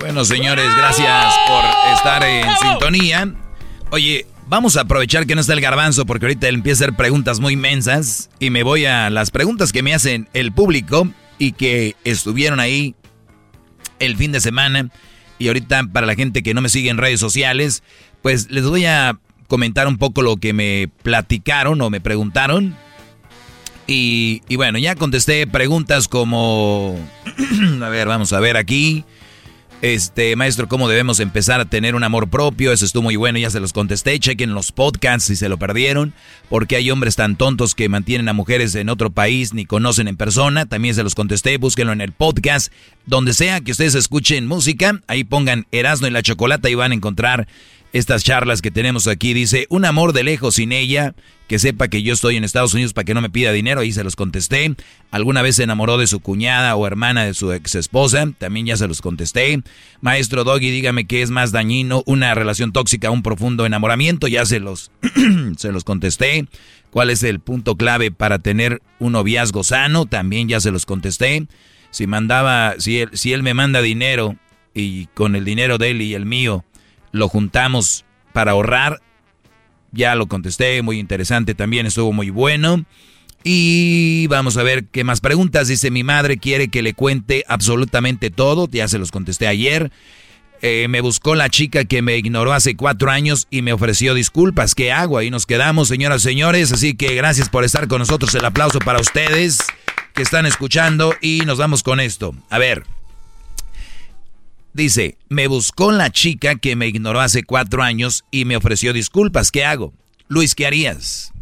Bueno, señores, gracias por estar en sintonía. Oye, vamos a aprovechar que no está el garbanzo porque ahorita él empieza a hacer preguntas muy mensas y me voy a las preguntas que me hacen el público y que estuvieron ahí el fin de semana. Y ahorita para la gente que no me sigue en redes sociales, pues les voy a comentar un poco lo que me platicaron o me preguntaron. Y, y bueno, ya contesté preguntas como... a ver, vamos a ver aquí. Este, maestro, ¿cómo debemos empezar a tener un amor propio? Eso estuvo muy bueno, ya se los contesté. Chequen los podcasts si se lo perdieron. Porque hay hombres tan tontos que mantienen a mujeres en otro país ni conocen en persona. También se los contesté. Búsquenlo en el podcast. Donde sea que ustedes escuchen música, ahí pongan Erasmo y la Chocolata y van a encontrar estas charlas que tenemos aquí. Dice, un amor de lejos sin ella, que sepa que yo estoy en Estados Unidos para que no me pida dinero, ahí se los contesté. ¿Alguna vez se enamoró de su cuñada o hermana de su ex esposa? También ya se los contesté. Maestro Doggy, dígame qué es más dañino, una relación tóxica, un profundo enamoramiento, ya se los, se los contesté. ¿Cuál es el punto clave para tener un noviazgo sano? También ya se los contesté. Si mandaba, si él, si él me manda dinero y con el dinero de él y el mío lo juntamos para ahorrar. Ya lo contesté, muy interesante también, estuvo muy bueno. Y vamos a ver qué más preguntas. Dice, mi madre quiere que le cuente absolutamente todo, ya se los contesté ayer. Eh, me buscó la chica que me ignoró hace cuatro años y me ofreció disculpas. ¿Qué hago? Ahí nos quedamos, señoras y señores. Así que gracias por estar con nosotros. El aplauso para ustedes que están escuchando y nos vamos con esto. A ver. Dice, me buscó la chica que me ignoró hace cuatro años y me ofreció disculpas. ¿Qué hago? Luis, ¿qué harías?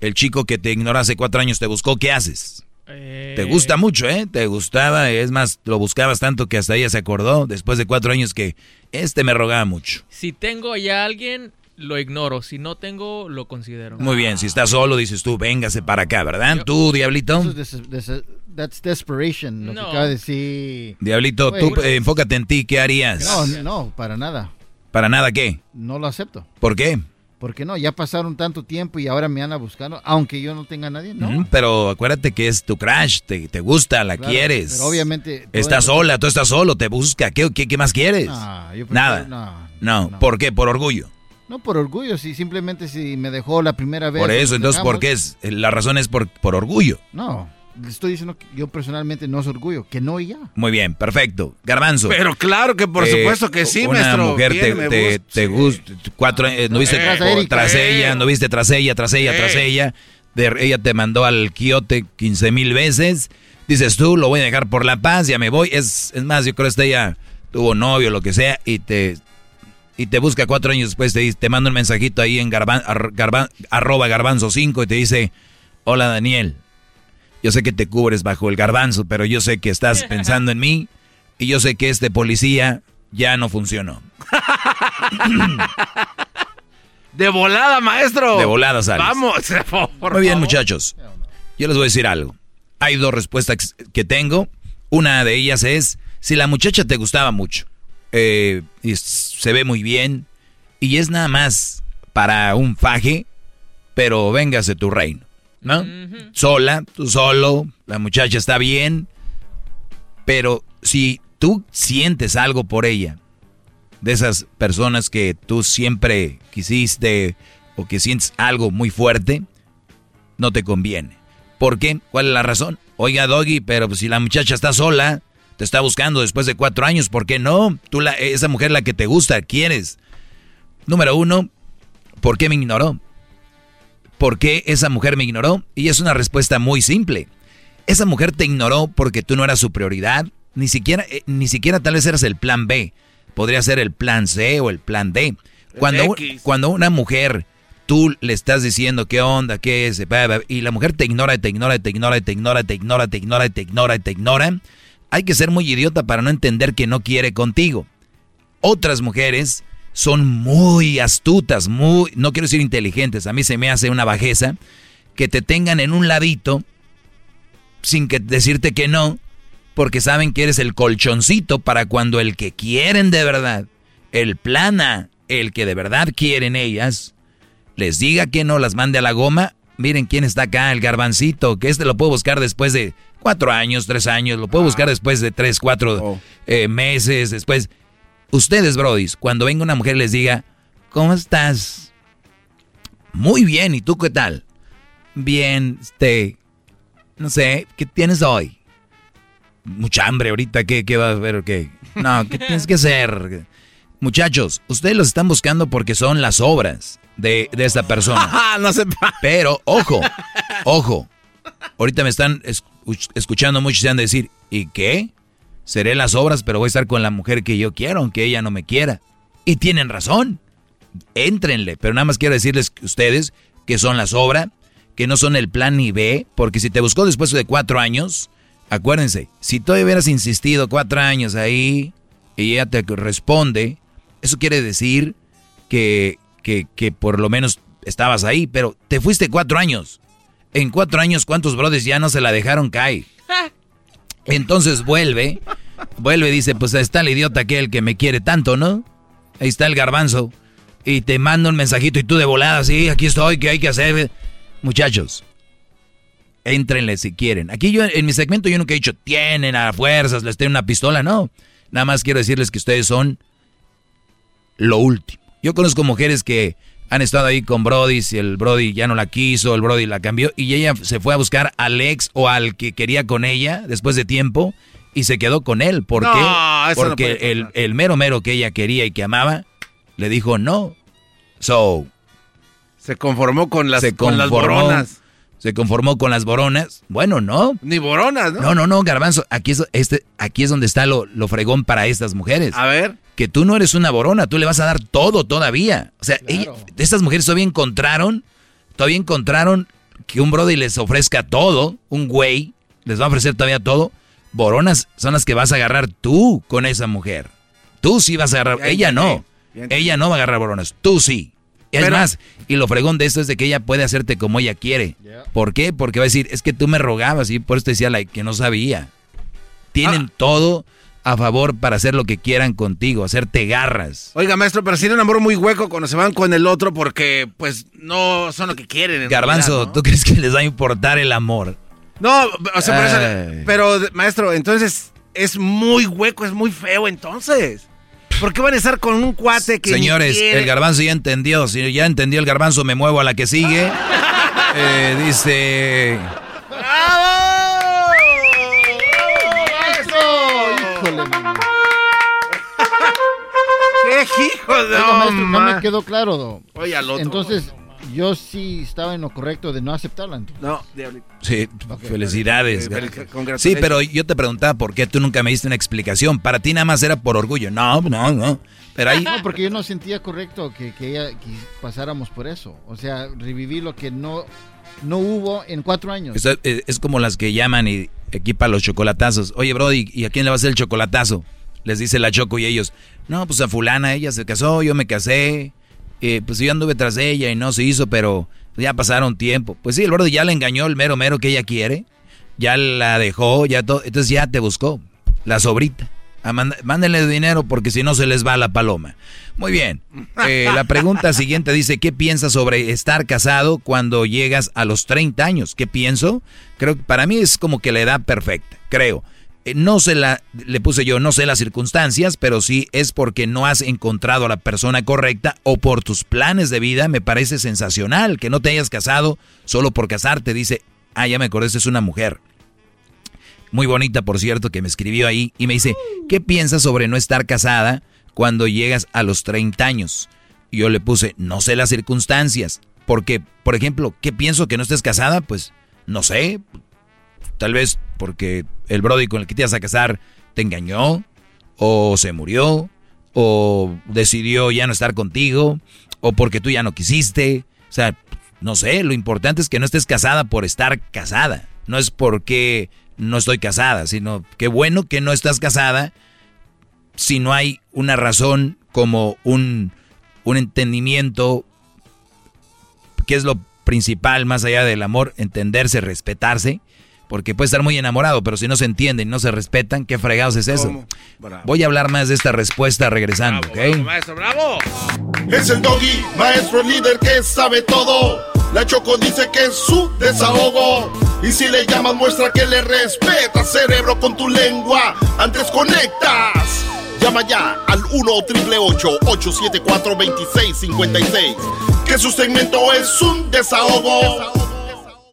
El chico que te ignoró hace cuatro años te buscó, ¿qué haces? Te gusta mucho, ¿eh? Te gustaba, es más, lo buscabas tanto que hasta ella se acordó después de cuatro años que este me rogaba mucho. Si tengo ya alguien, lo ignoro. Si no tengo, lo considero. Muy bien, si estás solo, dices tú, véngase para acá, ¿verdad? Tú, Diablito. Eso es des- des- that's desperation, lo No. que acaba de decir. Diablito, tú eh, enfócate en ti, ¿qué harías? No, no, para nada. ¿Para nada qué? No lo acepto. ¿Por qué? Porque no, ya pasaron tanto tiempo y ahora me anda buscando, aunque yo no tenga a nadie, ¿no? Mm, pero acuérdate que es tu crush, te, te gusta, la Claro, quieres. pero obviamente- Estás sola, tú estás solo, te busca. ¿Qué, qué, qué más quieres? No, yo prefiero- Nada. no, no, ¿por qué? Por orgullo. No por orgullo, si simplemente si me dejó la primera vez. Por eso, entonces, ¿por dejamos. qué es? La razón es por, por orgullo. No. le estoy diciendo que yo personalmente no es orgullo, que no y ya. Muy bien, perfecto. Garbanzo. Pero claro que por Eh, supuesto que sí, una maestro. mujer Bien, te, me te, gusta, te sí. gusta, cuatro, eh, no viste Eh, tras, eh. ella, no viste tras ella, tras ella, tras ella. De- ella te mandó al quiote 15 mil veces. Dices tú, lo voy a dejar por la paz, ya me voy. Es, es más, yo creo que esta ella tuvo novio, lo que sea, y te, y te busca cuatro años después, te, dice- te manda un mensajito ahí en garban, ar- garban- arroba garbanzo 5 y te dice, hola Daniel, yo sé que te cubres bajo el garbanzo, pero yo sé que estás pensando en mí y yo sé que este policía ya no funcionó. De volada, maestro. De volada sales. Vamos, por Muy bien, muchachos. Yo les voy a decir algo. Hay dos respuestas que tengo. Una de ellas es, si la muchacha te gustaba mucho, eh, y se ve muy bien, y es nada más para un faje, pero véngase tu reino, ¿no? Sola, tú solo, la muchacha está bien, pero si tú sientes algo por ella, de esas personas que tú siempre quisiste o que sientes algo muy fuerte, no te conviene. ¿Por qué? ¿Cuál es la razón? Oiga, Doggy, pero si la muchacha está sola, te está buscando después de cuatro años, ¿por qué no? Tú, la, esa mujer la que te gusta, quieres. Número uno, ¿por qué me ignoró? ¿Por qué esa mujer me ignoró? Y es una respuesta muy simple. Esa mujer te ignoró porque tú no eras su prioridad, ni siquiera, eh, ni siquiera tal vez eras el plan B. Podría ser el plan C o el plan D. Cuando, cuando una mujer tú le estás diciendo qué onda, qué es, y la mujer te ignora, te ignora, te ignora, te ignora, te ignora, te ignora, te ignora, te ignora, hay que ser muy idiota para no entender que no quiere contigo. Otras mujeres son muy astutas, muy, no quiero decir inteligentes, a mí se me hace una bajeza, que te tengan en un ladito sin que decirte que no, porque saben que eres el colchoncito para cuando el que quieren de verdad, el plana, el que de verdad quieren ellas, les diga que no, las mande a la goma. Miren quién está acá, el garbancito, que este lo puedo buscar después de cuatro años, tres años, lo puedo buscar después de tres, cuatro eh, meses, después. Ustedes, brodis, cuando venga una mujer y les diga, ¿cómo estás? Muy bien, ¿y tú qué tal? Bien, este, no sé, ¿qué tienes hoy? Mucha hambre ahorita, ¿qué, qué va a haber? ¿Qué? No, ¿qué tienes que hacer? Muchachos, ustedes los están buscando porque son las obras de, de esta persona. no se Pero, ojo, ojo. Ahorita me están escu- escuchando muchos y se han de decir, ¿y qué? Seré las obras, pero voy a estar con la mujer que yo quiero, aunque ella no me quiera. Y tienen razón. Éntrenle, pero nada más quiero decirles que ustedes que son las obras, que no son el plan ni B, porque si te buscó después de cuatro años, acuérdense, si tú hubieras insistido cuatro años ahí y ella te responde, eso quiere decir que, que, que por lo menos estabas ahí, pero te fuiste cuatro años. En cuatro años, ¿cuántos brothers ya no se la dejaron caer? Entonces vuelve, vuelve y dice, pues ahí está el idiota aquel que me quiere tanto, ¿no? Ahí está el garbanzo. Y te manda un mensajito y tú de volada, sí, aquí estoy, ¿qué hay que hacer? Muchachos, éntrenle si quieren. Aquí yo, en mi segmento yo nunca he dicho, tienen a fuerzas, les tengo una pistola, no. Nada más quiero decirles que ustedes son lo último. Yo conozco mujeres que han estado ahí con Brody, si el Brody ya no la quiso, el Brody la cambió, y ella se fue a buscar al ex o al que quería con ella después de tiempo y se quedó con él. ¿Por No, qué? eso no Porque el, el mero mero que ella quería y que amaba, le dijo no. So, Se conformó con las, se con las conformó, boronas. Se conformó con las boronas. Bueno, no. Ni boronas, ¿no? No, no, no, Garbanzo. Aquí es, este, aquí es donde está lo, lo fregón para estas mujeres. A ver. Que tú no eres una borona, tú le vas a dar todo todavía. O sea, estas mujeres todavía encontraron, todavía encontraron que un brother les ofrezca todo, un güey les va a ofrecer todavía todo. Boronas son las que vas a agarrar tú con esa mujer. Tú sí vas a agarrar, ella no. Ella no va a agarrar boronas, tú sí. Es Pero- más, y lo fregón de esto es de que ella puede hacerte como ella quiere. ¿Por qué? Porque va a decir, es que tú me rogabas y por eso te decía like, que no sabía. Tienen Ah. todo a favor para hacer lo que quieran contigo, hacerte garras. Oiga, maestro, pero tiene un amor muy hueco cuando se van con el otro porque, pues, no son lo que quieren. en Garbanzo, realidad, ¿no? ¿tú crees que les va a importar el amor? No, o sea, por eso, pero, maestro, entonces es muy hueco, es muy feo, entonces. ¿Por qué van a estar con un cuate que. Señores, el garbanzo ya entendió. Si ya entendió el garbanzo, me muevo a la que sigue. Eh, dice. ¡Bravo! ¡Bravo! Híjole. ¡Qué hijo de no, no me quedó claro. Oye, al otro. Entonces, yo sí estaba en lo correcto de no aceptarla. entonces. No, diablito. Sí, felicidades. Eh. Sí, pero yo te preguntaba por qué tú nunca me diste una explicación. Para ti nada más era por orgullo. No, no, no. Pero ahí... No, porque yo no sentía correcto que, que ella que pasáramos por eso. O sea, revivir lo que no, no hubo en cuatro años. Es, es- es como las que llaman y equipan los chocolatazos. Oye, Brody, ¿y a quién le va a hacer el chocolatazo? Les dice la Choco y ellos, no, pues a fulana, ella se casó, yo me casé, eh, pues yo anduve tras ella y no se hizo, pero ya pasaron tiempo. Pues sí, el Brody ya le engañó el mero mero que ella quiere, ya la dejó, ya todo, entonces ya te buscó, la sobrita. Mand- mándenle dinero porque si no se les va la paloma. Muy bien. Eh, la pregunta siguiente dice, ¿qué piensas sobre estar casado cuando llegas a los 30 años? ¿Qué pienso? Creo que para mí es como que la edad perfecta, creo. Eh, no sé la, le puse yo, no sé las circunstancias, pero sí es porque no has encontrado a la persona correcta o por tus planes de vida. Me parece sensacional que no te hayas casado solo por casarte. Dice, ah, ya me acordé, es una mujer muy bonita, por cierto, que me escribió ahí y me dice, ¿qué piensas sobre no estar casada cuando llegas a los 30 años? Y yo le puse, no sé las circunstancias, porque, por ejemplo, ¿qué pienso que no estés casada? Pues, no sé, tal vez porque el Brody con el que te ibas a casar te engañó, o se murió, o decidió ya no estar contigo, o porque tú ya no quisiste, o sea, no sé, lo importante es que no estés casada por estar casada, no es porque no estoy casada, sino qué bueno que no estás casada si no hay una razón como un, un entendimiento, que es lo principal más allá del amor, entenderse, respetarse, porque puede estar muy enamorado, pero si no se entienden, no se respetan, ¿qué fregados es eso? Bravo. Voy a hablar más de esta respuesta regresando, ¿ok? Maestro, bravo. Es el doggy, maestro líder que sabe todo. La Choco dice que es su desahogo. Y si le llamas, muestra que le respeta, cerebro, con tu lengua. Antes conectas. Llama ya al 1-888-874-2656. Que su segmento es un desahogo.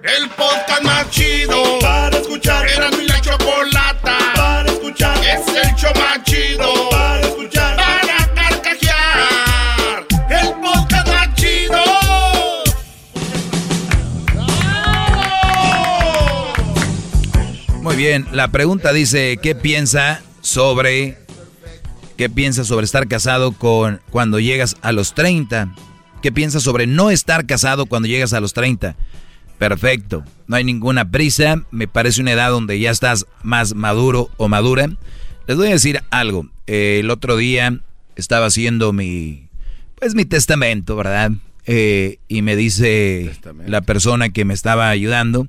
El podcast más chido para escuchar. Era mi la chocolata para escuchar. Es el show más chido para escuchar. Para carcajear. El podcast más chido. Muy bien, la pregunta dice, ¿qué piensa sobre qué piensa sobre estar casado con cuando llegas a los 30? ¿Qué piensa sobre no estar casado cuando llegas a los 30? Perfecto, no hay ninguna prisa, me parece una edad donde ya estás más maduro o madura. Les voy a decir algo, eh, el otro día estaba haciendo mi, pues mi testamento, ¿verdad? Eh, y me dice la persona que me estaba ayudando,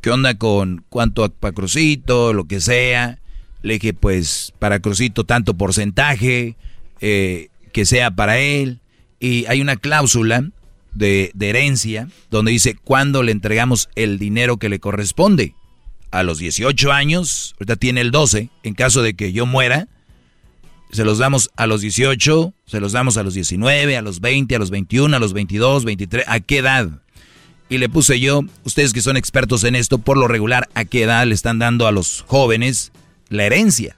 ¿qué onda con cuánto para Crucito, lo que sea? Le dije, pues para Crucito tanto porcentaje, eh, que sea para él. Y hay una cláusula de, herencia donde dice cuándo le entregamos el dinero que le corresponde. A los 18 años, ahorita tiene el 12, en caso de que yo muera, se los damos a los 18, se los damos a los 19, a los 20, a los 21, a los 22, 23, ¿a qué edad? Y le puse yo, ustedes que son expertos en esto, por lo regular, ¿a qué edad le están dando a los jóvenes la herencia?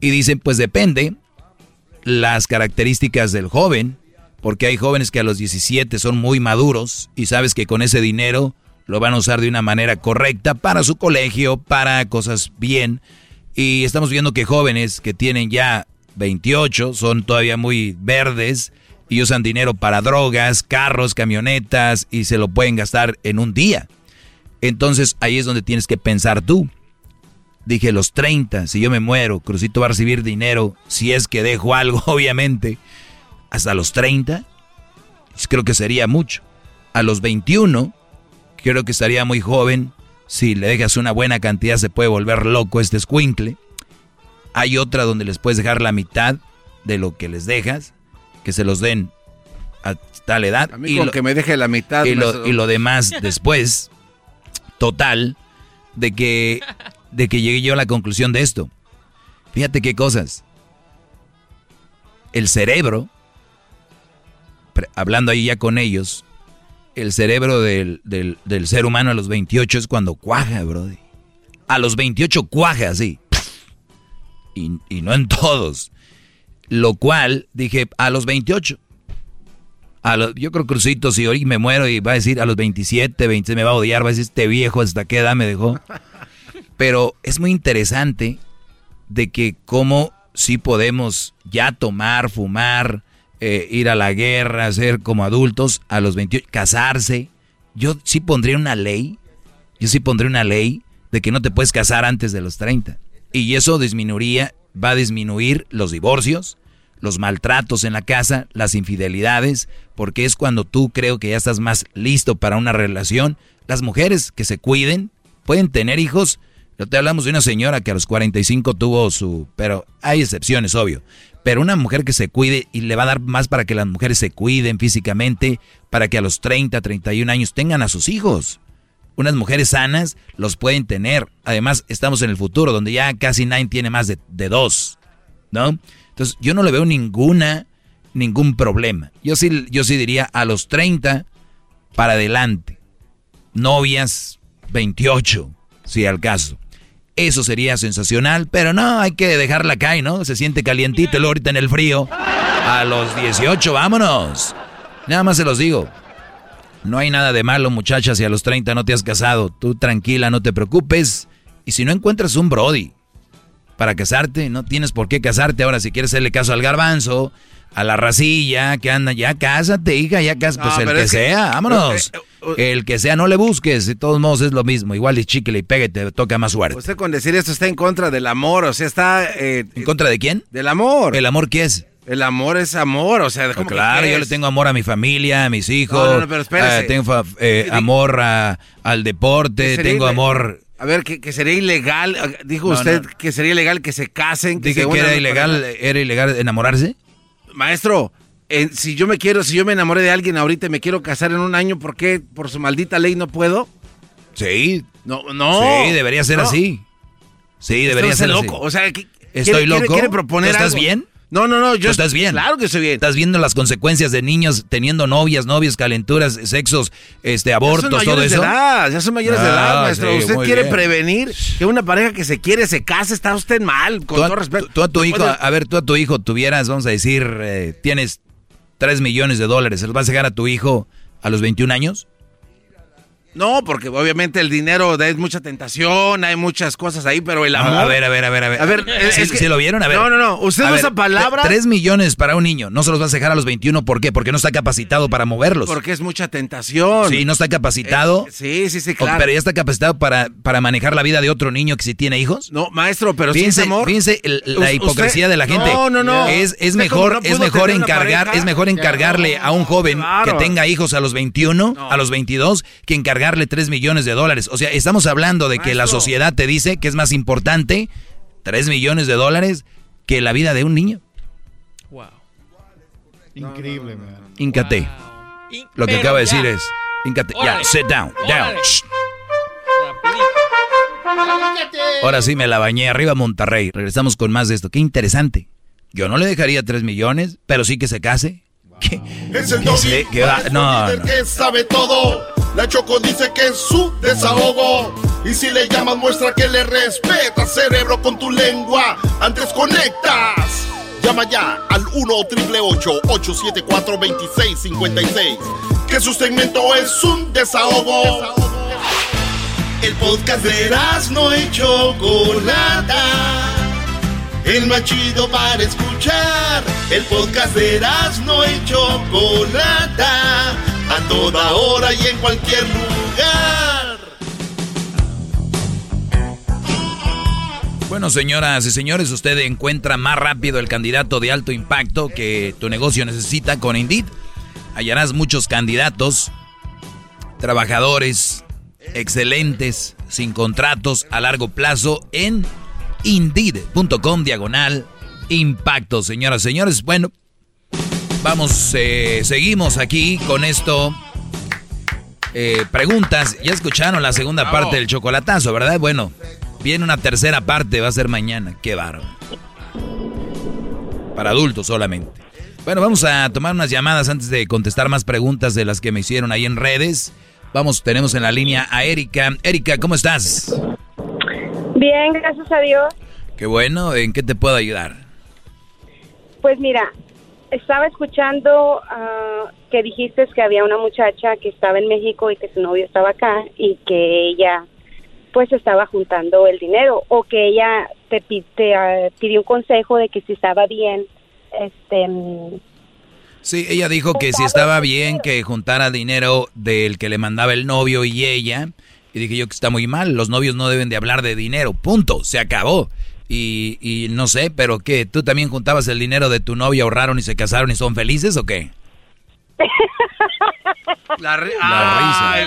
Y dicen, pues depende las características del joven, porque hay jóvenes que a los 17 son muy maduros y sabes que con ese dinero lo van a usar de una manera correcta para su colegio, para cosas bien. Y estamos viendo que jóvenes que tienen ya 28 son todavía muy verdes y usan dinero para drogas, carros, camionetas y se lo pueden gastar en un día. Entonces ahí es donde tienes que pensar tú. Dije los 30, si yo me muero, Crucito va a recibir dinero, si es que dejo algo, obviamente, hasta los 30, creo que sería mucho. A los 21, creo que estaría muy joven. Si le dejas una buena cantidad, se puede volver loco este escuincle. Hay otra donde les puedes dejar la mitad de lo que les dejas, que se los den a tal edad. A mí con que me deje la mitad. Y lo, y lo demás después. Total, de que, de que llegué yo a la conclusión de esto. Fíjate qué cosas. El cerebro, hablando ahí ya con ellos, el cerebro del, del- del ser humano a los 28 es cuando cuaja, brody. A los 28 cuaja, sí. Y, y no en todos. Lo cual, dije, a los 28. A yo creo Crucito, si hoy me muero y va a decir a los 27, 26 me va a odiar, va a decir este viejo hasta qué edad me dejó. Pero es muy interesante de que cómo sí podemos ya tomar, fumar, eh, ir a la guerra, ser como adultos a los 28, casarse. Yo sí pondría una ley, yo sí pondría una ley de que no te puedes casar antes de los 30. Y eso disminuiría, va a disminuir los divorcios, los maltratos en la casa, las infidelidades, porque es cuando tú creo que ya estás más listo para una relación. Las mujeres que se cuiden pueden tener hijos. No te hablamos de una señora que a los 45 tuvo su... Pero hay excepciones, obvio. Pero una mujer que se cuide y le va a dar más para que las mujeres se cuiden físicamente, para que a los 30, 31 años tengan a sus hijos. Unas mujeres sanas los pueden tener. Además, estamos en el futuro, donde ya casi nadie tiene más de, dos, ¿no? Entonces, yo no le veo ninguna, ningún problema. Yo sí, yo sí diría a los 30 para adelante. Novias, 28, si al caso. Eso sería sensacional, pero no, hay que dejarla caer, ¿no? Se siente calientito el ahorita en el frío. A los 18, vámonos. Nada más se los digo. No hay nada de malo, muchachas, si a los 30 no te has casado. Tú tranquila, no te preocupes. Y si no encuentras un Brody para casarte, no tienes por qué casarte. Ahora, si quieres hacerle caso al garbanzo, a la racilla que anda, ya cásate, hija, ya cásate. No, Pues el que que- sea, vámonos. Eh, El que sea, no le busques. De todos modos es lo mismo. Igual y chicle y pegue, te toca más suerte. Usted con decir esto está en contra del amor, o sea, está... eh, ¿En contra de quién? Del amor. ¿El amor qué es? El amor es amor, o sea, ¿cómo que claro, yo le tengo amor a mi familia, a mis hijos. No, no, pero espérese. eh, tengo eh, amor a- al deporte, tengo amor. A ver, que, que sería ilegal, eh, dijo No, usted no. que sería ilegal que se casen. Dije se que era para- ilegal, era ilegal enamorarse. Maestro, eh, si yo me quiero, si yo me enamoré de alguien ahorita y me quiero casar en un año, ¿por qué por su maldita ley no puedo? Sí. No, no. Sí, debería ser No. así. Sí, debería ser está así. loco, o sea, ¿qué- Estoy quiere- loco. quiere- proponer ¿Tú estás algo? bien? No, no, no, yo ¿Tú estás bien? Claro que estoy bien. Estás viendo las consecuencias de niños teniendo novias, novios, calenturas, sexos, este, abortos, ya son todo mayores eso. de edad, ya son mayores de Ah, edad, maestro. sí, usted quiere bien. prevenir que una pareja que se quiere se case, está usted mal, con Tú a, todo respeto. tú- tú a tu hijo, de- a ver, tú a tu hijo tuvieras, vamos a decir, eh, tienes 3 millones de dólares, ¿se los vas a dejar a tu hijo a los 21 años? No, porque obviamente el dinero da- es mucha tentación, hay muchas cosas ahí, pero el amor. A ver, a ver, a ver, a ver. A ver, es- ¿Sí, es que- sí lo vieron? A ver. No, no, no. Usted usa ver, palabras- tre- 3 millones para un niño, no se los vas a dejar a los 21, ¿por qué? Porque no está capacitado para moverlos. Porque es mucha tentación. Sí, no está capacitado. Eh, sí, sí, sí, O- claro. Pero ya está capacitado para, para manejar la vida de otro niño que si tiene hijos. No, maestro, pero fíjense, es amor. fíjense el- la hipocresía usted- de la gente. No, no, no. Es, es mejor, no es mejor encargar, pareja. es mejor encargarle a un joven Claro. que tenga hijos a los 21, a los 22, que encargarle 3 millones de dólares. O sea, estamos hablando de que la sociedad te dice que es más importante 3 millones de dólares que la vida de un niño. Increíble, man. Íncate. Lo que Pero acaba de decir es, íncate, ya, sit down, down. Órale. Ahora sí me la bañé arriba Monterrey. Regresamos con más de esto. Qué interesante. Yo no le dejaría 3 millones, pero sí que se case. ¿Qué? Es el Que doggy, se- que va- parece un no, no. que sabe todo. La Choco dice que es su desahogo. Y si le llamas, muestra que le respeta, cerebro, con tu lengua. Antes conectas. Llama ya al 1-888-874-2656. Que su segmento es un desahogo. El podcast de no y Chocolata. El más chido para escuchar. El podcast de no y Chocolata. A toda hora y en cualquier lugar. Bueno, señoras y señores, usted encuentra más rápido el candidato de alto impacto que tu negocio necesita con Indeed. Hallarás muchos candidatos, trabajadores excelentes, sin contratos a largo plazo en Indeed.com diagonal impacto, señoras y señores. Bueno, vamos, eh, seguimos aquí con esto. Eh, preguntas, ya escucharon la segunda parte del chocolatazo, ¿verdad? Bueno, viene una tercera parte, va a ser mañana. Qué bárbaro. Para adultos solamente. Bueno, vamos a tomar unas llamadas antes de contestar más preguntas de las que me hicieron ahí en redes. Vamos, tenemos en la línea a Erika. Erika, ¿cómo estás? Bien, gracias a Dios. Qué bueno, ¿en qué te puedo ayudar? Pues mira, estaba escuchando ah, que dijiste que había una muchacha que estaba en México y que su novio estaba acá y que ella pues estaba juntando el dinero o que ella te, te ah, pidió un consejo de que si estaba bien este mm, Sí, ella dijo que si estaba bien que juntara dinero del que le mandaba el novio y ella. Y dije yo que está muy mal, los novios no deben de hablar de dinero, punto, se acabó. Y, y no sé, pero ¿qué? ¿Tú también juntabas el dinero de tu novia, ahorraron y se casaron y son felices o qué? La, risa.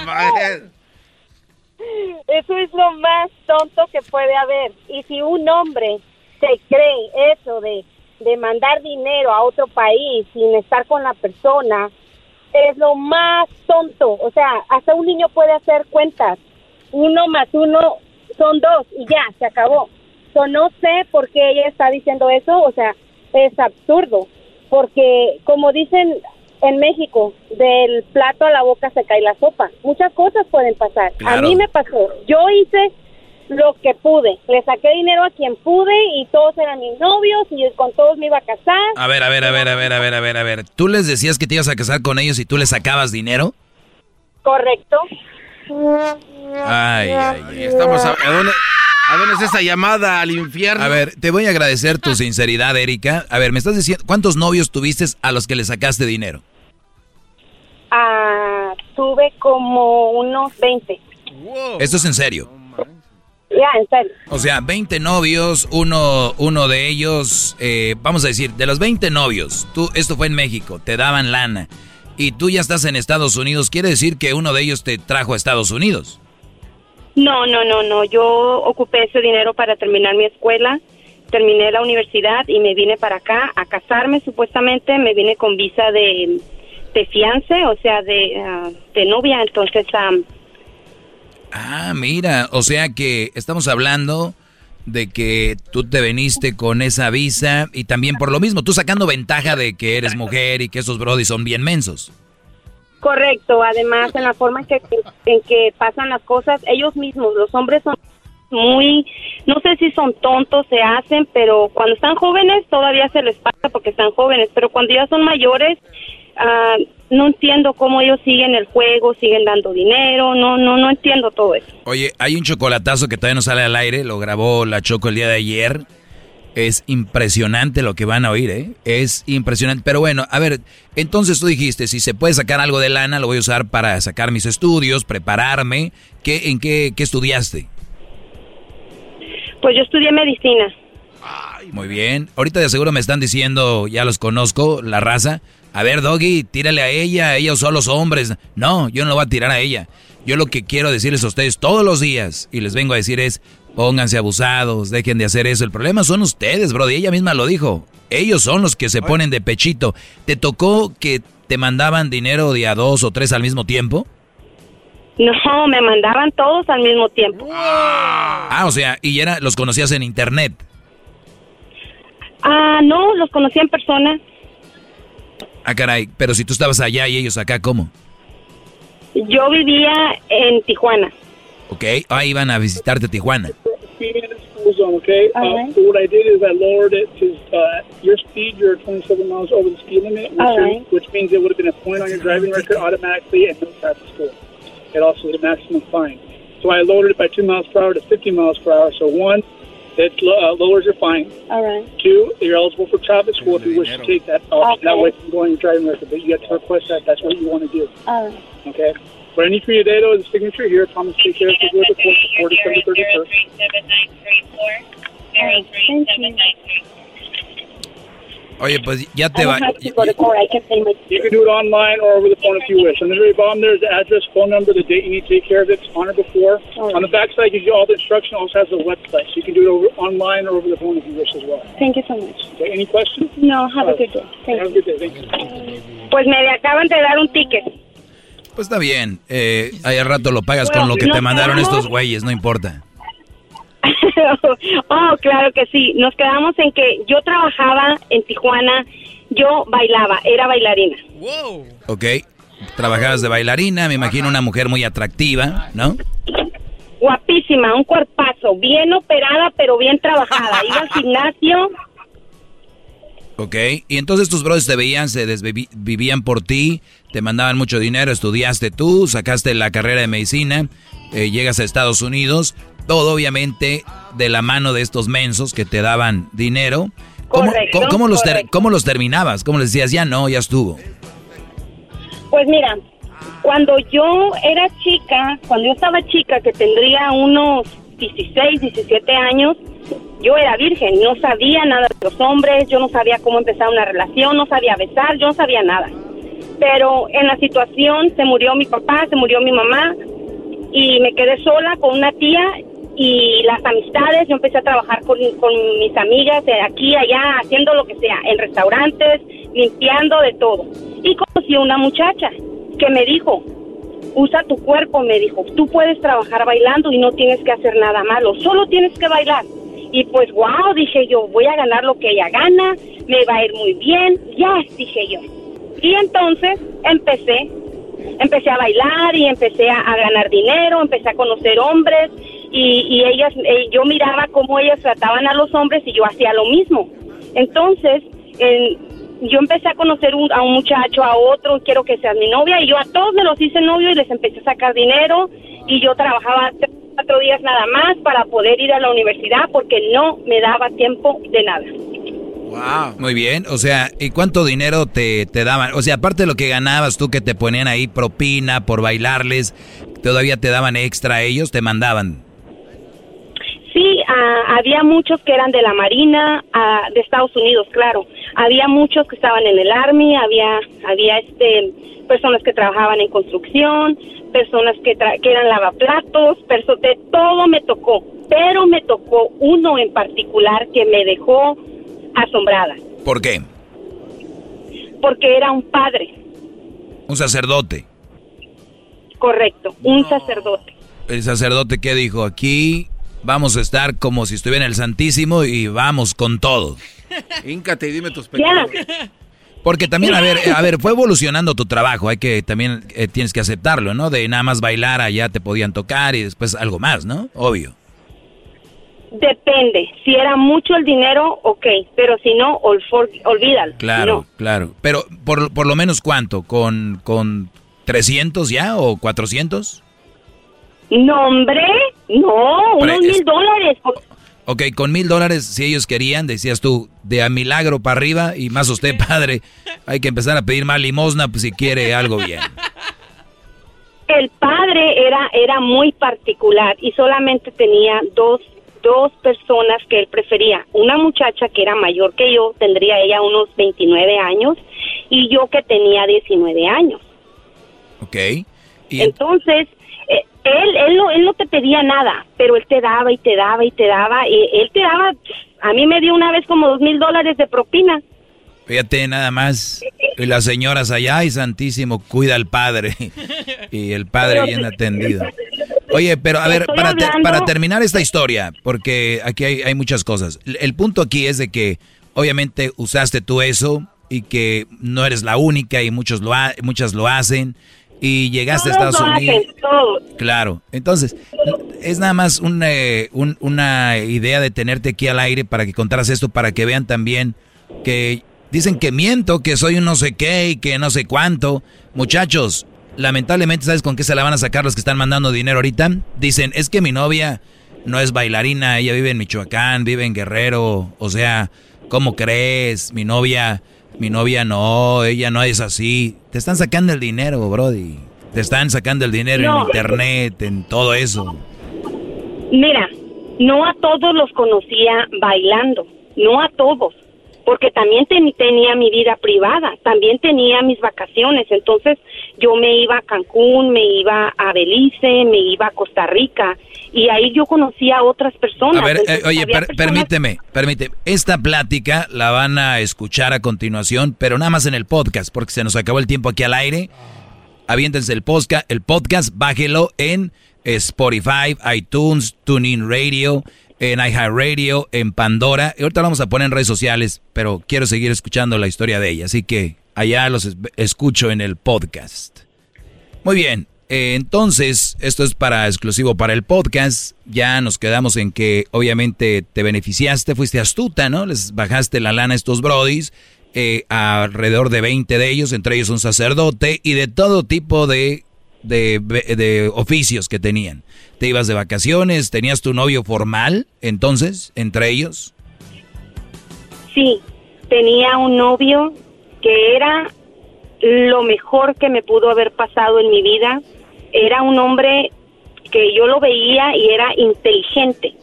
Eso es lo más tonto que puede haber. Y si un hombre se cree eso de de mandar dinero a otro país sin estar con la persona es lo más tonto. O sea, hasta un niño puede hacer cuentas. Uno más uno son dos y ya, se acabó. Yo no sé por qué ella está diciendo eso, o sea, es absurdo. Porque, como dicen en México, del plato a la boca se cae la sopa. Muchas cosas pueden pasar. A mí me pasó. Yo hice lo que pude. Le saqué dinero a quien pude y todos eran mis novios y con todos me iba a casar. A ver, a ver, a ver, a ver, a ver, a ver, a ver. ¿Tú les decías que te ibas a casar con ellos y tú les sacabas dinero? Correcto. Ay, ay, ay. Estamos a, dónde, ¿A dónde es esa llamada al infierno? A ver, te voy a agradecer tu sinceridad, Erika. A ver, me estás diciendo, ¿cuántos novios tuviste a los que le sacaste dinero? Ah, tuve como unos 20. ¿Esto es en serio? Ya, en serio. O sea, 20 novios, uno, uno de ellos, eh, vamos a decir, de los 20 novios, tú, esto fue en México, te daban lana y tú ya estás en Estados Unidos, ¿quiere decir que uno de ellos te trajo a Estados Unidos? No, no, no, no, yo ocupé ese dinero para terminar mi escuela, terminé la universidad y me vine para acá a casarme supuestamente, me vine con visa de, de fiance, o sea, de, ah, de novia, entonces... Ah, mira, o sea que estamos hablando de que tú te veniste con esa visa y también por lo mismo, tú sacando ventaja de que eres mujer y que esos brodis son bien mensos. Correcto, además en la forma en que, en que pasan las cosas, ellos mismos, los hombres son muy, no sé si son tontos, se hacen, pero cuando están jóvenes todavía se les pasa porque están jóvenes, pero cuando ya son mayores, ah, no entiendo cómo ellos siguen el juego, siguen dando dinero, no, no, no entiendo todo eso. Oye, hay un chocolatazo que todavía no sale al aire, lo grabó la Choco el día de ayer. Es impresionante lo que van a oír, ¿eh? Es impresionante. Pero bueno, a ver, entonces tú dijiste, si se puede sacar algo de lana, lo voy a usar para sacar mis estudios, prepararme. ¿Qué, ¿En qué, qué estudiaste? Pues yo estudié medicina. Muy bien. Ahorita de seguro me están diciendo, ya los conozco, la raza. A ver, Doggy, tírale a ella, ellos son los hombres. No, yo no lo voy a tirar a ella. Yo lo que quiero decirles a ustedes todos los días, y les vengo a decir es, pónganse abusados, dejen de hacer eso. El problema son ustedes, bro. Y ella misma lo dijo. Ellos son los que se ponen de pechito. ¿Te tocó que te mandaban dinero de a dos o tres al mismo tiempo? No, me mandaban todos al mismo tiempo. Ah, o sea, y era, los conocías en internet. Ah, no, los conocí en persona. Ah, caray, pero si tú estabas allá y ellos acá, ¿cómo? Yo vivía en Tijuana. Ok, ah, iban a visitarte Tijuana. Okay. Uh, so what I did is I lowered it to uh, your speed. You're 27 miles over the speed limit, which, right. which means it would have been a point on your driving record automatically and no traffic score. It also is a maximum fine. So I lowered it by two miles per hour to 50 miles per hour. So one, it uh, lowers your fine. All right. Two, you're eligible for traffic school if you wish to take that option. Okay. That way you can go on your driving record, but you have to request that. That's what you want to do. All right. Okay? What I need for you today, though, is a signature here. Promise to take care of it with the court before December 31st. Oye, pues ya te va. You can do it online or over the phone if you wish. On the very bottom, there's the address, phone number, the date you need to take care of it, on or before. On the back side, gives you all the instruction. Also has the website, so you can do it over online or over the phone if you wish as well. Thank you so much. Okay, any questions? No, have a good day. Thank Have a good day. Thank you. Pues me acaban de dar un ticket. Pues está bien. Eh, ahí al rato lo pagas con lo que te mandaron estos güeyes, no importa. oh, claro que sí. Nos quedamos en que yo trabajaba en Tijuana, yo bailaba, era bailarina. Ok. Trabajabas de bailarina, me imagino una mujer muy atractiva, ¿no? Guapísima, un cuerpazo, bien operada, pero bien trabajada. Iba al gimnasio, Ok. Y entonces tus brothers te veían, se desvivían por ti, te mandaban mucho dinero, estudiaste tú, sacaste la carrera de medicina, eh, llegas a Estados Unidos, todo obviamente de la mano de estos mensos que te daban dinero. ¿Cómo, Correcto, cómo- cómo los ter- cómo los terminabas? ¿Cómo les decías, ya no, ya estuvo? Pues mira, cuando yo era chica, cuando yo estaba chica, que tendría unos 16, 17 años, yo era virgen, no sabía nada de los hombres, yo no sabía cómo empezar una relación, no sabía besar, yo no sabía nada. Pero en la situación se murió mi papá, se murió mi mamá y me quedé sola con una tía y las amistades, yo empecé a trabajar con, mis amigas de aquí, allá, haciendo lo que sea, en restaurantes, limpiando de todo. Y conocí a una muchacha que me dijo, usa tu cuerpo, me dijo, tú puedes trabajar bailando y no tienes que hacer nada malo, solo tienes que bailar. Y pues, wow, dije yo, voy a ganar lo que ella gana, me va a ir muy bien, ya, dije yo. Y entonces empecé, empecé a bailar y empecé a ganar dinero, empecé a conocer hombres y, y ellas, eh, yo miraba cómo ellas trataban a los hombres y yo hacía lo mismo. Entonces, en- yo empecé a conocer un- a un muchacho, a otro, quiero que seas mi novia, y yo a todos me los hice novio y les empecé a sacar dinero, y yo trabajaba tres, cuatro días nada más para poder ir a la universidad porque no me daba tiempo de nada. Muy bien, o sea, ¿y cuánto dinero te, te daban? O sea, aparte de lo que ganabas tú que te ponían ahí propina por bailarles, todavía te daban extra a ellos, te mandaban. Sí, ah, había muchos que eran de la Marina, ah, de Estados Unidos, claro. Había muchos que estaban en el Army, había, había este, personas que trabajaban en construcción, personas que, tra- que eran lavaplatos, perso de todo me tocó. Pero me tocó uno en particular que me dejó asombrada, ¿Por qué? porque era un padre, Un sacerdote. correcto, un sacerdote. El sacerdote que dijo, aquí vamos a estar como si estuviera en el Santísimo y vamos con todo. Híncate y dime tus Ya, Porque también, a ver, eh, a ver, fue evolucionando tu trabajo, hay que también eh, tienes que aceptarlo, ¿no? De nada más bailar allá te podían tocar y después algo más, ¿no? Obvio. depende. Si era mucho el dinero, ok, pero si no, ol- for- olvídalo. Claro, claro. Pero por, por lo menos cuánto, con, con 300 ya o 400? No, hombre, no, unos mil dólares. Ok, con mil dólares, si ellos querían, decías tú, de a milagro para arriba y más usted, padre, hay que empezar a pedir más limosna pues, si quiere algo bien. El padre era, era muy particular y solamente tenía dos, dos personas que él prefería. Una muchacha que era mayor que yo, tendría ella unos 29 años, y yo que tenía 19 años. Ok. Entonces, él, él, no, él no te pedía nada, pero él te daba y te daba y te daba, y él te daba, a mí me dio una vez como dos mil dólares de propina. Fíjate nada más. Y las señoras allá, ay santísimo, cuida al padre. Y el padre bien atendido. Oye, pero a ver, para, te- para terminar esta historia, porque aquí hay, hay muchas cosas. El, el punto aquí es de que obviamente usaste tú eso y que no eres la única y muchos lo ha- muchas lo hacen y llegaste a Estados Unidos. hacen, todos. Claro, entonces es nada más un, eh, un- una idea de tenerte aquí al aire para que contaras esto, para que vean también que dicen que miento, que soy un no sé qué y que no sé cuánto. Muchachos, lamentablemente, ¿sabes con qué se la van a sacar los que están mandando dinero ahorita? Dicen, es que mi novia no es bailarina, ella vive en Michoacán, vive en Guerrero, o sea, ¿cómo crees? Mi novia, mi novia no, ella no es así. Te están sacando el dinero, Brody. Te están sacando el dinero No. en internet, en todo eso. Mira, no a todos los conocía bailando, no a todos, porque también tenía mi vida privada, también tenía mis vacaciones, entonces yo me iba a Cancún, me iba a Belice, me iba a Costa Rica y ahí yo conocía a otras personas. A ver, eh, oye, permíteme, permíteme, esta plática la van a escuchar a continuación, pero nada más en el podcast, porque se nos acabó el tiempo aquí al aire. Aviéntense el podcast, el podcast, bájelo en Spotify, iTunes, TuneIn Radio, en iHeartRadio, en Pandora. Y ahorita lo vamos a poner en redes sociales, pero quiero seguir escuchando la historia de ella. Así que allá los escucho en el podcast. Muy bien. Eh, entonces, esto es para exclusivo para el podcast. Ya nos quedamos en que obviamente te beneficiaste, fuiste astuta, ¿no? Les bajaste la lana a estos brodis, eh, alrededor de 20 de ellos, entre ellos un sacerdote y de todo tipo de, de, de oficios que tenían te ibas de vacaciones, tenías tu novio formal, entonces, entre ellos. Sí, tenía un novio que era lo mejor que me pudo haber pasado en mi vida. Era un hombre que yo lo veía y era inteligente,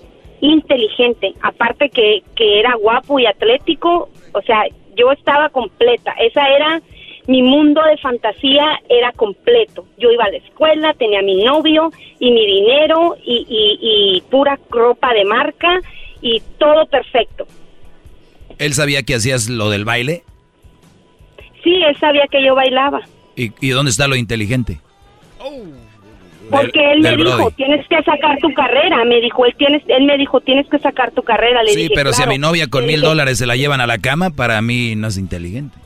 inteligente. Aparte que, que era guapo y atlético, o sea, yo estaba completa. Esa era mi mundo de fantasía era completo. Yo iba a la escuela, tenía mi novio y mi dinero y, pura ropa de marca y todo perfecto. ¿Él sabía que hacías lo del baile? Sí, él sabía que yo bailaba. ¿Y, dónde está lo inteligente? Porque él me dijo, tienes que sacar tu carrera. Me dijo, él, tienes, él me dijo, tienes que sacar tu carrera. Le sí, pero si a mi novia con mil dólares se la llevan a la cama, para mí no es inteligente.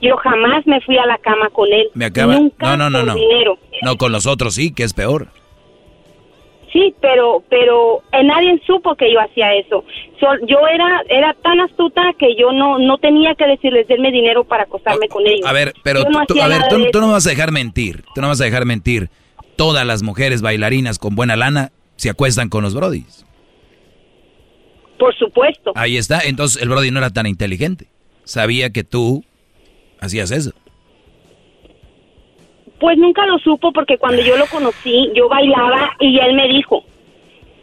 Yo jamás me fui a la cama con él. Me acaba. no, no, no, no. No, con los otros sí, que es peor. Sí, pero pero eh, nadie supo que yo hacía eso. yo era era tan astuta que yo no no tenía que decirles denme dinero para acostarme con ellos. A ver, pero tú, a ver, tú, tú, no vas a dejar mentir. Tú no vas a dejar mentir. Todas las mujeres bailarinas con buena lana se acuestan con los brodis. Por supuesto. Ahí está. Entonces el brody no era tan inteligente. Sabía que tú hacías eso? Pues nunca lo supo porque cuando yo lo conocí, yo bailaba y él me dijo,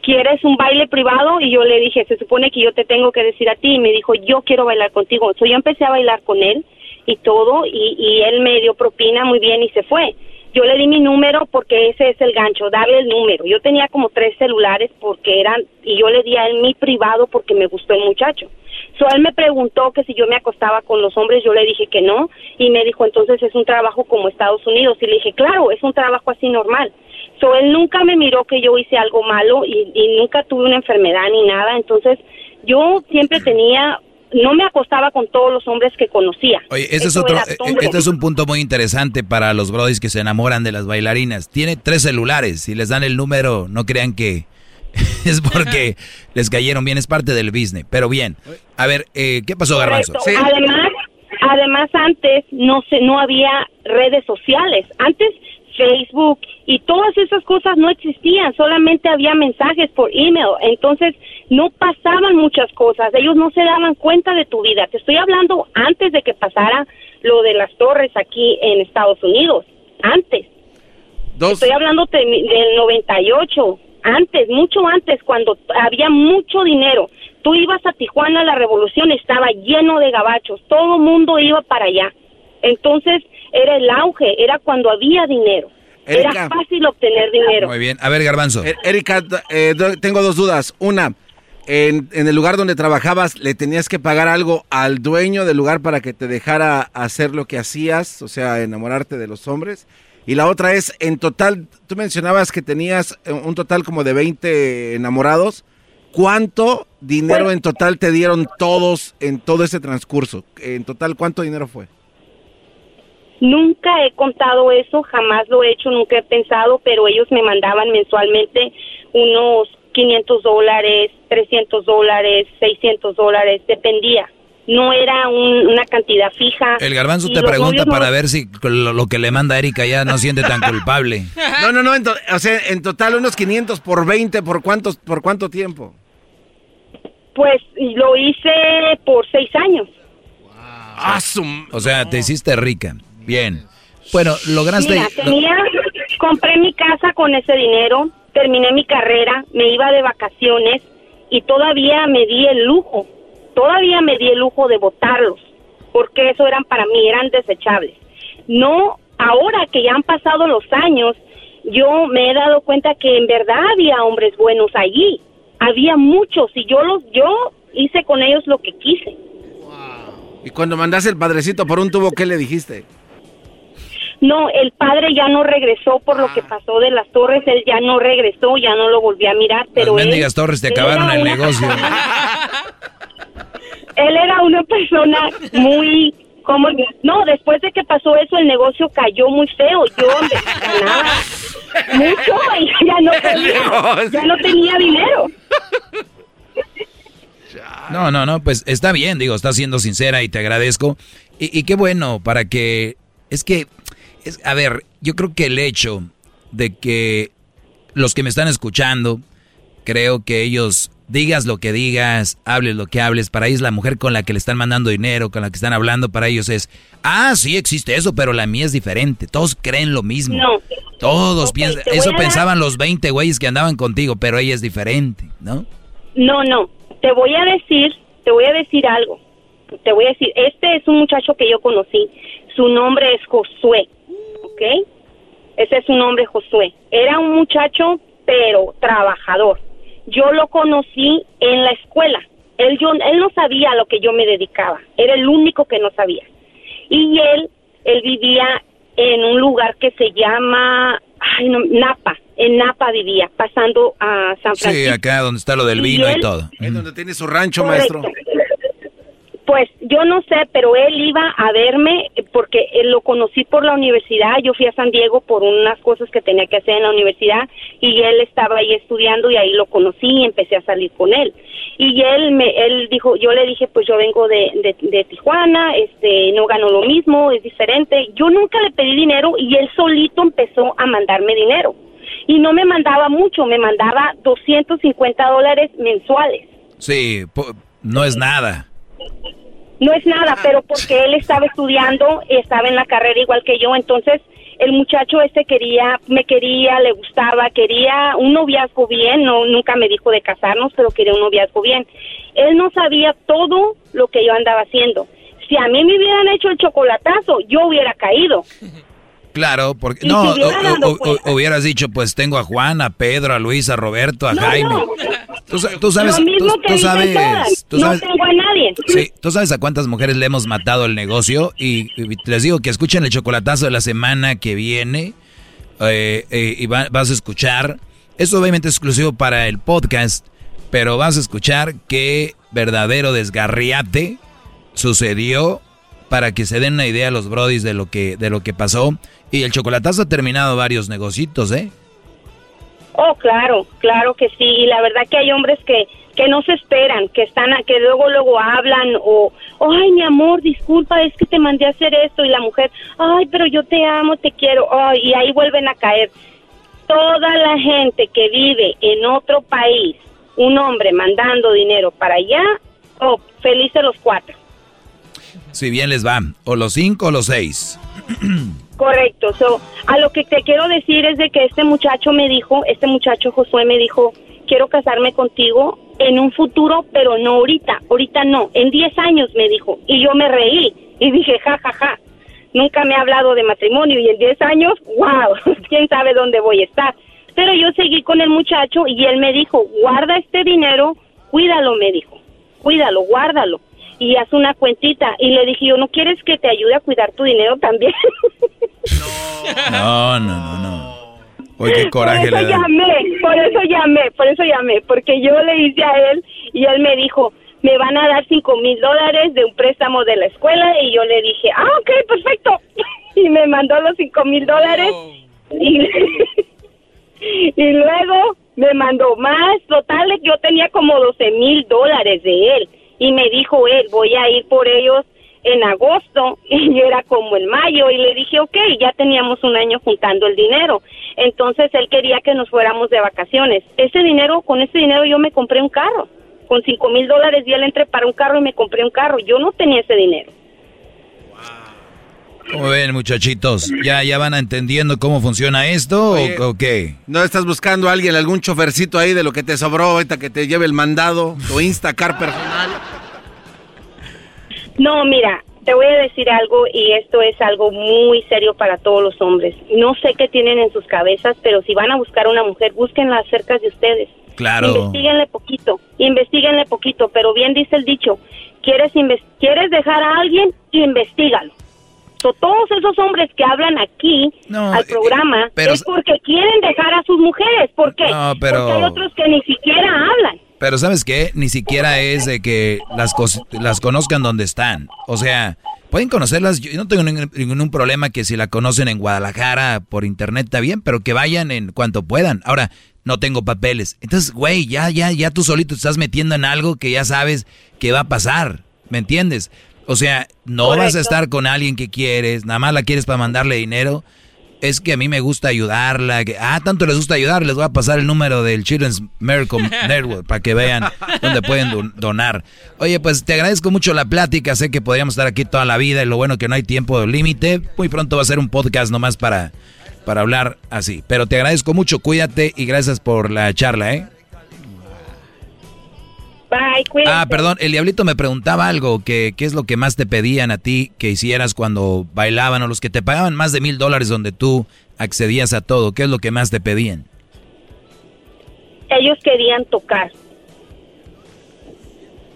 ¿quieres un baile privado? Y yo le dije, se supone que yo te tengo que decir a ti. Y me dijo, yo quiero bailar contigo. Entonces yo empecé a bailar con él y todo y, él me dio propina muy bien y se fue. Yo le di mi número porque ese es el gancho, darle el número. Yo tenía como tres celulares porque eran, y yo le di a él mi privado porque me gustó el muchacho. So, él me preguntó que si yo me acostaba con los hombres, yo le dije que no, y me dijo, entonces es un trabajo como Estados Unidos, y le dije, claro, es un trabajo así normal. So, él nunca me miró que yo hice algo malo y, nunca tuve una enfermedad ni nada, entonces yo siempre tenía no me acostaba con todos los hombres que conocía. Oye, ese es otro, eh, este es un punto muy interesante para los brodis que se enamoran de las bailarinas. Tiene tres celulares, y les dan el número, no crean que es porque les cayeron bien, es parte del business. Pero bien, a ver, eh, ¿qué pasó, Garbanzo? Además, además antes no se, no había redes sociales. Antes Facebook y todas esas cosas no existían, solamente había mensajes por email, entonces no pasaban muchas cosas, ellos no se daban cuenta de tu vida. Te estoy hablando antes de que pasara lo de las torres aquí en Estados Unidos, antes. Estoy hablando del 98 antes, mucho antes, cuando había mucho dinero. Tú ibas a Tijuana, la revolución estaba lleno de gabachos, todo mundo iba para allá. Entonces era el auge, era cuando había dinero. era fácil obtener dinero. Muy bien, a ver Garbanzo. Er, Erika, eh, tengo dos dudas. Una, en, en, el lugar donde trabajabas, ¿le tenías que pagar algo al dueño del lugar para que te dejara hacer lo que hacías, o sea, enamorarte de los hombres? Y la otra es, en total, tú mencionabas que tenías eh, un total como de 20 enamorados. ¿Cuánto dinero en total te dieron todos en todo ese transcurso? En total, ¿cuánto dinero fue? Nunca he contado eso, jamás lo he hecho, nunca he pensado, pero ellos me mandaban mensualmente unos 500 dólares, 300 dólares, 600 dólares, dependía no era una cantidad fija. El garbanzo te pregunta para ver si lo, que le manda Erika ya no siente tan culpable. No, no, no, o sea, en total unos 500 por 20, ¿por, cuántos, por cuánto tiempo? Pues lo hice por seis años. O sea, te hiciste rica. Bien. Bueno, lograste... Mira, tenía, compré mi casa con ese dinero, terminé mi carrera, me iba de vacaciones y todavía me di el lujo todavía me di el lujo de botarlos, porque eso eran para mí, eran desechables. No, ahora que ya han pasado los años, yo me he dado cuenta que en verdad había hombres buenos allí, había muchos y yo los, yo hice con ellos lo que quise. Y cuando mandaste el padrecito por un tubo, ¿qué le dijiste? No, el padre ya no regresó por lo que pasó de las torres, él ya no regresó, ya no lo volví a mirar, pero Las él, torres te acabaron el una- negocio. él era una persona muy como no después de que pasó eso el negocio cayó muy feo. Yo ganaba mucho y ya no tenía ya no tenía dinero. No, no, no, pues está bien, digo, estás siendo sincera y te agradezco. Y, y qué bueno, para que... Es que, es, a ver, yo creo que el hecho de que los que me están escuchando, creo que ellos, digas lo que digas, hables lo que hables, para ellos la mujer con la que le están mandando dinero, con la que están hablando, para ellos es, ah, sí existe eso, pero la mía es diferente. Todos creen lo mismo. No. Todos piensan, eso dar- pensaban los 20 güeyes que andaban contigo, pero ella es diferente, ¿no? no no te voy a decir te voy a decir algo te voy a decir este es un muchacho que yo conocí su nombre es Josué ¿ok? ese es su nombre Josué era un muchacho pero trabajador yo lo conocí en la escuela él yo él no sabía a lo que yo me dedicaba era el único que no sabía y él él vivía en un lugar que se llama ay, no, Napa en Napa vivía pasando a San Sí, Francisco acá donde está lo del vino y él- todo. Ahí donde tiene su rancho, Correcto. maestro. Pues yo no sé, pero él iba a verme eh, porque él lo conocí por la universidad. Yo fui a San Diego por unas cosas que tenía que hacer en la universidad y él estaba ahí estudiando y ahí lo conocí y empecé a salir con él. Y él me, él dijo, yo le dije, pues yo vengo de, Tijuana, este, no gano lo mismo, es diferente. Yo nunca le pedí dinero y él solito empezó a mandarme dinero. Y no me mandaba mucho, me mandaba 250 dólares mensuales. Sí, no es nada. No es nada, pero porque él estaba estudiando, estaba en la carrera igual que yo, entonces el muchacho este quería, me quería, le gustaba, quería un noviazgo bien, no nunca me dijo de casarnos, pero quería un noviazgo bien. Él no sabía todo lo que yo andaba haciendo. Si a mí me hubieran hecho el chocolatazo, yo hubiera caído. Claro, porque no, si hubiera o- dado o- o- cuenta. hubieras dicho, pues tengo a Juan, a Pedro, a Luis, a Roberto, a No, Jaime. no. Tú, sa- tú sabes, Lo mismo tú, que tú dicen sabes, todas, tú no sabes, tengo a nadie. sí, tú sabes a cuántas mujeres le hemos matado el negocio y, y les digo que escuchen el chocolatazo de la semana que viene eh, eh, y va- vas a escuchar, eso obviamente es exclusivo para el podcast, pero vas a escuchar qué verdadero desgarriate sucedió para que se den una idea a los brodis de lo que de lo que pasó y el chocolatazo ha terminado varios negocitos, ¿eh? Oh, claro, claro que sí. Y la verdad que hay hombres que, que no se esperan, que están, a- que luego luego hablan o, ay, mi amor, disculpa, es que te mandé a hacer esto y la mujer, ay, pero yo te amo, te quiero, ay, y ahí vuelven a caer. Toda la gente que vive en otro país, un hombre mandando dinero para allá, oh, felices los cuatro. Si bien les va, o los cinco o los seis. Correcto. So, a lo que te quiero decir es de que este muchacho me dijo, este muchacho Josué me dijo, quiero casarme contigo en un futuro, pero no ahorita. Ahorita no. En 10 años me dijo. Y yo me reí y dije, ja, ja, ja. Nunca me ha hablado de matrimonio y en 10 años, wow, quién sabe dónde voy a estar. Pero yo seguí con el muchacho y él me dijo, guarda este dinero, cuídalo, me dijo. Cuídalo, guárdalo. Y haz una cuentita. Y le dije, yo, ¿no quieres que te ayude a cuidar tu dinero también? No, no, no, no. Oye, qué coraje por le eso da. llamé, por eso llamé, por eso llamé, porque yo le hice a él y él me dijo, me van a dar cinco mil dólares de un préstamo de la escuela y yo le dije, ah, ok, perfecto. Y me mandó los cinco mil dólares y, y luego me mandó más. Total, yo tenía como doce mil dólares de él y me dijo él, voy a ir por ellos en agosto y yo era como en mayo y le dije, ok, ya teníamos un año juntando el dinero. Entonces él quería que nos fuéramos de vacaciones. Ese dinero, con ese dinero yo me compré un carro. Con cinco mil dólares y él entré para un carro y me compré un carro. Yo no tenía ese dinero. ¿Cómo ven, muchachitos? ¿Ya, ya van entendiendo cómo funciona esto Oye. o, o qué? ¿No estás buscando a alguien, algún chofercito ahí de lo que te sobró ahorita que te lleve el mandado, tu Instacar personal? No, mira, te voy a decir algo y esto es algo muy serio para todos los hombres. No sé qué tienen en sus cabezas, pero si van a buscar a una mujer, búsquenla cerca de ustedes. Claro. Investíguenle poquito, investiguenle poquito, pero bien dice el dicho, quieres quieres dejar a alguien, investigalo. So, todos esos hombres que hablan aquí al eh, programa es porque quieren dejar a sus mujeres. ¿Por qué? No, pero- Porque hay otros que ni siquiera hablan. Pero ¿sabes qué? Ni siquiera es de que las, las conozcan donde están. O sea, pueden conocerlas. Yo no tengo ningún, ningún problema que si la conocen en Guadalajara por internet está bien, pero que vayan en cuanto puedan. Ahora, no tengo papeles. Entonces, güey, ya, ya, ya tú solito te estás metiendo en algo que ya sabes que va a pasar. ¿Me entiendes? O sea, no vas a estar con alguien que quieres, nada más la quieres para mandarle dinero. Es que a mí me gusta ayudarla. que- ah, tanto les gusta ayudar, les voy a pasar el número del Children's Miracle Network para que vean dónde pueden don- donar. Oye, pues te agradezco mucho la plática. Sé que podríamos estar aquí toda la vida y lo bueno que no hay tiempo límite. Muy pronto va a ser un podcast nomás para, para hablar así. Pero te agradezco mucho, cuídate y gracias por la charla, ¿eh? Bye. Ah, perdón, el diablito me preguntaba algo, que qué es lo que más te pedían a ti que hicieras cuando bailaban o los que te pagaban más de mil dólares donde tú accedías a todo, ¿qué es lo que más te pedían? Ellos querían tocar.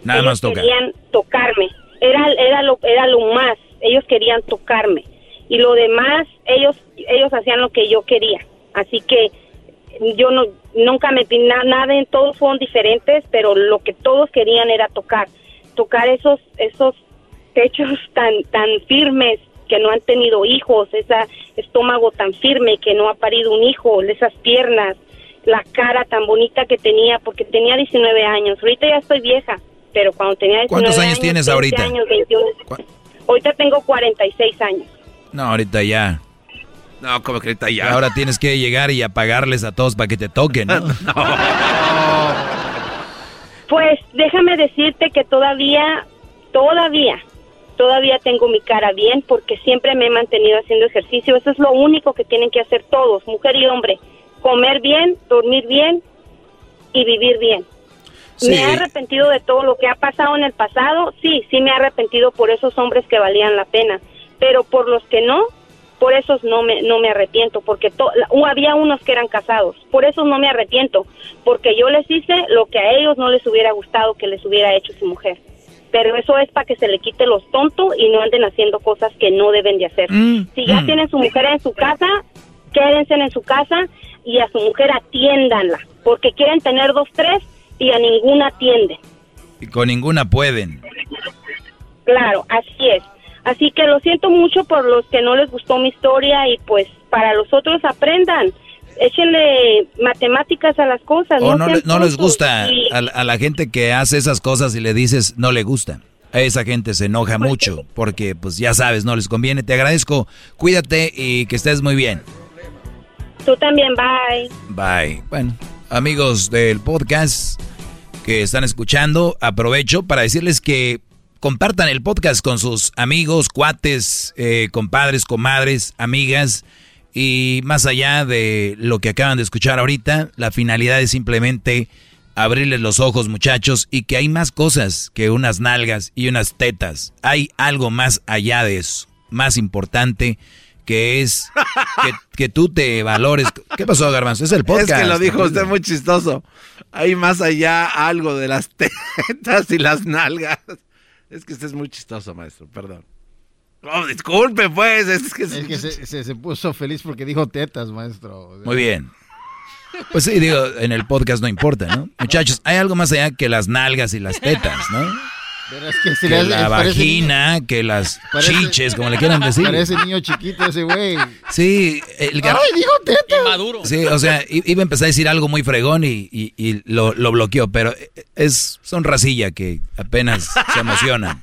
Nada ellos más tocar. querían tocarme. Era, era, lo, era lo más. Ellos querían tocarme. Y lo demás, ellos, ellos hacían lo que yo quería. Así que yo no, nunca metí na- nada en todos fueron diferentes, pero lo que todos querían era tocar. Tocar esos, esos techos tan, tan firmes que no han tenido hijos, ese estómago tan firme que no ha parido un hijo, esas piernas, la cara tan bonita que tenía, porque tenía 19 años. Ahorita ya estoy vieja, pero cuando tenía 19 ¿Cuántos años tienes 20 ahorita? años, 21. Ahorita tengo 46 años. No, ahorita ya. No, como que ahorita ya. Ahora tienes que llegar y apagarles a todos para que te toquen, ¿no? Pues déjame decirte que todavía, todavía, todavía tengo mi cara bien porque siempre me he mantenido haciendo ejercicio. Eso es lo único que tienen que hacer todos, mujer y hombre. Comer bien, dormir bien y vivir bien. Sí. Me he arrepentido de todo lo que ha pasado en el pasado. Sí, sí me he arrepentido por esos hombres que valían la pena. Pero por los que no, por esos no me, no me arrepiento. Porque to- había unos que eran casados. Por esos no me arrepiento. Porque yo les hice lo que a ellos no les hubiera gustado que les hubiera hecho su mujer. Pero eso es para que se le quite los tontos y no anden haciendo cosas que no deben de hacer. si ya mm. tienen su mujer en su casa, quédense en su casa y a su mujer atiéndanla. Porque quieren tener dos, tres y a ninguna atienden. Y con ninguna pueden. Claro, así es. Así que lo siento mucho por los que no les gustó mi historia y pues para los otros aprendan. Échenle matemáticas a las cosas. O no, sean le- no les gusta Y- a, a la gente que hace esas cosas y le dices no le gusta. A esa gente se enoja Pues mucho porque pues ya sabes, no les conviene. Te agradezco, cuídate y que estés muy bien. Tú también, bye. Bye. Bueno, amigos del podcast que están escuchando, aprovecho para decirles que compartan el podcast con sus amigos, cuates, eh, compadres, comadres, amigas. Y más allá de lo que acaban de escuchar ahorita, la finalidad es simplemente abrirles los ojos, muchachos, y que hay más cosas que unas nalgas y unas tetas. Hay algo más allá de eso, más importante, que es que, que tú te valores. ¿Qué pasó, Garbanzo? Es el podcast. Es que lo dijo usted muy chistoso. Hay más allá algo de las tetas y las nalgas. Es que usted es muy chistoso, maestro, perdón. Oh, disculpe, pues. Es que, Es que se, se- se puso feliz porque dijo tetas, maestro. Muy bien. Pues sí, digo, en el podcast no importa, ¿no? Muchachos, hay algo más allá que las nalgas y las tetas, ¿no? Pero es que se Que le- la vagina, que las Parece- chiches, como le quieran decir. Parece niño chiquito ese güey. Sí, el gar- ¡Ay, dijo tetas! Maduro. Sí, o sea, iba a empezar a decir algo muy fregón y, y- y lo, lo bloqueó, pero es son racilla que apenas se emocionan.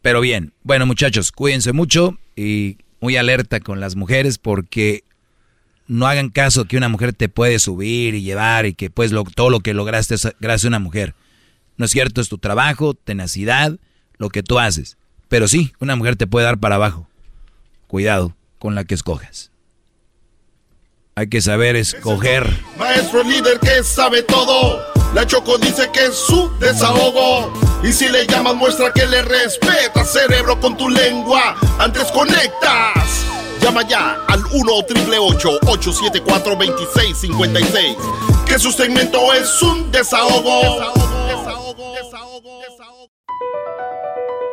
Pero bien, bueno muchachos, cuídense mucho y muy alerta con las mujeres porque no hagan caso que una mujer te puede subir y llevar y que pues lo- todo lo que lograste es gracias a una mujer. No es cierto, es tu trabajo, tenacidad, lo que tú haces. Pero sí, una mujer te puede dar para abajo. Cuidado con la que escojas. Hay que saber escoger. Maestro líder que sabe todo. La Choco dice que es su desahogo. Y si le llamas, muestra que le respeta, cerebro, con tu lengua. Antes conectas. Llama ya al 1-888-874-2656. Que su segmento es un desahogo.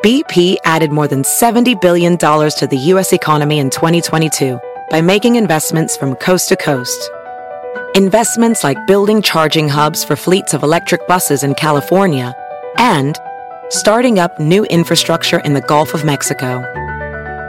BP added more than $70 billion to the U.S. economy in 2022 by making investments from coast to coast. Investments like building charging hubs for fleets of electric buses in California and starting up new infrastructure in the Gulf of Mexico.